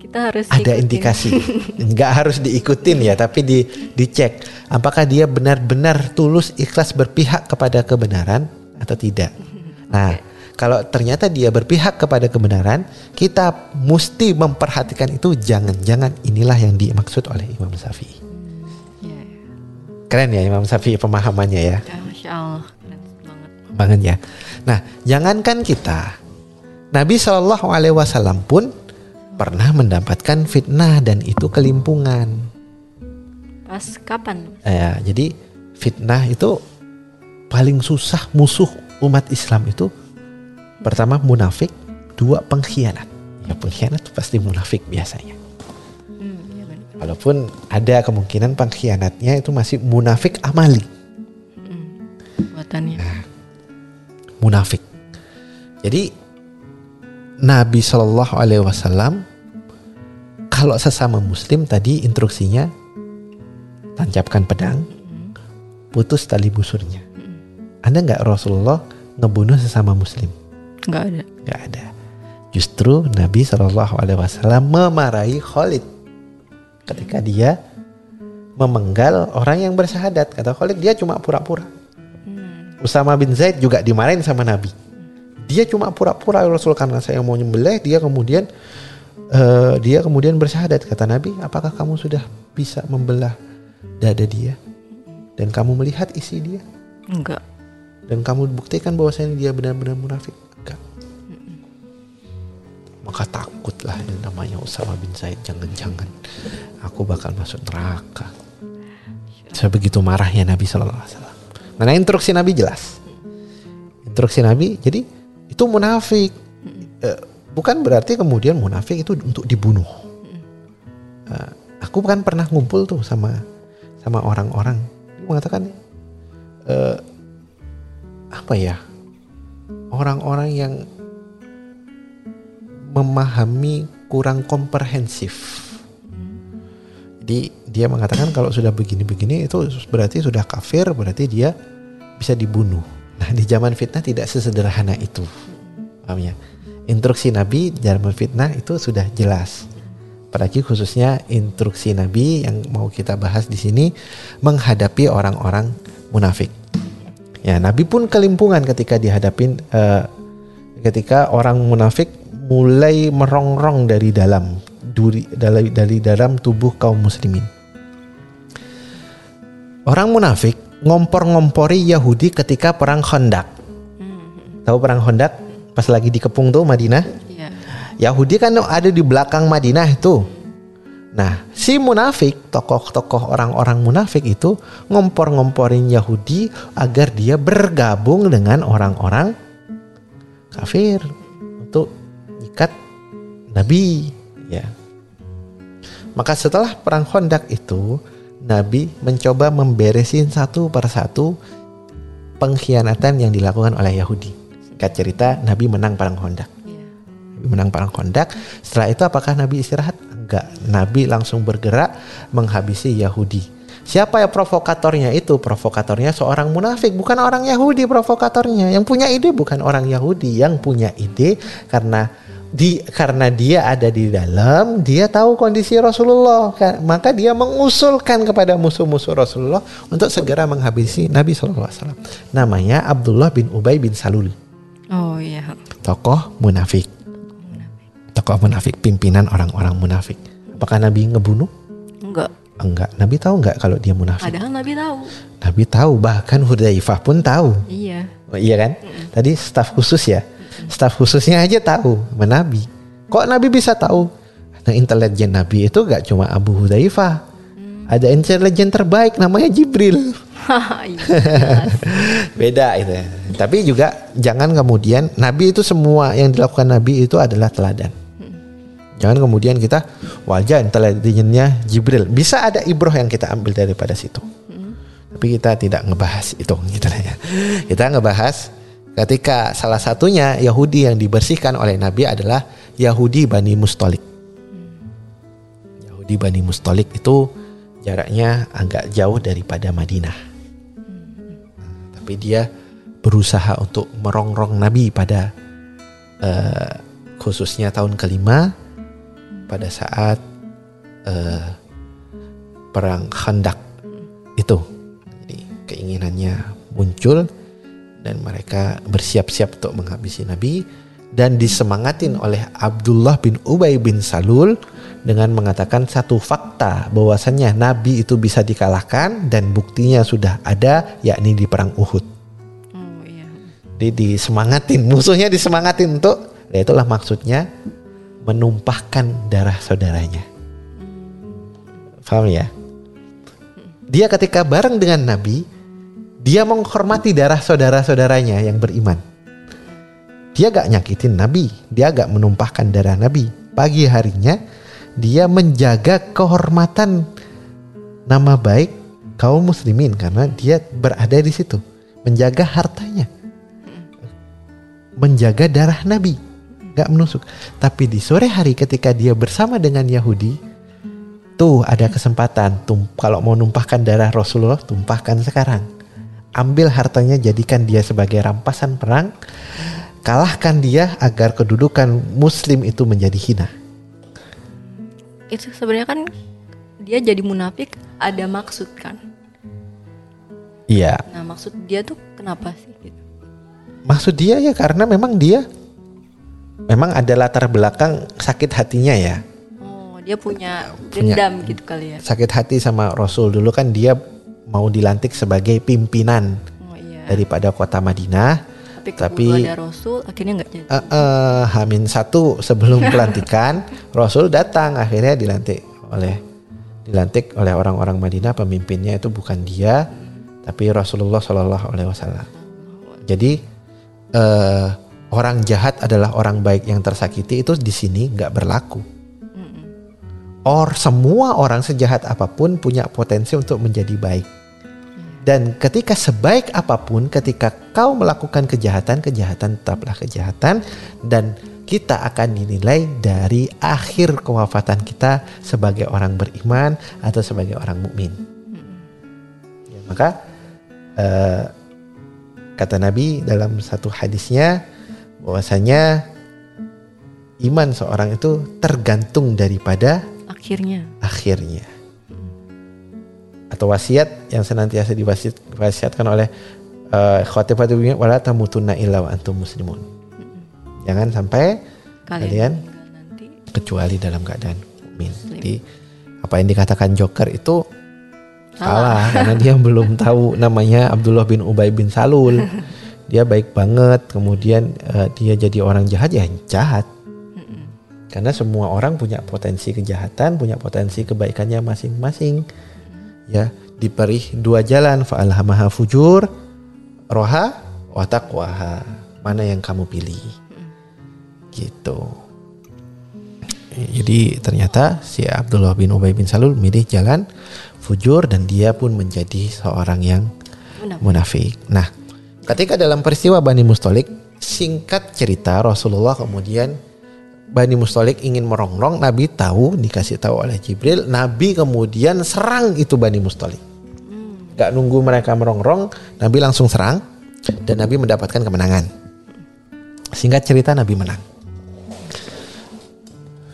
kita harus Ada ikutin. indikasi, nggak harus diikutin ya, tapi di dicek apakah dia benar-benar tulus ikhlas berpihak kepada kebenaran atau tidak. Nah, kalau ternyata dia berpihak kepada kebenaran, kita mesti memperhatikan itu. Jangan-jangan inilah yang dimaksud oleh Imam Syafi'i. Keren ya Imam Syafi'i pemahamannya ya, ya, masya Allah keren banget. banget ya. Nah, jangankan kita, Nabi Shallallahu Alaihi Wasallam pun pernah mendapatkan fitnah dan itu kelimpungan. Pas kapan? Ya, jadi fitnah itu paling susah musuh umat Islam itu pertama munafik, dua pengkhianat. Ya pengkhianat itu pasti munafik biasanya. Walaupun ada kemungkinan pengkhianatnya itu masih munafik amali, Buatannya. munafik. Jadi Nabi Shallallahu Alaihi Wasallam kalau sesama Muslim tadi instruksinya tancapkan pedang, putus tali busurnya. Ada nggak Rasulullah ngebunuh sesama Muslim? Nggak ada. Nggak ada. Justru Nabi Shallallahu Alaihi Wasallam memarahi Khalid ketika dia memenggal orang yang bersyahadat. Kata Khalid dia cuma pura-pura. Usama bin Zaid juga dimarahin sama Nabi. Dia cuma pura-pura Rasul karena saya mau nyembelih dia kemudian eh, dia kemudian bersyahadat kata Nabi apakah kamu sudah bisa membelah dada dia dan kamu melihat isi dia Enggak. dan kamu buktikan bahwasanya dia benar-benar munafik maka takutlah yang namanya Usama bin Zaid jangan-jangan aku bakal masuk neraka. Sebegitu marahnya Nabi Shallallahu Alaihi Wasallam. Karena instruksi Nabi jelas. Instruksi Nabi jadi itu munafik. Eh, bukan berarti kemudian munafik itu untuk dibunuh. Eh, aku kan pernah ngumpul tuh sama sama orang-orang. Dia mengatakan eh, apa ya? Orang-orang yang memahami kurang komprehensif. Jadi dia mengatakan kalau sudah begini-begini itu berarti sudah kafir, berarti dia bisa dibunuh. Nah di zaman fitnah tidak sesederhana itu, paham ya? Instruksi Nabi zaman fitnah itu sudah jelas. Apalagi khususnya instruksi Nabi yang mau kita bahas di sini menghadapi orang-orang munafik. Ya, Nabi pun kelimpungan ketika dihadapin eh, ketika orang munafik mulai merongrong dari dalam duri dari dari dalam tubuh kaum muslimin. Orang munafik ngompor-ngompori Yahudi ketika perang Khandaq. Tahu perang Khandaq? Pas lagi dikepung tuh Madinah. Iya. Yahudi kan ada di belakang Madinah itu. Nah, si munafik, tokoh-tokoh orang-orang munafik itu ngompor-ngomporin Yahudi agar dia bergabung dengan orang-orang kafir untuk ikat Nabi, ya. Maka setelah perang Khandaq itu, Nabi mencoba memberesin satu persatu pengkhianatan yang dilakukan oleh Yahudi. Singkat cerita, Nabi menang perang Khandaq. Iya. Nabi menang perang Khandaq. Setelah itu apakah Nabi istirahat? Enggak. Nabi langsung bergerak menghabisi Yahudi. Siapa ya provokatornya itu? Provokatornya seorang munafik, bukan orang Yahudi provokatornya. Yang punya ide bukan orang Yahudi, yang punya ide karena di karena dia ada di dalam, dia tahu kondisi Rasulullah, Ka- maka dia mengusulkan kepada musuh-musuh Rasulullah untuk segera menghabisi Nabi SAW. Namanya Abdullah bin Ubay bin Salul, Oh iya. tokoh munafik, tokoh munafik, pimpinan orang-orang munafik. Apakah Nabi ngebunuh? Enggak. Enggak. Nabi tahu enggak kalau dia munafik? Padahal Nabi tahu. Nabi tahu, bahkan Hudzaifah pun tahu. Iya. Oh, iya kan? Tadi staf khusus ya. Staf khususnya aja tahu Nabi. Kok Nabi bisa tahu? Nah, intelijen Nabi itu gak cuma Abu Hudzaifah. Ada intelijen terbaik namanya Jibril. Iya. Beda itu. ya. Tapi juga jangan kemudian Nabi itu semua yang dilakukan Nabi itu adalah teladan. Jangan kemudian kita wajah intelijennya Jibril. Bisa ada ibroh yang kita ambil daripada situ. Tapi kita tidak ngebahas itu gitu ya. Kita ngebahas ketika salah satunya Yahudi yang dibersihkan oleh Nabi adalah Yahudi Bani Mustolik. Yahudi Bani Mustolik itu jaraknya agak jauh daripada Madinah. Tapi dia berusaha untuk merongrong Nabi pada eh, khususnya tahun kelima pada saat eh, perang Khandak itu. Jadi keinginannya muncul dan mereka bersiap-siap untuk menghabisi Nabi dan disemangatin oleh Abdullah bin Ubay bin Salul dengan mengatakan satu fakta bahwasannya Nabi itu bisa dikalahkan dan buktinya sudah ada yakni di perang Uhud. Oh iya. Jadi disemangatin, musuhnya disemangatin untuk ya itulah maksudnya menumpahkan darah saudaranya. Paham ya? Dia ketika bareng dengan Nabi, dia menghormati darah saudara-saudaranya yang beriman. Dia gak nyakitin Nabi, dia gak menumpahkan darah Nabi. Pagi harinya dia menjaga kehormatan nama baik kaum muslimin karena dia berada di situ, menjaga hartanya, menjaga darah Nabi, gak menusuk. Tapi di sore hari ketika dia bersama dengan Yahudi, tuh ada kesempatan. Tum kalau mau numpahkan darah Rasulullah, tumpahkan sekarang. Ambil hartanya, jadikan dia sebagai rampasan perang. Kalahkan dia agar kedudukan Muslim itu menjadi hina. Itu sebenarnya kan dia jadi munafik ada maksud kan. Iya, Nah maksud dia tuh kenapa sih? Gitu. maksud dia ya karena memang dia memang ada latar belakang sakit hatinya ya. Oh dia punya Punya. dendam gitu kali ya. Sakit hati sama Rasul dulu kan dia mau dilantik sebagai pimpinan Oh iya. daripada kota Madinah. Tapi tapi- ada Rasul akhirnya nggak jadi. Eh, eh, Hamin satu sebelum pelantikan Rasul datang akhirnya dilantik oleh dilantik oleh orang-orang Madinah pemimpinnya itu bukan dia tapi Rasulullah Shallallahu Alaihi Wasallam. Jadi eh, orang jahat adalah orang baik yang tersakiti itu di sini nggak berlaku. Or semua orang sejahat apa pun punya potensi untuk menjadi baik. Dan ketika sebaik apa pun, ketika kau melakukan kejahatan, kejahatan tetaplah kejahatan, dan kita akan dinilai dari akhir kewafatan kita sebagai orang beriman atau sebagai orang mukmin. Ya, maka eh, kata Nabi dalam satu hadisnya bahwasanya iman seorang itu tergantung daripada Akhirnya. akhirnya atau wasiat yang senantiasa diwasiatkan oleh uh, khatifatul muslimin wala tamutunna illa wa antum muslimun. Jangan sampai Kalian? Kalian, nanti. kecuali dalam keadaan mukmin. Jadi apa yang dikatakan Joker itu salah Salah. karena dia belum tahu namanya Abdullah bin Ubay bin Salul. Dia baik banget, kemudian uh, dia jadi orang jahat ya jahat. Karena semua orang punya potensi kejahatan, punya potensi kebaikannya masing-masing. Ya, diberi dua jalan fa'alhamaha fujur, roha, wa taqwaha. Mana yang kamu pilih? Gitu. Jadi ternyata si Abdullah bin Ubay bin Salul milih jalan fujur dan dia pun menjadi seorang yang Munafik. munafik. Nah, ketika dalam peristiwa Bani Mustolik, singkat cerita Rasulullah kemudian Bani Mustolik ingin merongrong, Nabi tahu, dikasih tahu oleh Jibril, Nabi kemudian serang itu Bani Mustolik. Gak nunggu mereka merongrong, Nabi langsung serang dan Nabi mendapatkan kemenangan. Singkat cerita Nabi menang.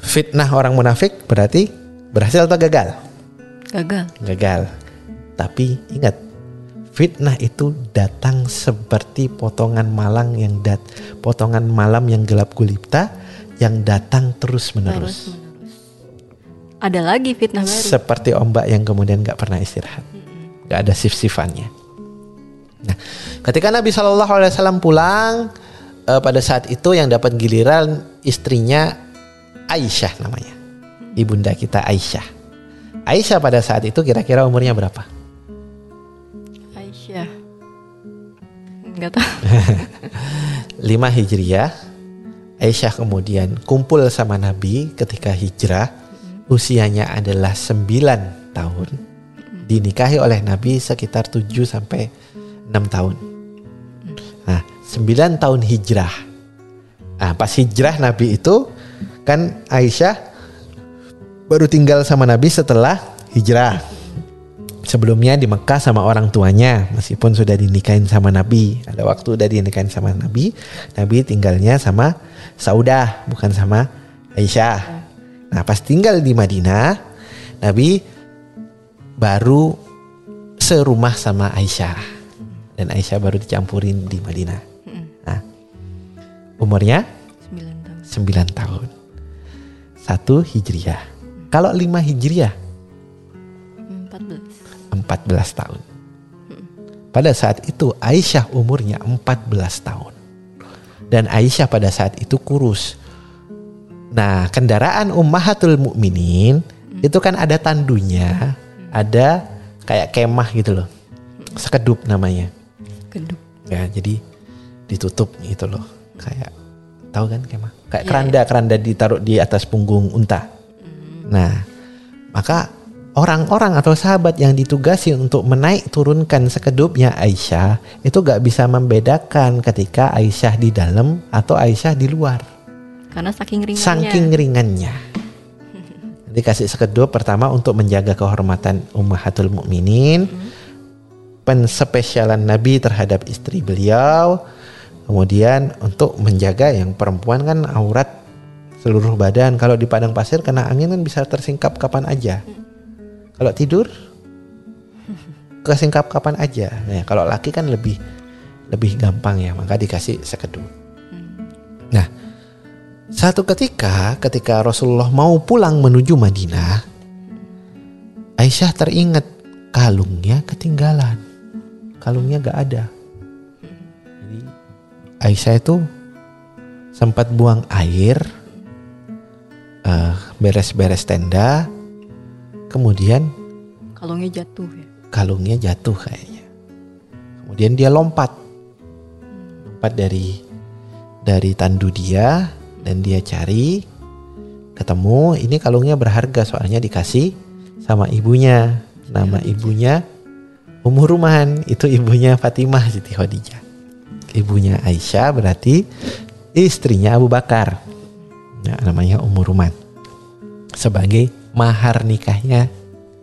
fitnah orang munafik berarti berhasil atau gagal? Gagal. Gagal. Tapi ingat, fitnah itu datang seperti potongan malam yang dat potongan malam yang gelap gulita yang datang terus menerus. Terus menerus. Ada lagi fitnah baru. Seperti ombak yang kemudian gak pernah istirahat. Gak ada sif-sifannya. Nah, ketika Nabi Shallallahu Alaihi Wasallam pulang eh, pada saat itu yang dapat giliran istrinya Aisyah namanya, ibunda kita Aisyah. Aisyah pada saat itu kira-kira umurnya berapa? Aisyah. Enggak tahu. 5 Hijriah. Aisyah kemudian kumpul sama Nabi ketika hijrah. Usianya adalah 9 tahun. Dinikahi oleh Nabi sekitar 7 sampai 6 tahun. Nah, 9 tahun hijrah. Nah, pas hijrah Nabi itu kan Aisyah baru tinggal sama Nabi setelah hijrah. Sebelumnya di Mekah sama orang tuanya, meskipun sudah dinikahin sama Nabi. Ada waktu udah dinikahin sama Nabi, Nabi tinggalnya sama Saudah, bukan sama Aisyah. Nah pas tinggal di Madinah, Nabi baru serumah sama Aisyah. Dan Aisyah baru dicampurin di Madinah. Nah, umurnya 9 tahun. 9 tahun. Satu Hijriah. Kalau 5 Hijriah 14. 14 tahun. Pada saat itu Aisyah umurnya 14 tahun. Dan Aisyah pada saat itu kurus. Nah, kendaraan Ummahatul Mukminin itu kan ada tandunya, ada kayak kemah gitu loh. Sekedup namanya. Keduk. Ya, jadi ditutup gitu loh. Kayak tahu kan kemah? Kayak Iya, keranda, keranda ditaruh di atas punggung unta. Nah, maka orang-orang atau sahabat yang ditugasi untuk menaik turunkan sekedupnya Aisyah itu gak bisa membedakan ketika Aisyah di dalam atau Aisyah di luar. Karena saking ringannya. Saking ringannya. Dikasih sekedup pertama untuk menjaga kehormatan Ummahatul Mukminin, penspesialan Nabi terhadap istri beliau, kemudian untuk menjaga yang perempuan kan aurat seluruh badan. Kalau di padang pasir kena angin kan bisa tersingkap kapan aja. Kalau tidur kesingkap kapan aja. Nah, kalau laki kan lebih lebih gampang ya, maka dikasih sekedup. Nah, satu ketika ketika Rasulullah mau pulang menuju Madinah, Aisyah teringat kalungnya ketinggalan. Kalungnya gak ada. Jadi Aisyah itu sempat buang air, eh, beres-beres tenda, kemudian Kalungnya jatuh ya. kalungnya jatuh kayaknya. Kemudian dia lompat. Lompat dari dari tandu dia dan dia cari ketemu ini kalungnya berharga soalnya dikasih sama ibunya. Nama ibunya Ummu Ruman, itu ibunya Fatimah Siti Khadijah. Ibunya Aisyah berarti istrinya Abu Bakar. Ya, namanya Ummu Ruman. Sebagai mahar nikahnya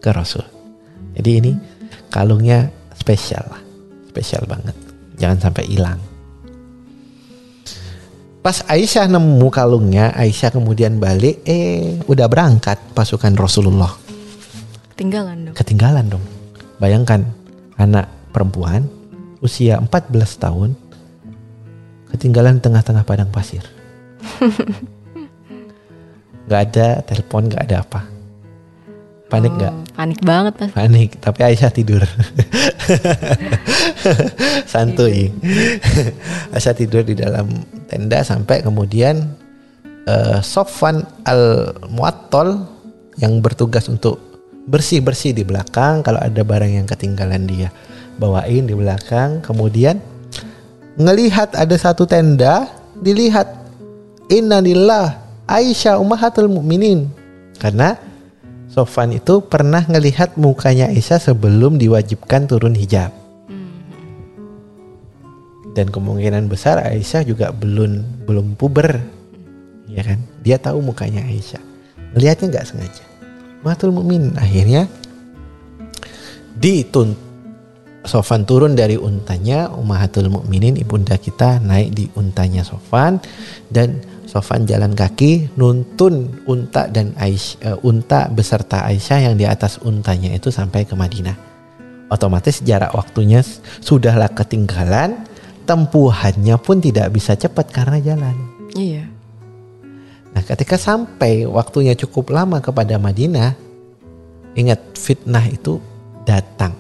ke Rasul. Jadi ini kalungnya spesial lah. Spesial banget. Jangan sampai hilang. Pas Aisyah nemu kalungnya, Aisyah kemudian balik, eh udah berangkat pasukan Rasulullah. Ketinggalan dong. Ketinggalan dong. Bayangkan anak perempuan usia 14 tahun ketinggalan tengah-tengah padang pasir. Gak ada telepon, gak ada apa. Panik Oh, gak? Panik banget pas. Panik, tapi Aisyah tidur. Santuy. Aisyah tidur di dalam tenda sampai kemudian eh, Sofwan al-Muattal yang bertugas untuk bersih-bersih di belakang kalau ada barang yang ketinggalan dia bawain di belakang kemudian ngelihat ada satu tenda dilihat innalillah Aisyah ummahatul mukminin karena Sofan itu pernah ngelihat mukanya Aisyah sebelum diwajibkan turun hijab. Dan kemungkinan besar Aisyah juga belum belum puber. Ya kan? Dia tahu mukanya Aisyah. Melihatnya nggak sengaja. Matul mukmin akhirnya ditun Sofan turun dari untanya Ummahatul Mukminin ibunda kita naik di untanya Sofan dan Sofan jalan kaki nuntun unta dan Aisyah, uh, unta beserta Aisyah yang di atas untanya itu sampai ke Madinah. Otomatis jarak waktunya sudahlah ketinggalan, tempuhannya pun tidak bisa cepat karena jalan. Iya. Nah, ketika sampai waktunya cukup lama kepada Madinah, ingat fitnah itu datang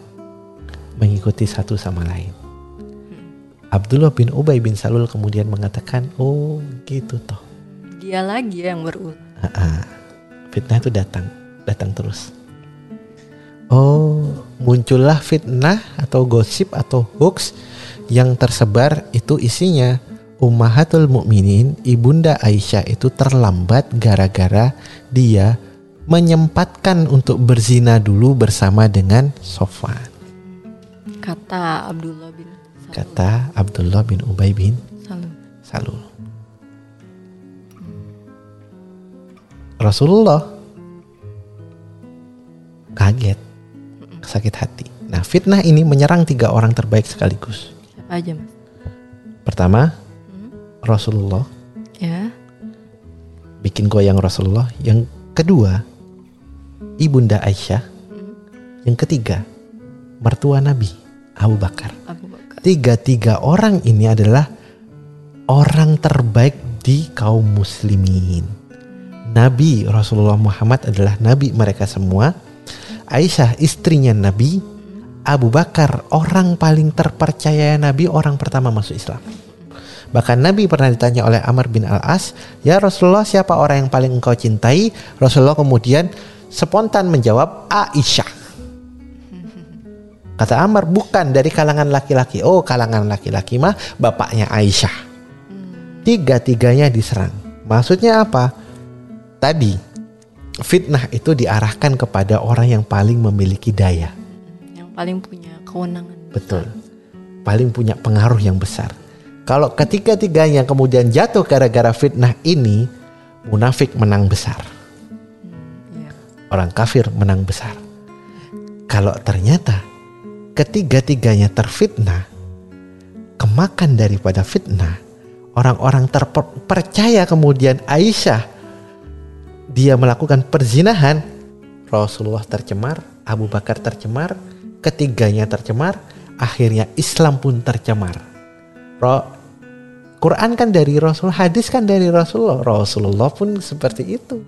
mengikuti satu sama lain. Abdullah bin Ubay bin Salul kemudian mengatakan, oh gitu toh. Dia lagi yang berulang. Fitnah itu datang, datang terus. Oh, muncullah fitnah atau gosip atau hoax yang tersebar itu isinya Ummahatul Mukminin Ibunda Aisyah itu terlambat gara-gara dia menyempatkan untuk berzina dulu bersama dengan Sofwan. Kata Abdullah bin Kata Abdullah bin Ubay bin Salul. Salul. Rasulullah kaget, sakit hati. Nah, fitnah ini menyerang tiga orang terbaik sekaligus. Siapa aja mas? Pertama, Rasulullah Ya. bikin goyang Rasulullah. Yang kedua, ibunda Aisyah. Yang ketiga, mertua Nabi Abu Bakar. Abu Bakar. Tiga-tiga orang ini adalah orang terbaik di kaum muslimin. Nabi Rasulullah Muhammad adalah nabi mereka semua. Aisyah istrinya Nabi. Abu Bakar orang paling terpercaya Nabi, orang pertama masuk Islam. Bahkan Nabi pernah ditanya oleh Amr bin Al-As, "Ya Rasulullah, siapa orang yang paling engkau cintai?" Rasulullah kemudian spontan menjawab, "Aisyah." Kata Amr, "Bukan dari kalangan laki-laki." Oh, kalangan laki-laki mah bapaknya Aisyah. Tiga-tiganya diserang. Maksudnya apa? Tadi fitnah itu diarahkan kepada orang yang paling memiliki daya. Yang paling punya kewenangan. Betul. Paling punya pengaruh yang besar. Kalau ketiga-tiganya kemudian jatuh gara-gara fitnah ini, munafik menang besar. Iya. Orang kafir menang besar. Kalau ternyata ketiga-tiganya terfitnah, kemakan daripada fitnah, orang-orang terpercaya kemudian Aisyah dia melakukan perzinahan, Rasulullah tercemar, Abu Bakar tercemar, ketiganya tercemar, akhirnya Islam pun tercemar. Quran kan dari Rasul, hadis kan dari Rasulullah. Rasulullah pun seperti itu.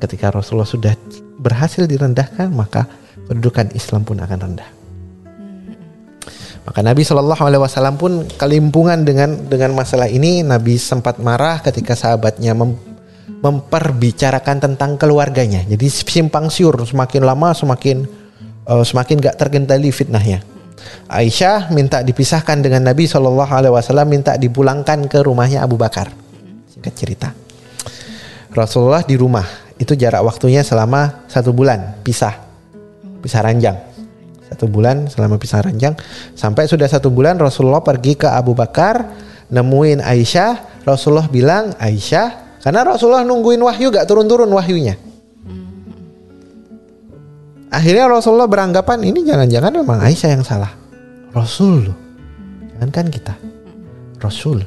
Ketika Rasulullah sudah berhasil direndahkan, maka kedudukan Islam pun akan rendah. Maka Nabi Shallallahu Alaihi Wasallam pun kelimpungan dengan dengan masalah ini. Nabi sempat marah ketika sahabatnya mem- memperbicarakan tentang keluarganya. Jadi simpang siur semakin lama semakin eh, semakin gak terkendali fitnahnya. Aisyah minta dipisahkan dengan Nabi Shallallahu Alaihi Wasallam minta dipulangkan ke rumahnya Abu Bakar. Singkat cerita. Rasulullah di rumah itu jarak waktunya selama satu bulan pisah pisah ranjang. Satu bulan selama pisah ranjang. Sampai sudah satu bulan Rasulullah pergi ke Abu Bakar nemuin Aisyah. Rasulullah bilang Aisyah karena Rasulullah nungguin wahyu gak turun-turun wahyunya. Akhirnya Rasulullah beranggapan ini jangan-jangan memang Aisyah yang salah. Rasul loh. Jangan kan kita. Rasul.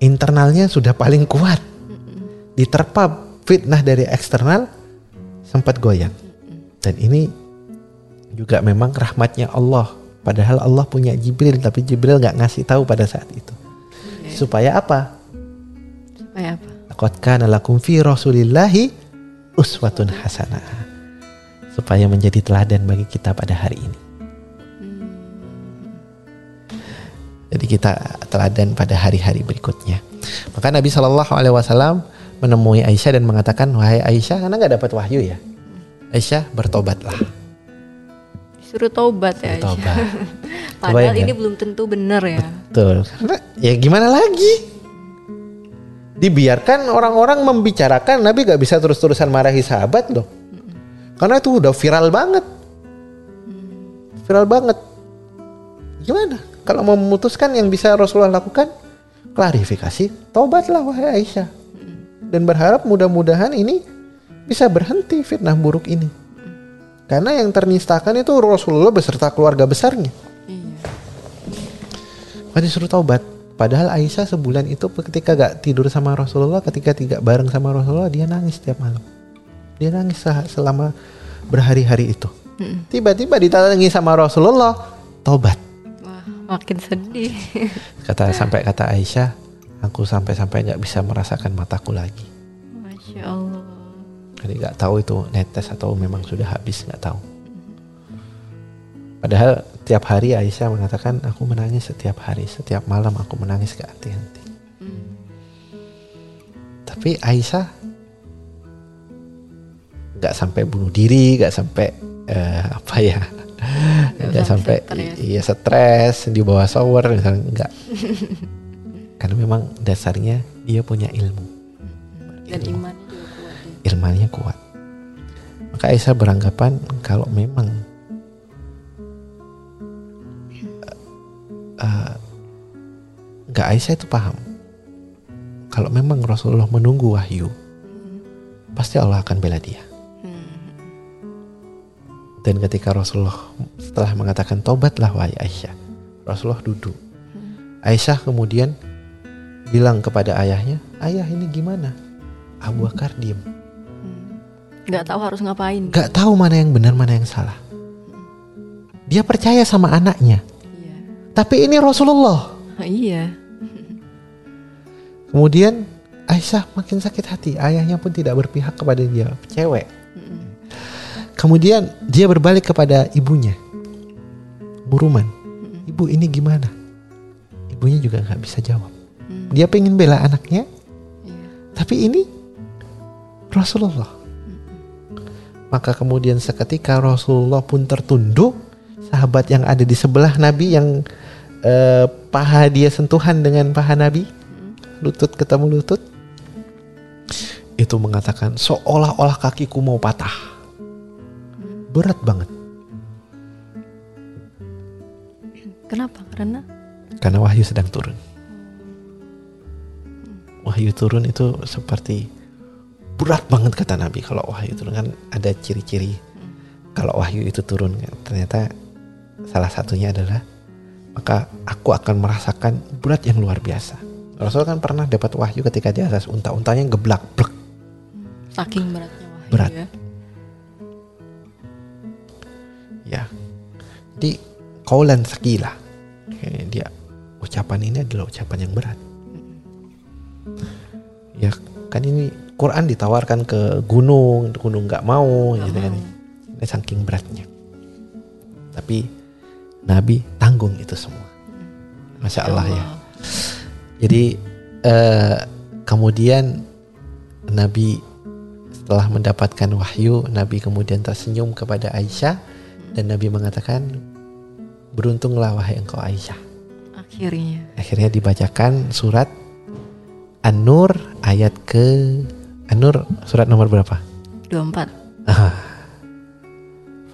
Internalnya sudah paling kuat. Diterpa fitnah dari eksternal sempat goyang. Dan ini juga memang rahmatnya Allah. Padahal Allah punya Jibril tapi Jibril nggak ngasih tahu pada saat itu. Supaya apa? Supaya apa? Laqad kana lakum fi rasulillahi uswatun hasanah supaya menjadi teladan bagi kita pada hari ini. Jadi kita teladan pada hari-hari berikutnya. Maka Nabi Shallallahu Alaihi Wasallam menemui Aisyah dan mengatakan wahai Aisyah karena nggak dapat wahyu ya? Aisyah bertobatlah Suruh taubat ya. Aisyah. Bertobat. Padahal Kebayang ini belum tentu benar ya. Betul. Karena ya gimana lagi? Dibiarkan orang-orang membicarakan Nabi gak bisa terus-terusan marahi sahabat loh. Karena itu udah viral banget. Viral banget. Gimana? Kalau mau memutuskan yang bisa Rasulullah lakukan klarifikasi, taubatlah wahai Aisyah. Dan berharap mudah-mudahan ini bisa berhenti fitnah buruk ini. Karena yang ternistakan itu Rasulullah beserta keluarga besarnya. Iya. Disuruh taubat. Padahal Aisyah sebulan itu ketika gak tidur sama Rasulullah, ketika tidak bareng sama Rasulullah, dia nangis setiap malam. Dia nangis sel- selama berhari-hari itu. Tiba-tiba ditangi sama Rasulullah, tobat. Wah, makin sedih. Kata sampai kata Aisyah, aku sampai-sampai nggak bisa merasakan mataku lagi. Masya Allah. Jadi nggak tahu itu netes atau memang sudah habis nggak tahu. Padahal tiap hari Aisyah mengatakan aku menangis setiap hari, setiap malam aku menangis gak henti-henti. Tapi Aisyah nggak sampai bunuh diri, nggak sampai eh, apa ya, nggak sampai stres. iya stres di bawah shower misalnya nggak. Karena memang dasarnya dia punya ilmu, Dan imannya juga ya. ilmunya kuat. Maka Aisyah beranggapan kalau memang eh, nggak Aisyah itu paham kalau memang Rasulullah menunggu wahyu pasti Allah akan bela dia dan ketika Rasulullah setelah mengatakan tobatlah wahai Aisyah Rasulullah duduk Aisyah kemudian bilang kepada ayahnya ayah ini gimana Abu Bakar diem Nggak tahu harus ngapain. nggak tahu mana yang benar mana yang salah dia percaya sama anaknya Iya. tapi ini Rasulullah Ah, iya. Kemudian Aisyah makin sakit hati. Ayahnya pun tidak berpihak kepada dia, cewek. Kemudian dia berbalik kepada ibunya, Buruman. Ibu ini gimana? Ibunya juga nggak bisa jawab. Dia pengen bela anaknya, Iya. tapi ini Rasulullah. Maka kemudian seketika Rasulullah pun tertunduk. Sahabat yang ada di sebelah Nabi yang eh, paha dia sentuhan dengan paha Nabi, lutut ketemu lutut, itu mengatakan seolah-olah kakiku mau patah. Berat banget. Kenapa? Karena Karena wahyu sedang turun. Wahyu turun itu seperti berat banget kata Nabi kalau wahyu turun kan ada ciri-ciri kalau wahyu itu turun kan. ternyata salah satunya adalah maka aku akan merasakan berat yang luar biasa. Rasul kan pernah dapat wahyu ketika di atas unta, untanya geblak, blek. saking beratnya wahyu Berat. ya. ya. Jadi kaulan. Kayak dia ucapan ini adalah ucapan yang berat. Ya kan ini Quran ditawarkan ke gunung, gunung nggak mau, gitu kan. Ini saking beratnya. Tapi Nabi tanggung itu semua. Masya Allah ya. Jadi eh, kemudian Nabi setelah mendapatkan wahyu, Nabi kemudian tersenyum kepada Aisyah dan Nabi mengatakan, beruntunglah wahai engkau Aisyah. Akhirnya. Akhirnya dibacakan surat An-Nur ayat ke An-Nur surat nomor berapa? 24,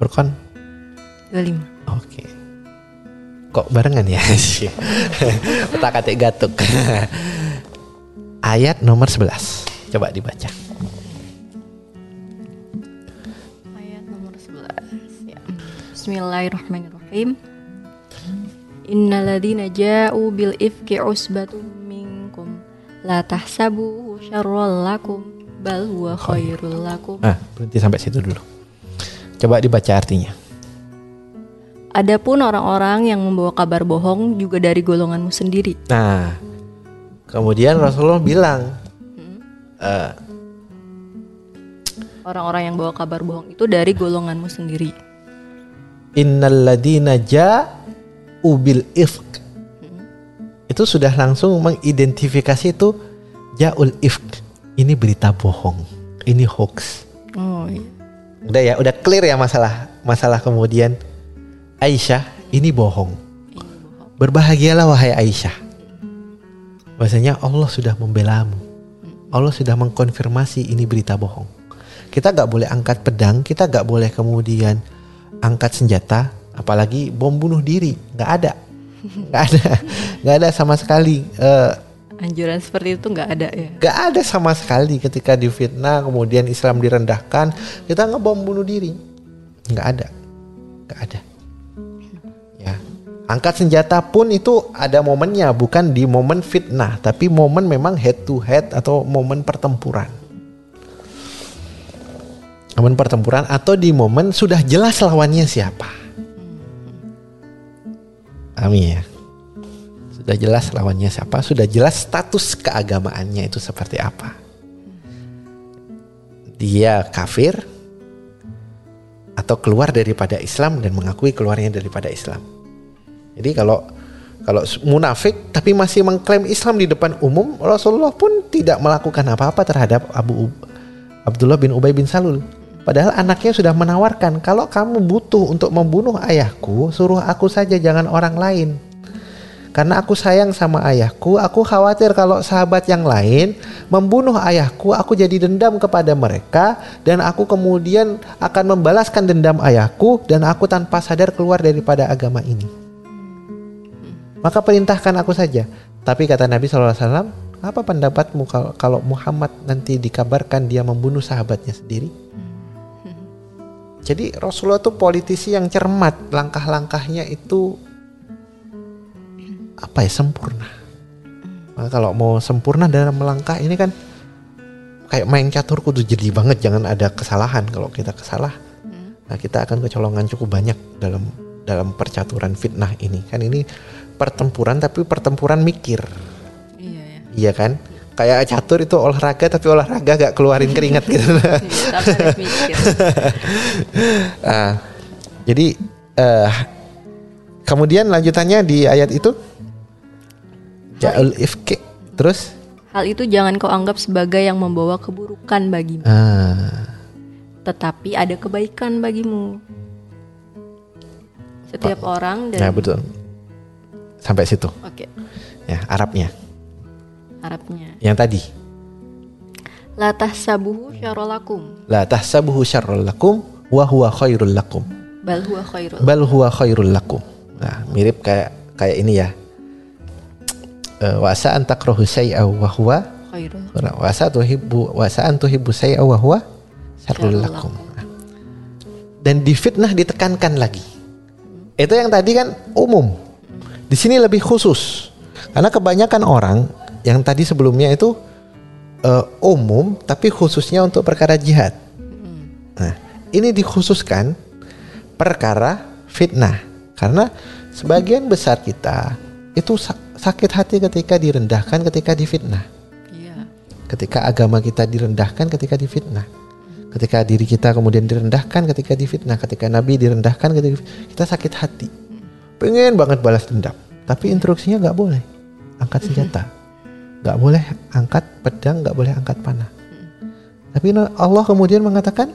Furqan? 25. Oke. Kok barengan ya? Otak atik gatuk. ayat nomor 11. Coba dibaca. Ayat nomor 11 ya. Bismillahirrahmanirrahim. Innalladzina ja'u bil ifki usbatum minkum la tahsabuhu syarral lakum bal huwa khairul lakum. Ah, berhenti sampai situ dulu. Coba dibaca artinya. Adapun orang-orang yang membawa kabar bohong juga dari golonganmu sendiri. Nah, kemudian Rasulullah bilang, eh, Orang-orang yang bawa kabar bohong itu dari golonganmu sendiri. Innalladzina ja'u bil ifk. Itu sudah langsung mengidentifikasi itu ja'ul ifk. Ini berita bohong. Ini hoax. Oh iya. Udah ya, udah clear ya masalah masalah kemudian Aisyah ini bohong. Berbahagialah wahai Aisyah. Bahasanya Allah sudah membelamu. Allah sudah mengkonfirmasi ini berita bohong. Kita gak boleh angkat pedang, kita gak boleh kemudian angkat senjata, apalagi bom bunuh diri, nggak ada, nggak ada, nggak ada sama sekali. Eh, Anjuran seperti itu nggak ada ya. Gak ada sama sekali ketika difitnah kemudian Islam direndahkan kita ngebom bunuh diri. Nggak ada, nggak ada. Ya, Angkat senjata pun itu ada momennya, bukan di momen fitnah, tapi momen memang head to head atau momen pertempuran. Momen pertempuran atau di momen sudah jelas lawannya siapa. Amin ya. Sudah jelas lawannya siapa, sudah jelas status keagamaannya itu seperti apa. Dia kafir atau keluar daripada Islam dan mengakui keluarnya daripada Islam jadi kalau kalau munafik tapi masih mengklaim Islam di depan umum, Rasulullah pun tidak melakukan apa-apa terhadap Abu Abdullah bin Ubay bin Salul. Padahal anaknya sudah menawarkan, kalau kamu butuh untuk membunuh ayahku, suruh aku saja jangan orang lain. Karena aku sayang sama ayahku, aku khawatir kalau sahabat yang lain membunuh ayahku, aku jadi dendam kepada mereka dan aku kemudian akan membalaskan dendam ayahku dan aku tanpa sadar keluar daripada agama ini. Maka perintahkan aku saja. Tapi kata Nabi SAW, apa pendapatmu kalau Muhammad nanti dikabarkan dia membunuh sahabatnya sendiri? Jadi Rasulullah itu politisi yang cermat, langkah-langkahnya itu apa ya sempurna. Maka kalau mau sempurna dalam melangkah ini kan kayak main catur kudu jadi banget, jangan ada kesalahan. Kalau kita kesalah, nah kita akan kecolongan cukup banyak dalam dalam percaturan fitnah ini. Kan ini pertempuran tapi pertempuran mikir. Iya ya. Iya kan? Kayak catur itu olahraga tapi olahraga gak keluarin keringat gitu. iya, uh, jadi uh, kemudian lanjutannya di ayat itu Ja'ul ifki terus Hal itu jangan kau anggap sebagai yang membawa keburukan bagimu. Ah. Tetapi ada kebaikan bagimu. Setiap Pak. orang dan Ya betul Sampai situ. Oke. Okay. Ya, Arabnya. Arabnya. Yang tadi. La tahsabuhu syarrolakum. La tahsabuhu syarrolakum wa huwa khairul lakum. Bal huwa khairul. Bal huwa khairul lakum. Nah, mirip kayak kayak ini ya. Uh, wasa an takrahu syai'a wa huwa khairul. Wasa tuhibbu wasa an tuhibbu syai'a wa huwa syarrul lakum. Nah. Dan difitnah ditekankan lagi. Itu yang tadi kan umum di sini lebih khusus karena kebanyakan orang yang tadi sebelumnya itu uh, umum tapi khususnya untuk perkara jihad. Nah, ini dikhususkan perkara fitnah karena sebagian besar kita itu sakit hati ketika direndahkan ketika difitnah. Iya. Ketika agama kita direndahkan ketika difitnah. Ketika diri kita kemudian direndahkan ketika difitnah, ketika nabi direndahkan ketika kita sakit hati. Pengen banget balas dendam tapi instruksinya nggak boleh. Angkat senjata. Nggak boleh angkat pedang nggak boleh angkat panah. Tapi Allah kemudian mengatakan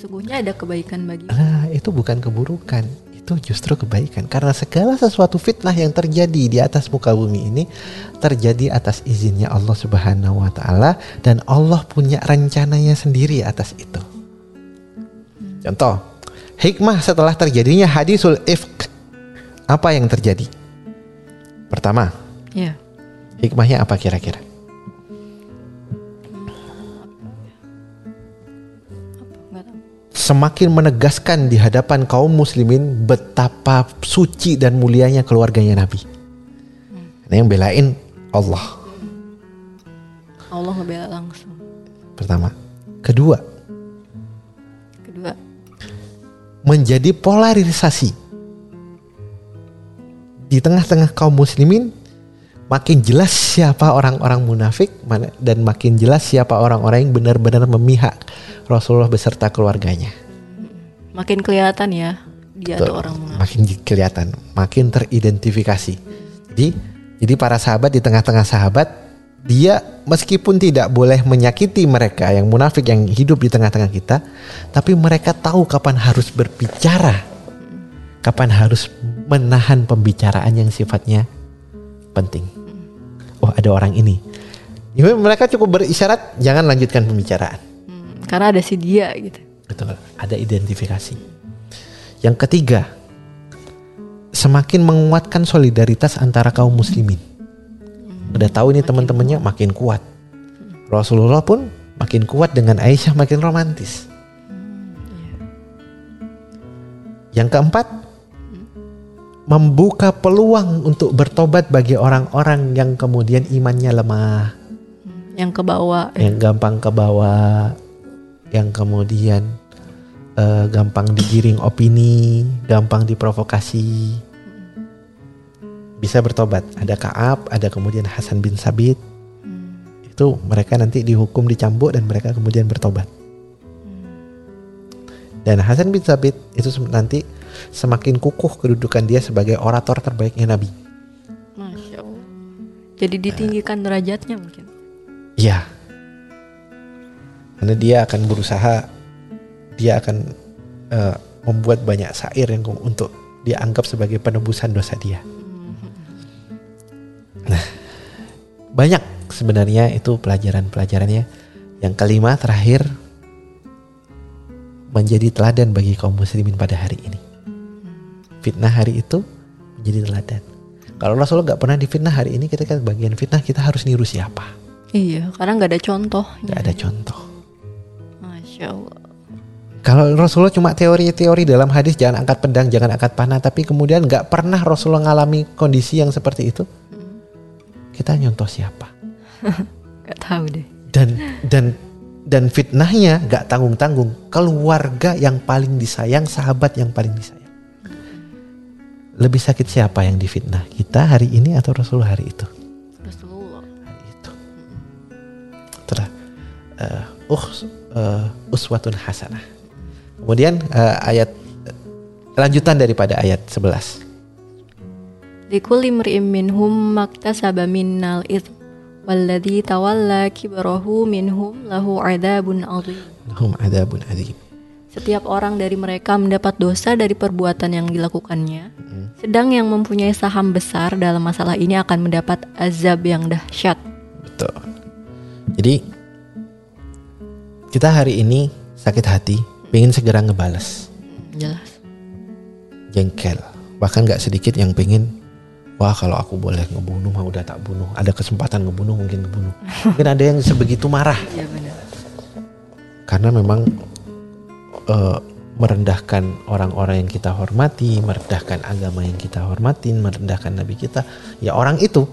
sungguhnya ada kebaikan bagi nah itu bukan keburukan itu justru kebaikan karena segala sesuatu fitnah yang terjadi di atas muka bumi ini terjadi atas izinnya Allah Subhanahu wa taala dan Allah punya rencananya sendiri atas itu. Contoh, hikmah setelah terjadinya hadisul ifk apa yang terjadi? Pertama, ya. hikmahnya apa kira-kira? Semakin menegaskan di hadapan kaum muslimin betapa suci dan mulianya keluarganya Nabi. Hmm. yang belain Allah. Allah ngebela langsung. Pertama. Kedua, menjadi polarisasi di tengah-tengah kaum muslimin makin jelas siapa orang-orang munafik dan makin jelas siapa orang-orang yang benar-benar memihak Rasulullah beserta keluarganya. Makin kelihatan ya dia tuh orang munafik. Makin kelihatan, makin teridentifikasi. Jadi jadi para sahabat di tengah-tengah sahabat dia meskipun tidak boleh menyakiti mereka yang munafik yang hidup di tengah-tengah kita, tapi mereka tahu kapan harus berbicara, kapan harus menahan pembicaraan yang sifatnya penting. Oh ada orang ini, mereka cukup berisyarat jangan lanjutkan pembicaraan. Hmm, karena ada si dia gitu. Betul, ada identifikasi. Yang ketiga, semakin menguatkan solidaritas antara kaum muslimin udah tahu ini teman-temannya makin kuat. Rasulullah pun makin kuat dengan Aisyah makin romantis. Yang keempat, membuka peluang untuk bertobat bagi orang-orang yang kemudian imannya lemah, yang ke bawah yang gampang ke bawah, yang kemudian eh, gampang digiring opini, gampang diprovokasi. Bisa bertobat. Ada Kaab, ada kemudian Hasan bin Sabit. Itu mereka nanti dihukum dicambuk dan mereka kemudian bertobat. Dan Hasan bin Sabit itu nanti semakin kukuh kedudukan dia sebagai orator terbaiknya Nabi. Masya Allah. Jadi ditinggikan derajatnya mungkin. Iya. Karena dia akan berusaha, dia akan eh, membuat banyak syair yang untuk dianggap sebagai penebusan dosa dia. Nah, banyak sebenarnya itu pelajaran-pelajarannya. Yang kelima terakhir menjadi teladan bagi kaum muslimin pada hari ini. Fitnah hari itu menjadi teladan. Kalau Rasulullah nggak pernah difitnah hari ini kita kan bagian fitnah kita harus niru siapa? Iya, karena nggak ada contoh. Nggak ada contoh. Masya Allah. Kalau Rasulullah cuma teori-teori dalam hadis jangan angkat pedang, jangan angkat panah, tapi kemudian nggak pernah Rasulullah ngalami kondisi yang seperti itu. Kita nyontoh siapa? Gak tahu deh. Dan dan dan fitnahnya nggak tanggung-tanggung. Keluarga yang paling disayang, sahabat yang paling disayang. Lebih sakit siapa yang difitnah? Kita hari ini atau Rasulullah hari itu? Rasulullah. Hari itu. Itulah uh, uh, uh, uswatun hasanah. Kemudian eh, ayat lanjutan daripada ayat 11. Likulli mri'im minhum maktasaba minnal ith walladhi tawalla kibrahu minhum lahu adabun azim. Lahum adabun. Setiap orang dari mereka mendapat dosa dari perbuatan yang dilakukannya. Sedang yang mempunyai saham besar dalam masalah ini akan mendapat azab yang dahsyat. Betul. Jadi kita hari ini sakit hati, pengen segera ngebales, Jelas. jengkel. Bahkan nggak sedikit yang pengen, wah kalau aku boleh ngebunuh mah udah tak bunuh. Ada kesempatan ngebunuh mungkin ngebunuh. Mungkin ada yang sebegitu marah Iya benar. karena memang eh, merendahkan orang-orang yang kita hormati, merendahkan agama yang kita hormatin, merendahkan nabi kita. Ya orang itu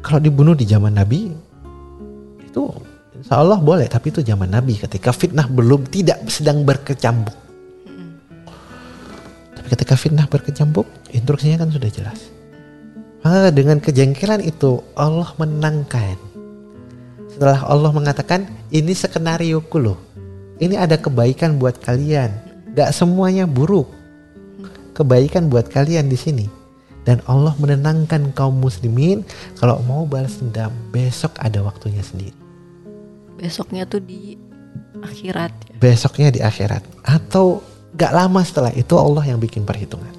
kalau dibunuh di zaman nabi itu insya Allah boleh, tapi itu zaman nabi ketika fitnah belum tidak sedang berkecambuk. Tapi ketika fitnah berkecambuk, instruksinya kan sudah jelas. Maka dengan kejengkelan itu Allah menangkan. Setelah Allah mengatakan ini skenario loh. Ini ada kebaikan buat kalian. Gak semuanya buruk. Kebaikan buat kalian di sini. Dan Allah menenangkan kaum muslimin kalau mau balas dendam besok ada waktunya sendiri. Besoknya tuh di akhirat ya. besoknya di akhirat. Atau gak lama setelah itu Allah yang bikin perhitungan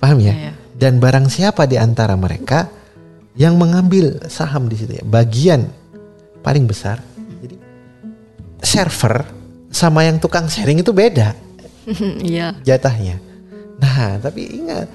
paham ya iya. dan barang siapa di antara mereka yang mengambil saham di situ ya, bagian paling besar. Jadi server sama yang tukang sharing itu beda Iya. jatahnya. Nah, tapi ingat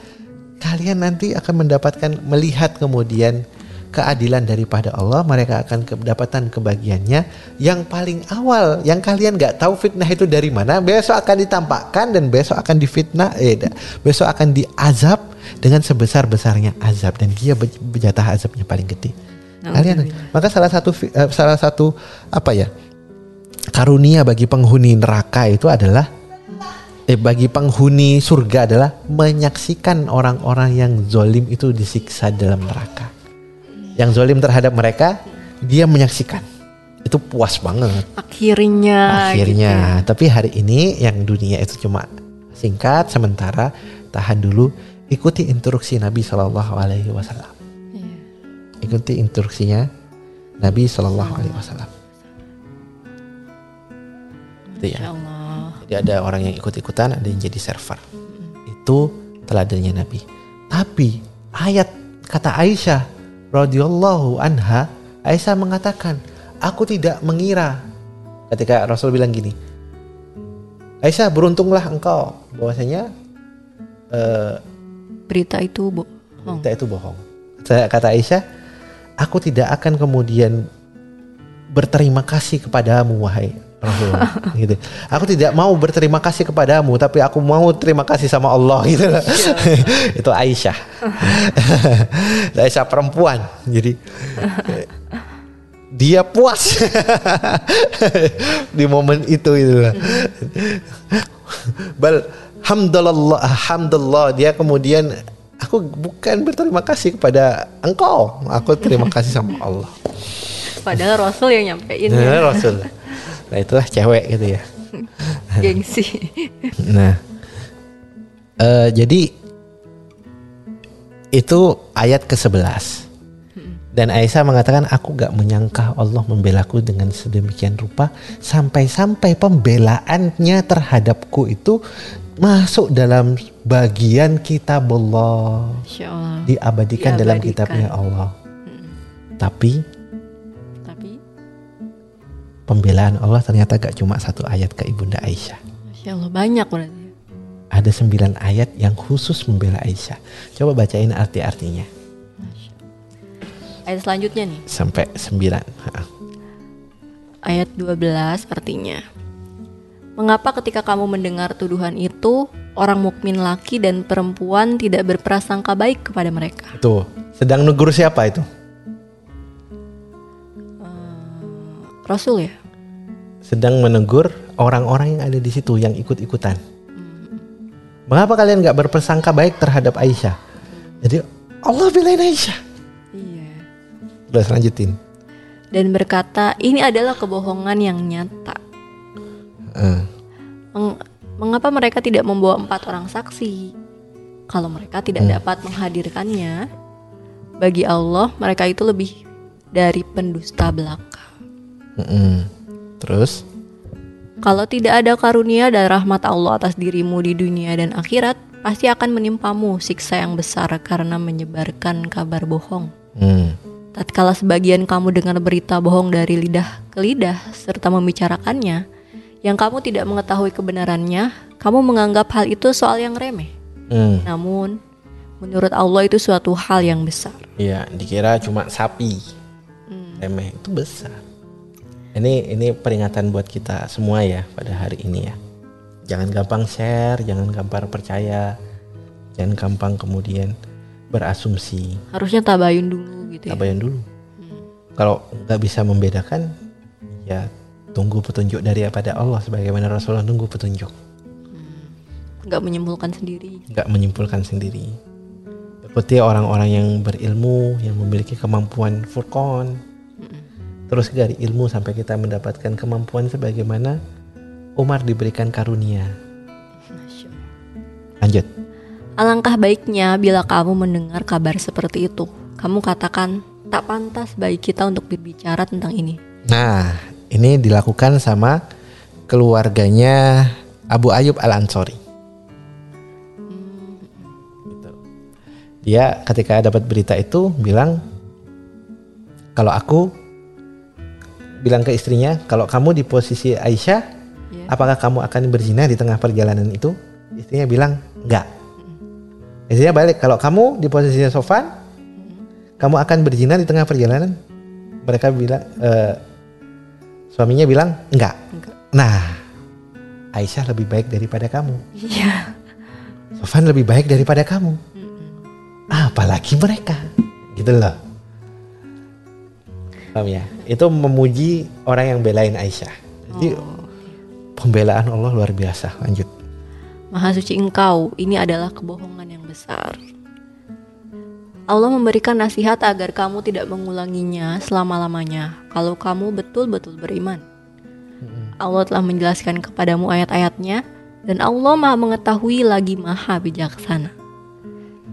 kalian nanti akan mendapatkan melihat kemudian keadilan daripada Allah, mereka akan kedapatan kebagiannya yang paling awal, yang kalian nggak tahu fitnah itu dari mana, besok akan ditampakkan dan besok akan difitnah, eh, besok akan diazab dengan sebesar besarnya azab dan dia be- jatah azabnya paling gede. Kalian, maka salah satu eh, salah satu apa ya karunia bagi penghuni neraka itu adalah eh bagi penghuni surga adalah menyaksikan orang-orang yang zolim itu disiksa dalam neraka. Yang zolim terhadap mereka, dia menyaksikan. Itu puas banget. Akhirnya. Akhirnya, tapi hari ini yang dunia itu cuma singkat sementara. Tahan dulu, ikuti instruksi Nabi Shallallahu Alaihi Wasallam. gitu. Iya. Ikuti instruksinya Nabi Shallallahu Alaihi Wasallam. Itu ya. Jadi ada orang yang ikut-ikutan, ada yang jadi server. Itu teladannya Nabi. Tapi ayat kata Aisyah radhiyallahu anha, Aisyah mengatakan, aku tidak mengira ketika Rasul bilang gini. Aisyah beruntunglah engkau bahwasanya eh, Berita itu bohong. berita itu bohong. Kata kata Aisyah, aku tidak akan kemudian berterima kasih kepadamu wahai gitu. Aku tidak mau berterima kasih kepadamu, tapi aku mau terima kasih sama Allah gitu. itu Aisyah. Aisyah perempuan. Jadi dia puas di momen itu itu. Bal hamdallah hamdallah dia kemudian aku bukan berterima kasih kepada engkau, aku terima kasih sama Allah. Padahal Rasul yang nyampein Nah, ya. Rasul. Nah itulah cewek gitu ya. Gengsi. Nah, eh, jadi itu ayat ke-11. Dan Aisyah mengatakan aku gak menyangka Allah membelaku dengan sedemikian rupa sampai-sampai pembelaannya terhadapku itu masuk dalam bagian kitab Allah Allah. diabadikan dalam Diabadikan. kitabnya Allah. Tapi Tapi pembelaan Allah ternyata gak cuma satu ayat ke ibunda Aisyah. Masya Allah banyak berarti. Ada sembilan ayat yang khusus membela Aisyah. Coba bacain arti-artinya Ayat selanjutnya nih. sampai sembilan. Ayat 12 artinya. Mengapa ketika kamu mendengar tuduhan itu, orang mukmin laki dan perempuan tidak berprasangka baik kepada mereka? Tuh, sedang negur siapa itu? Rasul ya? Sedang menegur orang-orang yang ada di situ yang ikut-ikutan. Mengapa kalian nggak berprasangka baik terhadap Aisyah? Jadi Allah belain Aisyah. Iya. Udah lanjutin. Dan berkata, ini adalah kebohongan yang nyata. Eh, Meng- mengapa mereka tidak membawa empat orang saksi? Kalau mereka tidak dapat menghadirkannya, bagi Allah mereka itu lebih dari pendusta belaka. mm-mm. Terus? Kalau tidak ada karunia dan rahmat Allah atas dirimu di dunia dan akhirat, pasti akan menimpamu siksa yang besar karena menyebarkan kabar bohong. Hmm. Tatkala sebagian kamu dengar berita bohong dari lidah ke lidah serta membicarakannya, yang kamu tidak mengetahui kebenarannya, kamu menganggap hal itu soal yang remeh. Hmm. Namun, menurut Allah itu suatu hal yang besar. Iya, dikira cuma sapi. Remeh itu besar. Ini ini peringatan buat kita semua ya pada hari ini ya. Jangan gampang share, jangan gampang percaya, jangan gampang kemudian berasumsi. Harusnya tabayun dulu gitu ya. Tabayan dulu. Kalau nggak bisa membedakan, ya tunggu petunjuk dari pada Allah sebagaimana Rasulullah nunggu petunjuk, Nggak menyimpulkan sendiri. nggak menyimpulkan sendiri. Seperti orang-orang yang berilmu, yang memiliki kemampuan furqan, terus dari ilmu sampai kita mendapatkan kemampuan sebagaimana Umar diberikan karunia. Lanjut. Alangkah baiknya bila kamu mendengar kabar seperti itu. Kamu katakan, tak pantas bagi kita untuk berbicara tentang ini. Nah, ini dilakukan sama keluarganya Abu Ayub Al Ansori. Gitu. Dia ketika dapat berita itu bilang, kalau aku bilang ke istrinya, kalau kamu di posisi Aisyah, Ya. apakah kamu akan berzina di tengah perjalanan itu? Istrinya bilang, enggak. Istrinya balik, kalau kamu di posisi Sofan, kamu akan berzina di tengah perjalanan? Mereka bilang, eh, suaminya bilang, enggak. Enggak. Nah, Aisyah lebih baik daripada kamu. Iya. Sofan lebih baik daripada kamu. Apalagi mereka. Gitu loh. Paham ya? Itu memuji orang yang belain Aisyah. Jadi pembelaan Allah luar biasa. Lanjut. Maha suci engkau, ini adalah kebohongan yang besar. Allah memberikan nasihat agar kamu tidak mengulanginya selama-lamanya kalau kamu betul-betul beriman. Allah telah menjelaskan kepadamu ayat-ayatnya dan Allah maha mengetahui lagi maha bijaksana.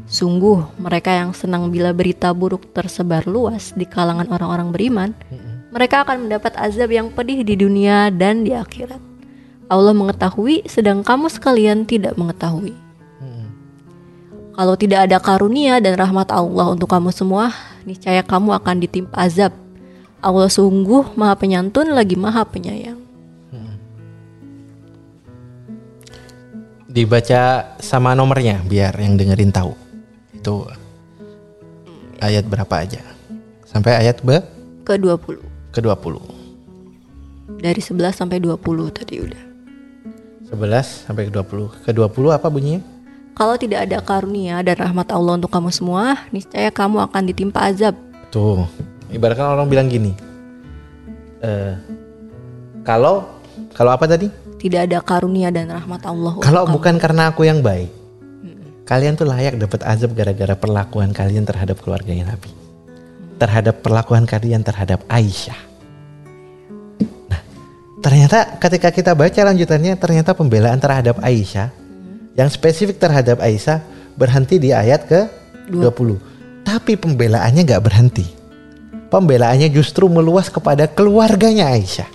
Sungguh mereka yang senang bila berita buruk tersebar luas di kalangan orang-orang beriman, mereka akan mendapat azab yang pedih di dunia dan di akhirat. Allah mengetahui sedang kamu sekalian tidak mengetahui. Kalau tidak ada karunia dan rahmat Allah untuk kamu semua, niscaya kamu akan ditimpa azab. Allah sungguh maha penyantun lagi maha penyayang. Dibaca sama nomornya biar yang dengerin tahu. Itu ayat berapa aja? Sampai ayat be Ke-20. Ke-20. dari 11 sampai 20 tadi udah. 11 sampai ke 20. Ke 20 apa bunyinya? Kalau tidak ada karunia dan rahmat Allah untuk kamu semua, niscaya kamu akan ditimpa azab. Tuh, ibaratkan orang bilang gini. eh kalau kalau apa tadi? Tidak ada karunia dan rahmat Allah. untuk Kalau kamu. bukan karena aku yang baik, kalian tuh layak dapat azab gara-gara perlakuan kalian terhadap keluarganya Nabi. Terhadap perlakuan kalian terhadap Aisyah. Nah, ternyata ketika kita baca lanjutannya, ternyata pembelaan terhadap Aisyah yang spesifik terhadap Aisyah berhenti di ayat ke 20. Tapi pembelaannya nggak berhenti. Pembelaannya justru meluas kepada keluarganya Aisyah.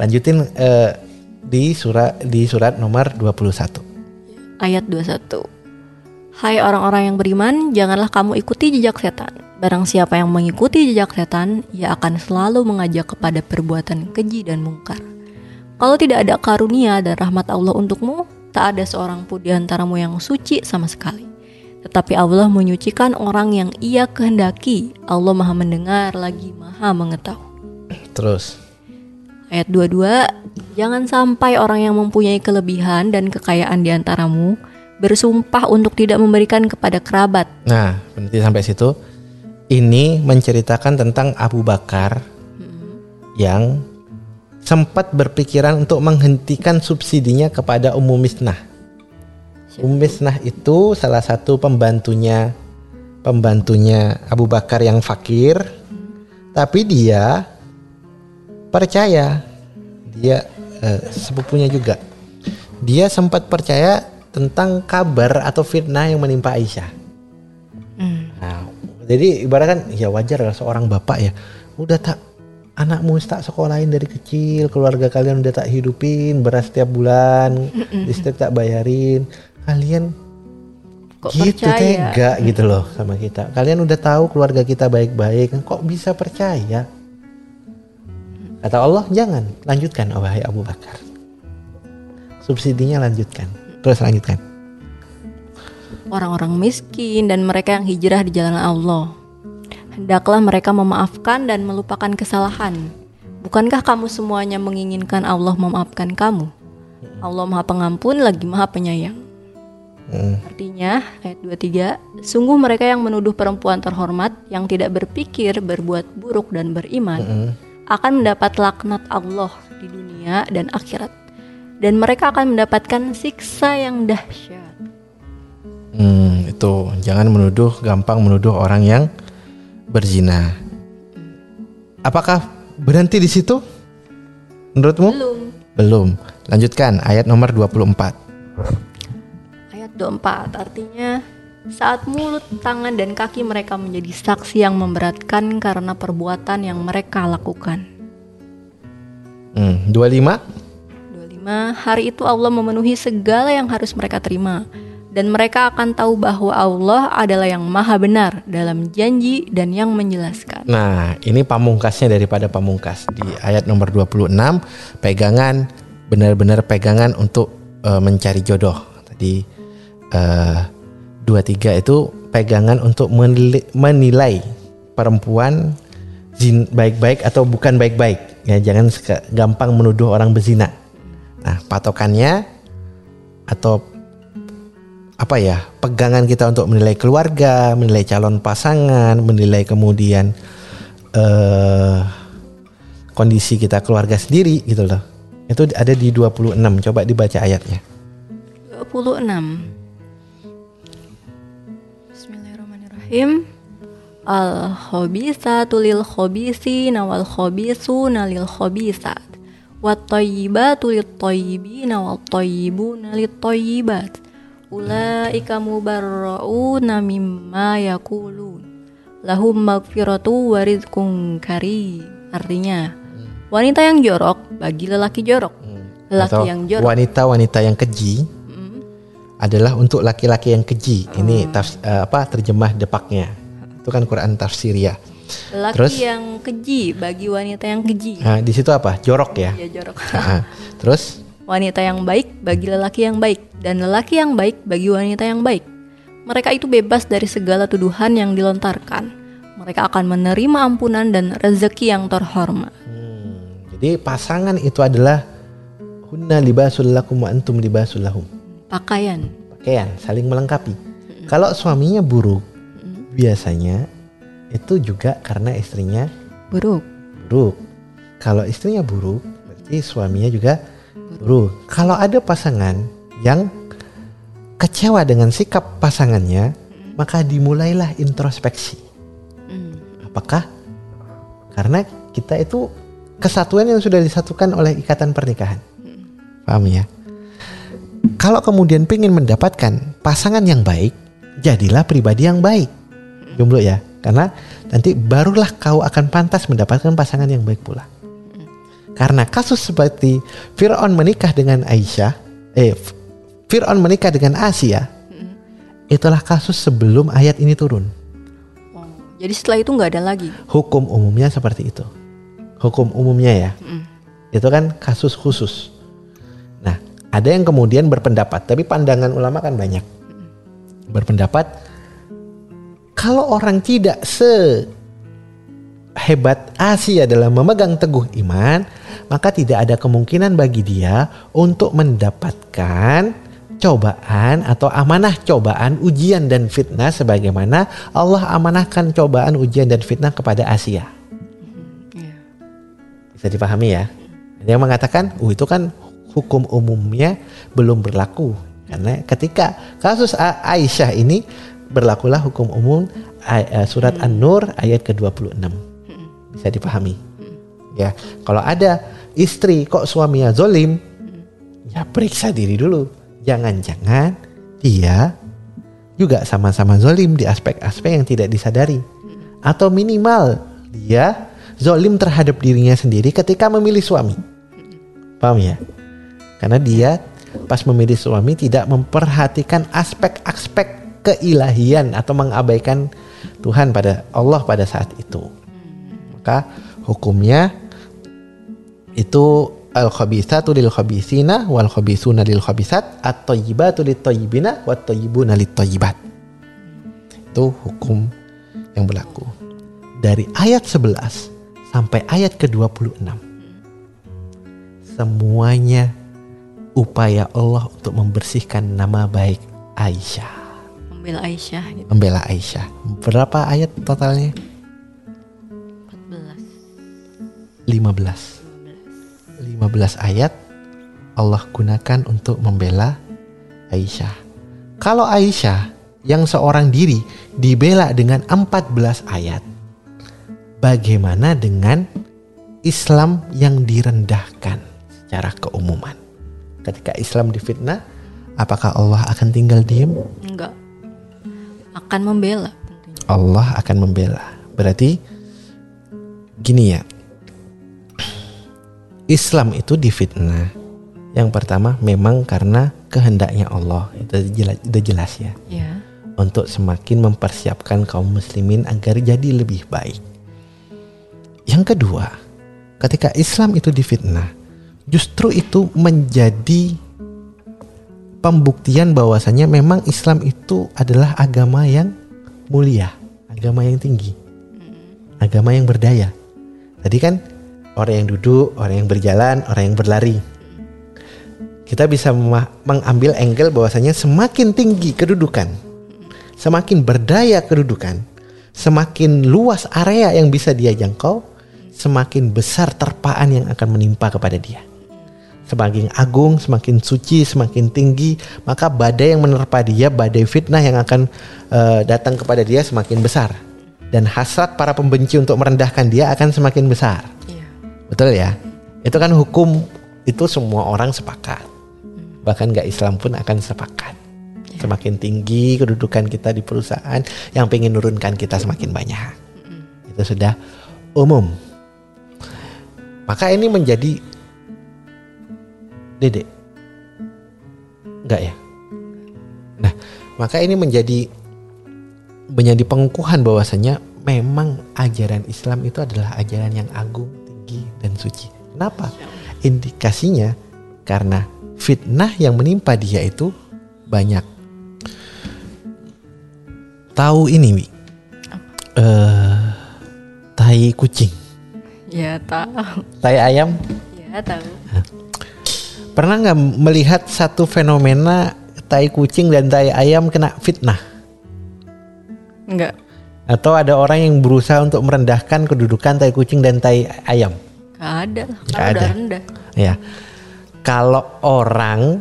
Lanjutin eh, di surat di surat nomor 21. Ayat 21. Hai orang-orang yang beriman, janganlah kamu ikuti jejak setan. Barang siapa yang mengikuti jejak setan, ia akan selalu mengajak kepada perbuatan keji dan mungkar. Kalau tidak ada karunia dan rahmat Allah untukmu, tak ada seorang pun di antaramu yang suci sama sekali. Tetapi Allah menyucikan orang yang ia kehendaki. Allah maha mendengar lagi maha mengetahui. Terus Ayat 22, jangan sampai orang yang mempunyai kelebihan dan kekayaan di antaramu bersumpah untuk tidak memberikan kepada kerabat. Nah, berarti sampai situ. Ini menceritakan tentang Abu Bakar yang sempat berpikiran untuk menghentikan subsidinya kepada Ummu Misnah. Ummu Misnah itu salah satu pembantunya pembantunya Abu Bakar yang fakir, tapi dia percaya dia eh, sepupunya juga. Dia sempat percaya tentang kabar atau fitnah yang menimpa Aisyah. Nah, jadi ibaratkan ya wajar lah seorang bapak ya udah tak anakmu tak sekolahin dari kecil, keluarga kalian udah tak hidupin, beras setiap bulan, listrik tak bayarin, kalian Kok gitu percaya? tega gitu loh sama kita. Kalian udah tahu keluarga kita baik-baik, kok bisa percaya? Kata Allah, jangan lanjutkan wahai Abu Bakar. Subsidinya lanjutkan. Terus lanjutkan. orang-orang miskin dan mereka yang hijrah di jalan Allah. Hendaklah mereka memaafkan dan melupakan kesalahan. Bukankah kamu semuanya menginginkan Allah memaafkan kamu? Allah Maha Pengampun lagi Maha Penyayang. Hmm. Artinya, ayat 23, sungguh mereka yang menuduh perempuan terhormat yang tidak berpikir, berbuat buruk dan beriman akan mendapat laknat Allah di dunia dan akhirat. Dan mereka akan mendapatkan siksa yang dahsyat. Hmm, itu jangan menuduh, gampang menuduh orang yang berzina. Apakah berhenti di situ? Menurutmu? Belum. Belum. Lanjutkan ayat nomor 24. Ayat 24 artinya saat mulut, tangan, dan kaki mereka menjadi saksi yang memberatkan karena perbuatan yang mereka lakukan. Hmm, 25. 25 Hari itu Allah memenuhi segala yang harus mereka terima dan mereka akan tahu bahwa Allah adalah yang maha benar dalam janji dan yang menjelaskan. Nah, ini pamungkasnya daripada pamungkas di ayat nomor 26, pegangan benar-benar pegangan untuk eh, mencari jodoh. Tadi eh 23 itu pegangan untuk menilai, menilai perempuan baik-baik atau bukan baik-baik. Ya, jangan gampang menuduh orang berzina. Nah, patokannya atau apa ya pegangan kita untuk menilai keluarga, menilai calon pasangan, menilai kemudian eh kondisi kita keluarga sendiri gitu loh. Itu ada di 26. Coba dibaca ayatnya. 26 Bismillahirrahmanirrahim Al khabisatu lil khabisina wal khabisuna lil khabisat Ulaika mubarra'una mimma yakulun. Lahum magfiratu Artinya Wanita yang jorok bagi lelaki jorok. Lelaki Atau yang jorok. wanita-wanita yang keji adalah untuk laki-laki yang keji. Ini tafs- eh, apa terjemah depaknya. Itu kan Quran tafsir ya. Lelaki Terus? yang keji bagi wanita yang keji. Nah, di situ apa? Jorok ya. Ya jorok. Nah, terus wanita yang baik bagi lelaki yang baik dan lelaki yang baik bagi wanita yang baik. Mereka itu bebas dari segala tuduhan yang dilontarkan. Mereka akan menerima ampunan dan rezeki yang terhormat. Hmm. Jadi pasangan itu adalah hunna libasul lakum wa antum libasul lahum. Pakaian. Pakaian saling melengkapi. Kalau suaminya buruk, biasanya itu juga karena istrinya Buruk. buruk. Kalau istrinya buruk, berarti suaminya juga buruk. Kalau ada pasangan yang kecewa dengan sikap pasangannya, maka dimulailah introspeksi. Hmm. Apakah karena kita itu kesatuan yang sudah disatukan oleh ikatan pernikahan. Paham ya? Kalau kemudian ingin mendapatkan pasangan yang baik, jadilah pribadi yang baik. Jomblo ya. Karena nanti barulah kau akan pantas mendapatkan pasangan yang baik pula. Karena kasus seperti Fir'aun menikah dengan Aisyah, eh Fir'aun menikah dengan Asia, itulah kasus sebelum ayat ini turun. Oh, jadi setelah itu nggak ada lagi. Hukum umumnya seperti itu. Hukum umumnya ya. Mm. Itu kan kasus khusus. Nah, ada yang kemudian berpendapat, tapi pandangan ulama kan banyak. Berpendapat kalau orang tidak se hebat Asia dalam memegang teguh iman, maka tidak ada kemungkinan bagi dia untuk mendapatkan cobaan atau amanah cobaan, ujian dan fitnah sebagaimana Allah amanahkan cobaan, ujian dan fitnah kepada Asia. Iya. Bisa dipahami ya? Ada yang mengatakan, oh itu kan hukum umumnya belum berlaku. Karena ketika kasus Aisyah ini berlakulah hukum umum eh, surat An-Nur ayat ke-26. Bisa dipahami. Ya, kalau ada istri kok suaminya zolim, ya periksa diri dulu. Jangan-jangan dia juga sama-sama zolim di aspek-aspek yang tidak disadari. Atau minimal dia zolim terhadap dirinya sendiri ketika memilih suami. Paham ya? Karena dia pas memilih suami tidak memperhatikan aspek-aspek keilahian atau mengabaikan Tuhan pada Allah pada saat itu. Maka hukumnya itu al khabithatu lil khabithina wal khabithuna lil khabithat at thayyibatu lit thayyibina wat thayyibuna lit thayyibat. Itu hukum yang berlaku. Dari ayat 11 sampai ayat ke-26 semuanya upaya Allah untuk membersihkan nama baik Aisyah Membela Aisyah gitu. membela Aisyah. Berapa ayat totalnya? 14. 15. 15 ayat Allah gunakan untuk membela Aisyah. Kalau Aisyah yang seorang diri dibela dengan 14 ayat, bagaimana dengan Islam yang direndahkan secara keumuman? Ketika Islam difitnah, apakah Allah akan tinggal diam? Enggak. Akan membela tentunya. Allah akan membela. Berarti gini ya. Islam itu difitnah. Yang pertama memang karena kehendaknya Allah. Itu jelas, udah jelas ya. Ya. Untuk semakin mempersiapkan kaum muslimin agar jadi lebih baik. Yang kedua, ketika Islam itu difitnah, justru itu menjadi pembuktian bahwasanya memang Islam itu adalah agama yang mulia, agama yang tinggi, agama yang berdaya. Tadi kan orang yang duduk, orang yang berjalan, orang yang berlari. Kita bisa mengambil angle bahwasanya semakin tinggi kedudukan, semakin berdaya kedudukan, semakin luas area yang bisa dia jangkau, semakin besar terpaan yang akan menimpa kepada dia semakin agung, semakin suci, semakin tinggi, maka badai yang menerpa dia, badai fitnah yang akan eh, datang kepada dia semakin besar. Dan hasrat para pembenci untuk merendahkan dia akan semakin besar. Iya. Betul ya? Itu kan hukum itu semua orang sepakat. Bahkan gak Islam pun akan sepakat. Semakin tinggi kedudukan kita di perusahaan, yang pengen nurunkan kita semakin banyak. Itu sudah umum. Maka ini menjadi Dede. Enggak ya? Nah, maka ini menjadi menjadi pengukuhan bahwasanya memang ajaran Islam itu adalah ajaran yang agung, tinggi dan suci. Kenapa? Indikasinya karena fitnah yang menimpa dia itu banyak. Tahu ini, Wi? Eh, tai kucing. Ya tahu. Tai ayam? Ya tahu. Pernah nggak melihat satu fenomena tai kucing dan tai ayam kena fitnah? Enggak. Atau ada orang yang berusaha untuk merendahkan kedudukan tai kucing dan tai ayam? Gak ada. Udah ada. rendah. Ya. Kalau orang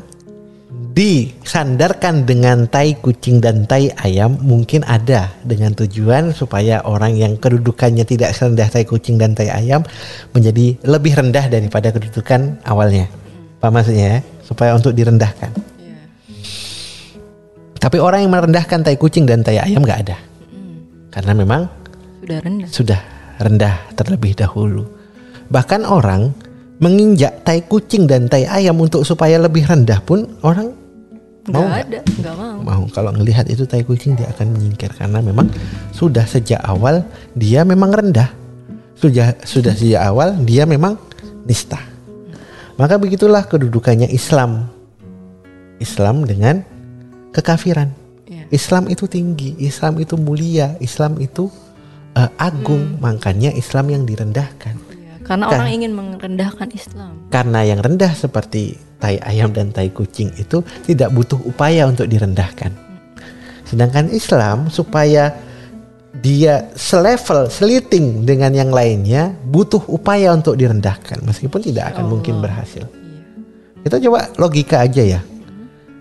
disandarkan dengan tai kucing dan tai ayam mungkin ada dengan tujuan supaya orang yang kedudukannya tidak serendah tai kucing dan tai ayam menjadi lebih rendah daripada kedudukan awalnya. Apa maksudnya ya? Supaya untuk direndahkan. Iya. Tapi orang yang merendahkan tai kucing dan tai ayam nggak ada. Karena memang Sudah rendah. sudah rendah terlebih dahulu. Bahkan orang menginjak tai kucing dan tai ayam untuk supaya lebih rendah pun orang mau Enggak nggak? ada. Enggak mau. mau kalau ngelihat itu tai kucing dia akan menyingkir karena memang sudah sejak awal dia memang rendah sudah sudah sejak awal dia memang nista maka begitulah kedudukannya Islam Islam dengan kekafiran Iya. Islam itu tinggi Islam itu mulia Islam itu eh, agung makanya Islam yang direndahkan Iya, Karena Kan. orang ingin merendahkan Islam. karena yang rendah seperti tai ayam dan tai kucing itu tidak butuh upaya untuk direndahkan. Sedangkan Islam supaya dia selevel, seliting dengan yang lainnya butuh upaya untuk direndahkan meskipun tidak akan mungkin berhasil. Iya. Kita coba logika aja ya.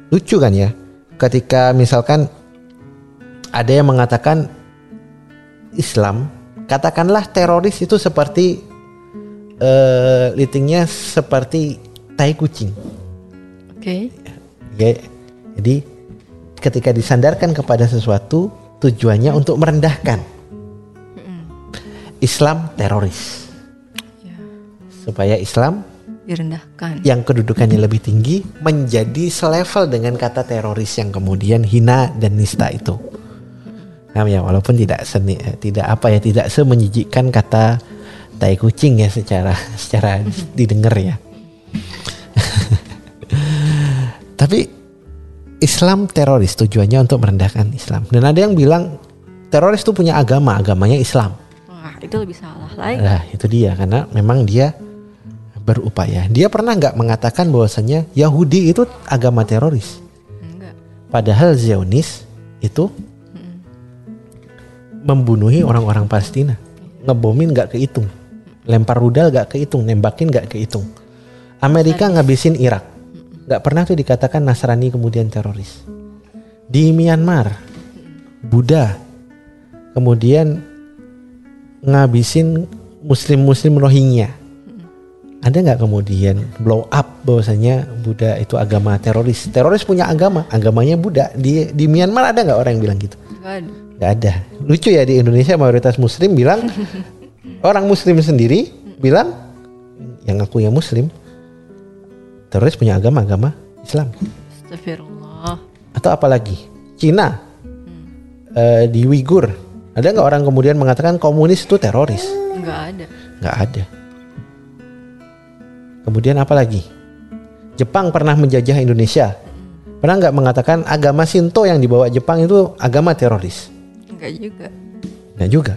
Lucu kan ya? Ketika misalkan ada yang mengatakan Islam, katakanlah teroris itu seperti eh litingnya seperti tai kucing. Oke. Ya, jadi ketika disandarkan kepada sesuatu tujuannya untuk merendahkan. Islam teroris. Ya. Supaya Islam Direndahkan. yang kedudukannya lebih tinggi menjadi selevel dengan kata teroris yang kemudian hina dan nista itu. Nah, ya walaupun tidak seni, eh, tidak apa ya tidak semenjijikkan kata tai kucing ya secara secara didengar ya. Tapi Islam teroris tujuannya untuk merendahkan Islam. Dan ada yang bilang teroris itu punya agama, agamanya Islam. Wah, itu lebih salah lagi. Nah, itu dia karena memang dia berupaya. Dia pernah nggak mengatakan bahwasanya Yahudi itu agama teroris, Enggak. padahal Zionis itu membunuhi orang-orang Palestina, ngebomin nggak kehitung, lempar rudal nggak kehitung, nembakin nggak kehitung. Amerika ngabisin Irak, nggak pernah tuh dikatakan Nasrani kemudian teroris. Di Myanmar, Buddha, kemudian ngabisin Muslim-Muslim Rohingya. Ada nggak kemudian blow up bahwasanya Buddha itu agama teroris? Teroris punya agama, agamanya Buddha. Di di Myanmar ada nggak orang yang bilang gitu? Nggak ada. Lucu ya di Indonesia mayoritas Muslim bilang orang Muslim sendiri bilang yang aku yang Muslim teroris punya agama agama Islam Astagfirullah. atau apalagi Cina eh, di Uighur ada nggak orang kemudian mengatakan komunis itu teroris? Enggak ada. nggak ada. Kemudian apa lagi? Jepang pernah menjajah Indonesia. Pernah nggak mengatakan agama Shinto yang dibawa Jepang itu agama teroris? Enggak juga. Nggak juga.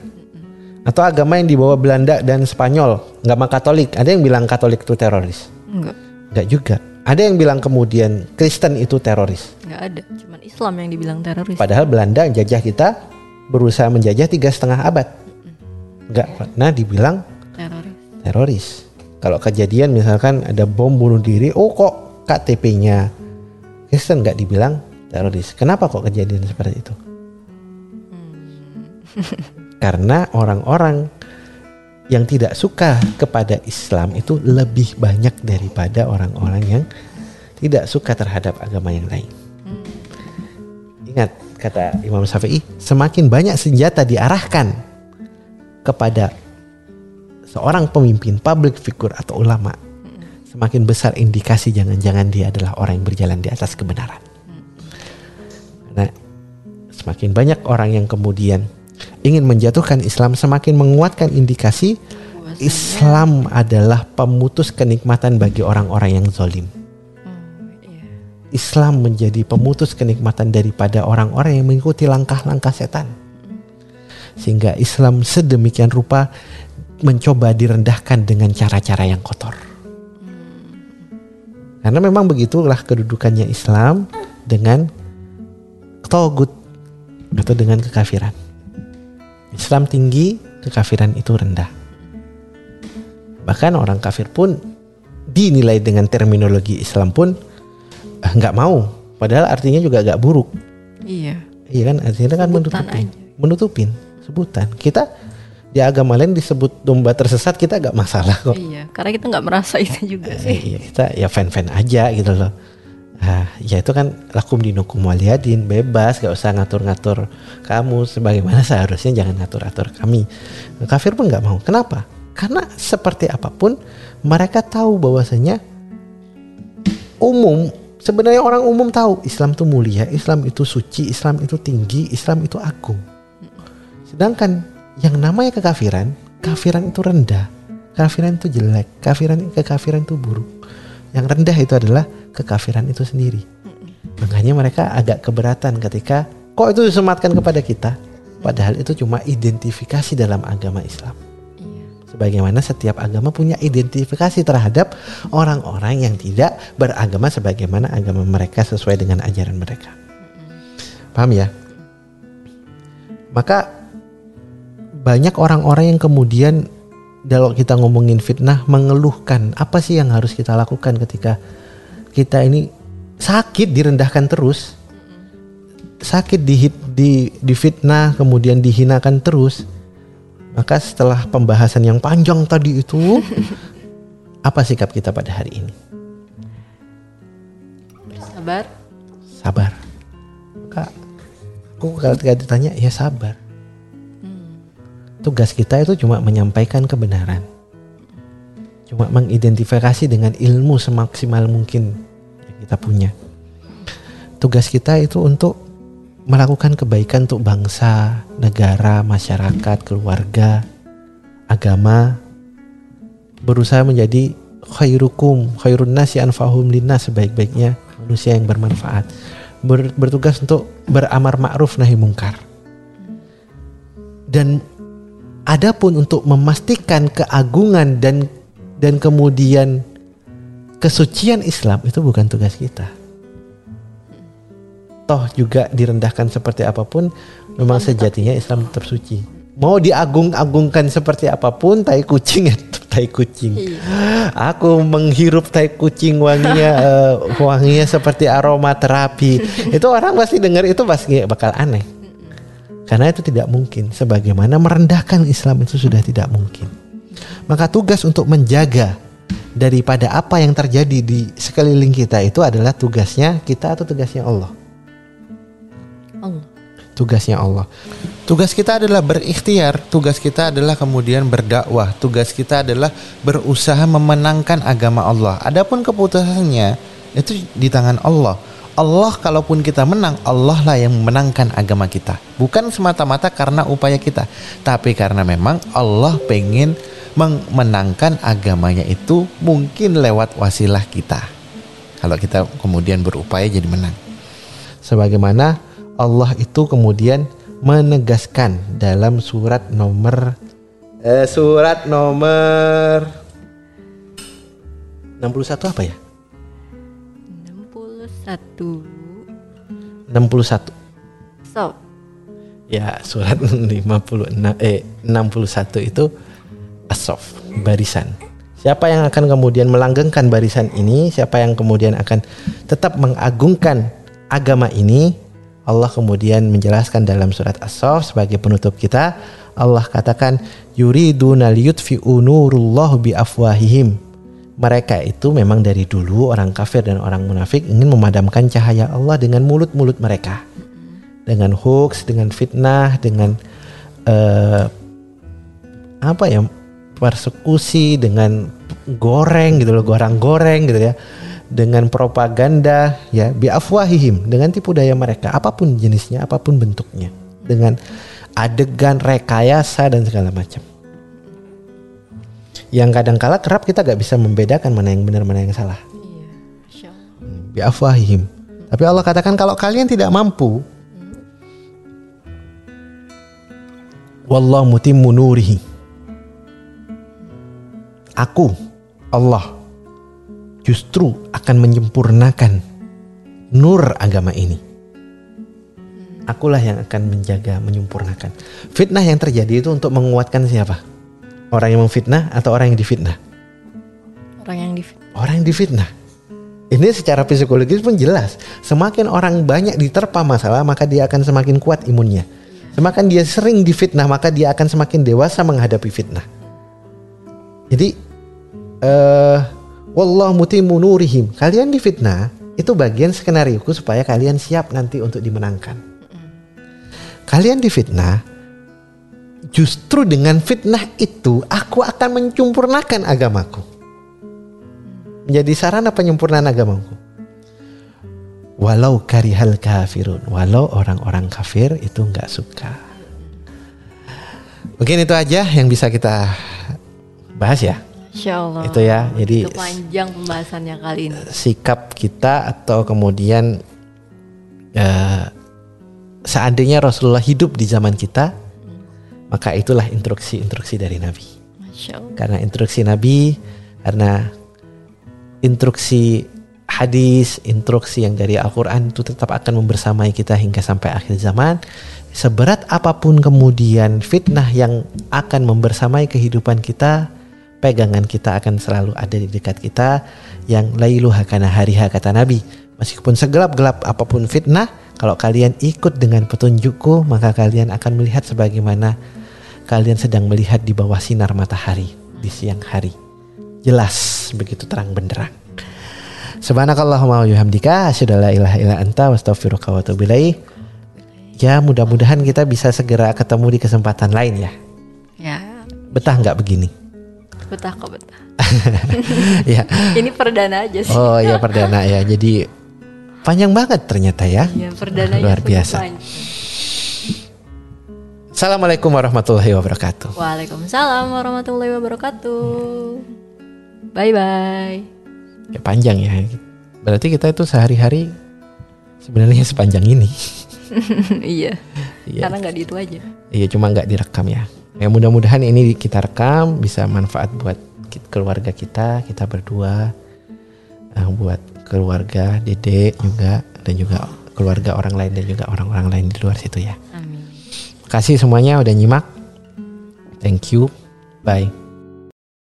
Atau agama yang dibawa Belanda dan Spanyol, agama Katolik. Ada yang bilang Katolik itu teroris? Enggak. Nggak juga. Ada yang bilang kemudian Kristen itu teroris. Enggak ada. Cuman Islam yang dibilang teroris. Padahal Belanda yang jajah kita berusaha menjajah tiga setengah abad. Nggak pernah dibilang Teroris. teroris. Kalau kejadian misalkan ada bom bunuh diri, oh kok KTP-nya Kristen nggak dibilang teroris. Kenapa kok kejadian seperti itu? Karena orang-orang yang tidak suka kepada Islam itu lebih banyak daripada orang-orang yang tidak suka terhadap agama yang lain. Ingat kata Imam Syafi'i, semakin banyak senjata diarahkan kepada seorang pemimpin, public figure atau ulama, semakin besar indikasi jangan-jangan dia adalah orang yang berjalan di atas kebenaran. Karena semakin banyak orang yang kemudian ingin menjatuhkan Islam, semakin menguatkan indikasi Islam adalah pemutus kenikmatan bagi orang-orang yang zolim. Oh, iya. Islam menjadi pemutus kenikmatan daripada orang-orang yang mengikuti langkah-langkah setan. Sehingga Islam sedemikian rupa mencoba direndahkan dengan cara-cara yang kotor. Karena memang begitulah kedudukannya Islam dengan togut atau dengan kekafiran. Islam tinggi, kekafiran itu rendah. Bahkan orang kafir pun dinilai dengan terminologi Islam pun eh, nggak mau. Padahal artinya juga agak buruk. Iya. Iya kan artinya kan Sebutan menutupin, aja. menutupin sebutan. Kita di agama lain disebut domba tersesat kita agak masalah kok. Iya, karena kita nggak merasa itu juga Eh, sih. iya, kita ya fan-fan aja gitu loh. Nah, ya itu kan lakum dinukum waliyadin bebas gak usah ngatur-ngatur kamu sebagaimana seharusnya jangan ngatur-atur kami. Kafir pun nggak mau. Kenapa? Karena seperti apa pun mereka tahu bahwasanya umum sebenarnya orang umum tahu Islam itu mulia, Islam itu suci, Islam itu tinggi, Islam itu agung. Sedangkan yang namanya kekafiran, kafiran itu rendah, kafiran itu jelek, kafiran kekafiran itu buruk. Yang rendah itu adalah kekafiran itu sendiri. Makanya mereka agak keberatan ketika kok itu disematkan kepada kita, padahal itu cuma identifikasi dalam agama Islam. Iya. Sebagaimana setiap agama punya identifikasi terhadap orang-orang yang tidak beragama sebagaimana agama mereka sesuai dengan ajaran mereka. Paham ya? Maka banyak orang-orang yang kemudian kalau kita ngomongin fitnah mengeluhkan apa sih yang harus kita lakukan ketika kita ini sakit direndahkan terus. Sakit di di di fitnah kemudian dihinakan terus. Maka setelah pembahasan yang panjang tadi itu apa sikap kita pada hari ini? Bersabar. sabar. Maka aku kalau ditanya ya sabar. Tugas kita itu cuma menyampaikan kebenaran cuma mengidentifikasi dengan ilmu semaksimal mungkin yang kita punya. Tugas kita itu untuk melakukan kebaikan untuk bangsa, negara, masyarakat, keluarga, agama. Berusaha menjadi khairukum khairun nasi anfahum linnas sebaik-baiknya manusia yang bermanfaat. Ber- bertugas untuk beramar ma'ruf nahi mungkar. Dan adapun untuk memastikan keagungan dan dan kemudian kesucian Islam itu bukan tugas kita. Toh juga direndahkan seperti apa pun memang sejatinya Islam tetap suci. Mau diagung-agungkan seperti apa pun tai kucing ya tetap tai kucing. Iya. aku menghirup tai kucing wanginya eh, wanginya seperti aroma terapi. Itu orang pasti dengar itu pasti bakal aneh. Karena itu tidak mungkin. Sebagaimana merendahkan Islam itu sudah tidak mungkin maka tugas untuk menjaga daripada apa yang terjadi di sekeliling kita itu adalah tugasnya kita atau tugasnya Allah Allah. tugasnya Allah. Tugas kita adalah berikhtiar, tugas kita adalah kemudian berdakwah, tugas kita adalah berusaha memenangkan agama Allah. Adapun keputusannya itu di tangan Allah. Allah kalaupun kita menang, Allah lah yang memenangkan agama kita. Bukan semata-mata karena upaya kita, tapi karena memang Allah pengen memenangkan agamanya itu mungkin lewat wasilah kita. Kalau kita kemudian berupaya jadi menang. Sebagaimana Allah itu kemudian menegaskan dalam surat nomor eh, surat nomor 61 apa ya? 61. 61. So, Ya, surat 56 eh 61 itu asof, barisan. Siapa yang akan kemudian melanggengkan barisan ini, siapa yang kemudian akan tetap mengagungkan agama ini, Allah kemudian menjelaskan dalam surat As-Saff sebagai penutup kita, Allah katakan yuriduna liyutfi'u nurullah bi afwahihim. Mereka itu memang dari dulu orang kafir dan orang munafik ingin memadamkan cahaya Allah dengan mulut-mulut mereka. Dengan hoax, dengan fitnah, dengan eh, apa ya? Persekusi dengan goreng gitu loh, goreng-goreng gitu ya. Dengan propaganda ya bi afwahihim, dengan tipu daya mereka apa pun jenisnya, apa pun bentuknya. Dengan adegan rekayasa dan segala macam. Yang kadang kala kerap kita gak bisa membedakan mana yang benar mana yang salah. iya. Masya Allah. Bi afwahihim. Tapi Allah katakan kalau kalian tidak mampu Wallahu mutimmu nurihi aku Allah justru akan menyempurnakan nur agama ini. Akulah yang akan menjaga, menyempurnakan. Fitnah yang terjadi itu untuk menguatkan siapa? Orang yang memfitnah atau orang yang difitnah? Orang yang di Orang yang difitnah. Ini secara psikologis pun jelas. Semakin orang banyak diterpa masalah, maka dia akan semakin kuat imunnya. Semakin dia sering difitnah, maka dia akan semakin dewasa menghadapi fitnah. Jadi, eh, wallah mutimu nurihim. Kalian difitnah, itu bagian skenario supaya kalian siap nanti untuk dimenangkan. Kalian difitnah, justru dengan fitnah itu aku akan mencempurnakan agamaku. Menjadi sarana penyempurnaan agamaku. Walau karihal kafirun, walau orang-orang kafir itu nggak suka. Mungkin itu aja yang bisa kita bahas ya. Insya Allah. Itu ya, jadi- Itu panjang pembahasannya kali ini. sikap kita atau kemudian eh, seandainya Rasulullah hidup di zaman kita, maka itulah instruksi-instruksi dari Nabi. Masya Allah. Karena instruksi Nabi, karena instruksi hadis, instruksi yang dari Al-Quran itu tetap akan membersamai kita hingga sampai akhir zaman. Seberat apa pun kemudian fitnah yang akan membersamai kehidupan kita, pegangan kita akan selalu ada di dekat kita yang lailuha karena hariha kata Nabi. Meskipun segelap-gelap apa pun fitnah, kalau kalian ikut dengan petunjukku, maka kalian akan melihat sebagaimana kalian sedang melihat di bawah sinar matahari di siang hari. Jelas begitu terang benderang. Subhanakallahumma wa bihamdika asyhadu an la ilaha illa anta astaghfiruka wa atubu ilaik. Ya, mudah-mudahan kita bisa segera ketemu di kesempatan lain ya. Ya, Betah nggak begini? Betah kok betah. ya. Ini perdana aja sih. Oh ya perdana ya. Jadi panjang banget ternyata ya. Ya, perdananya Luar biasa. panjang. Assalamualaikum warahmatullahi wabarakatuh. Waalaikumsalam warahmatullahi wabarakatuh. Bye bye. Ya panjang ya. Berarti kita itu sehari-hari sebenarnya sepanjang ini. iya. Iya. Karena nggak di itu aja. Iya cuma nggak direkam ya. Ya mudah-mudahan ini kita rekam bisa manfaat buat keluarga kita, kita berdua, eh, buat keluarga Dede juga dan juga keluarga orang lain dan juga orang-orang lain di luar situ ya. Amin. Kasih semuanya udah nyimak. Thank you. Bye.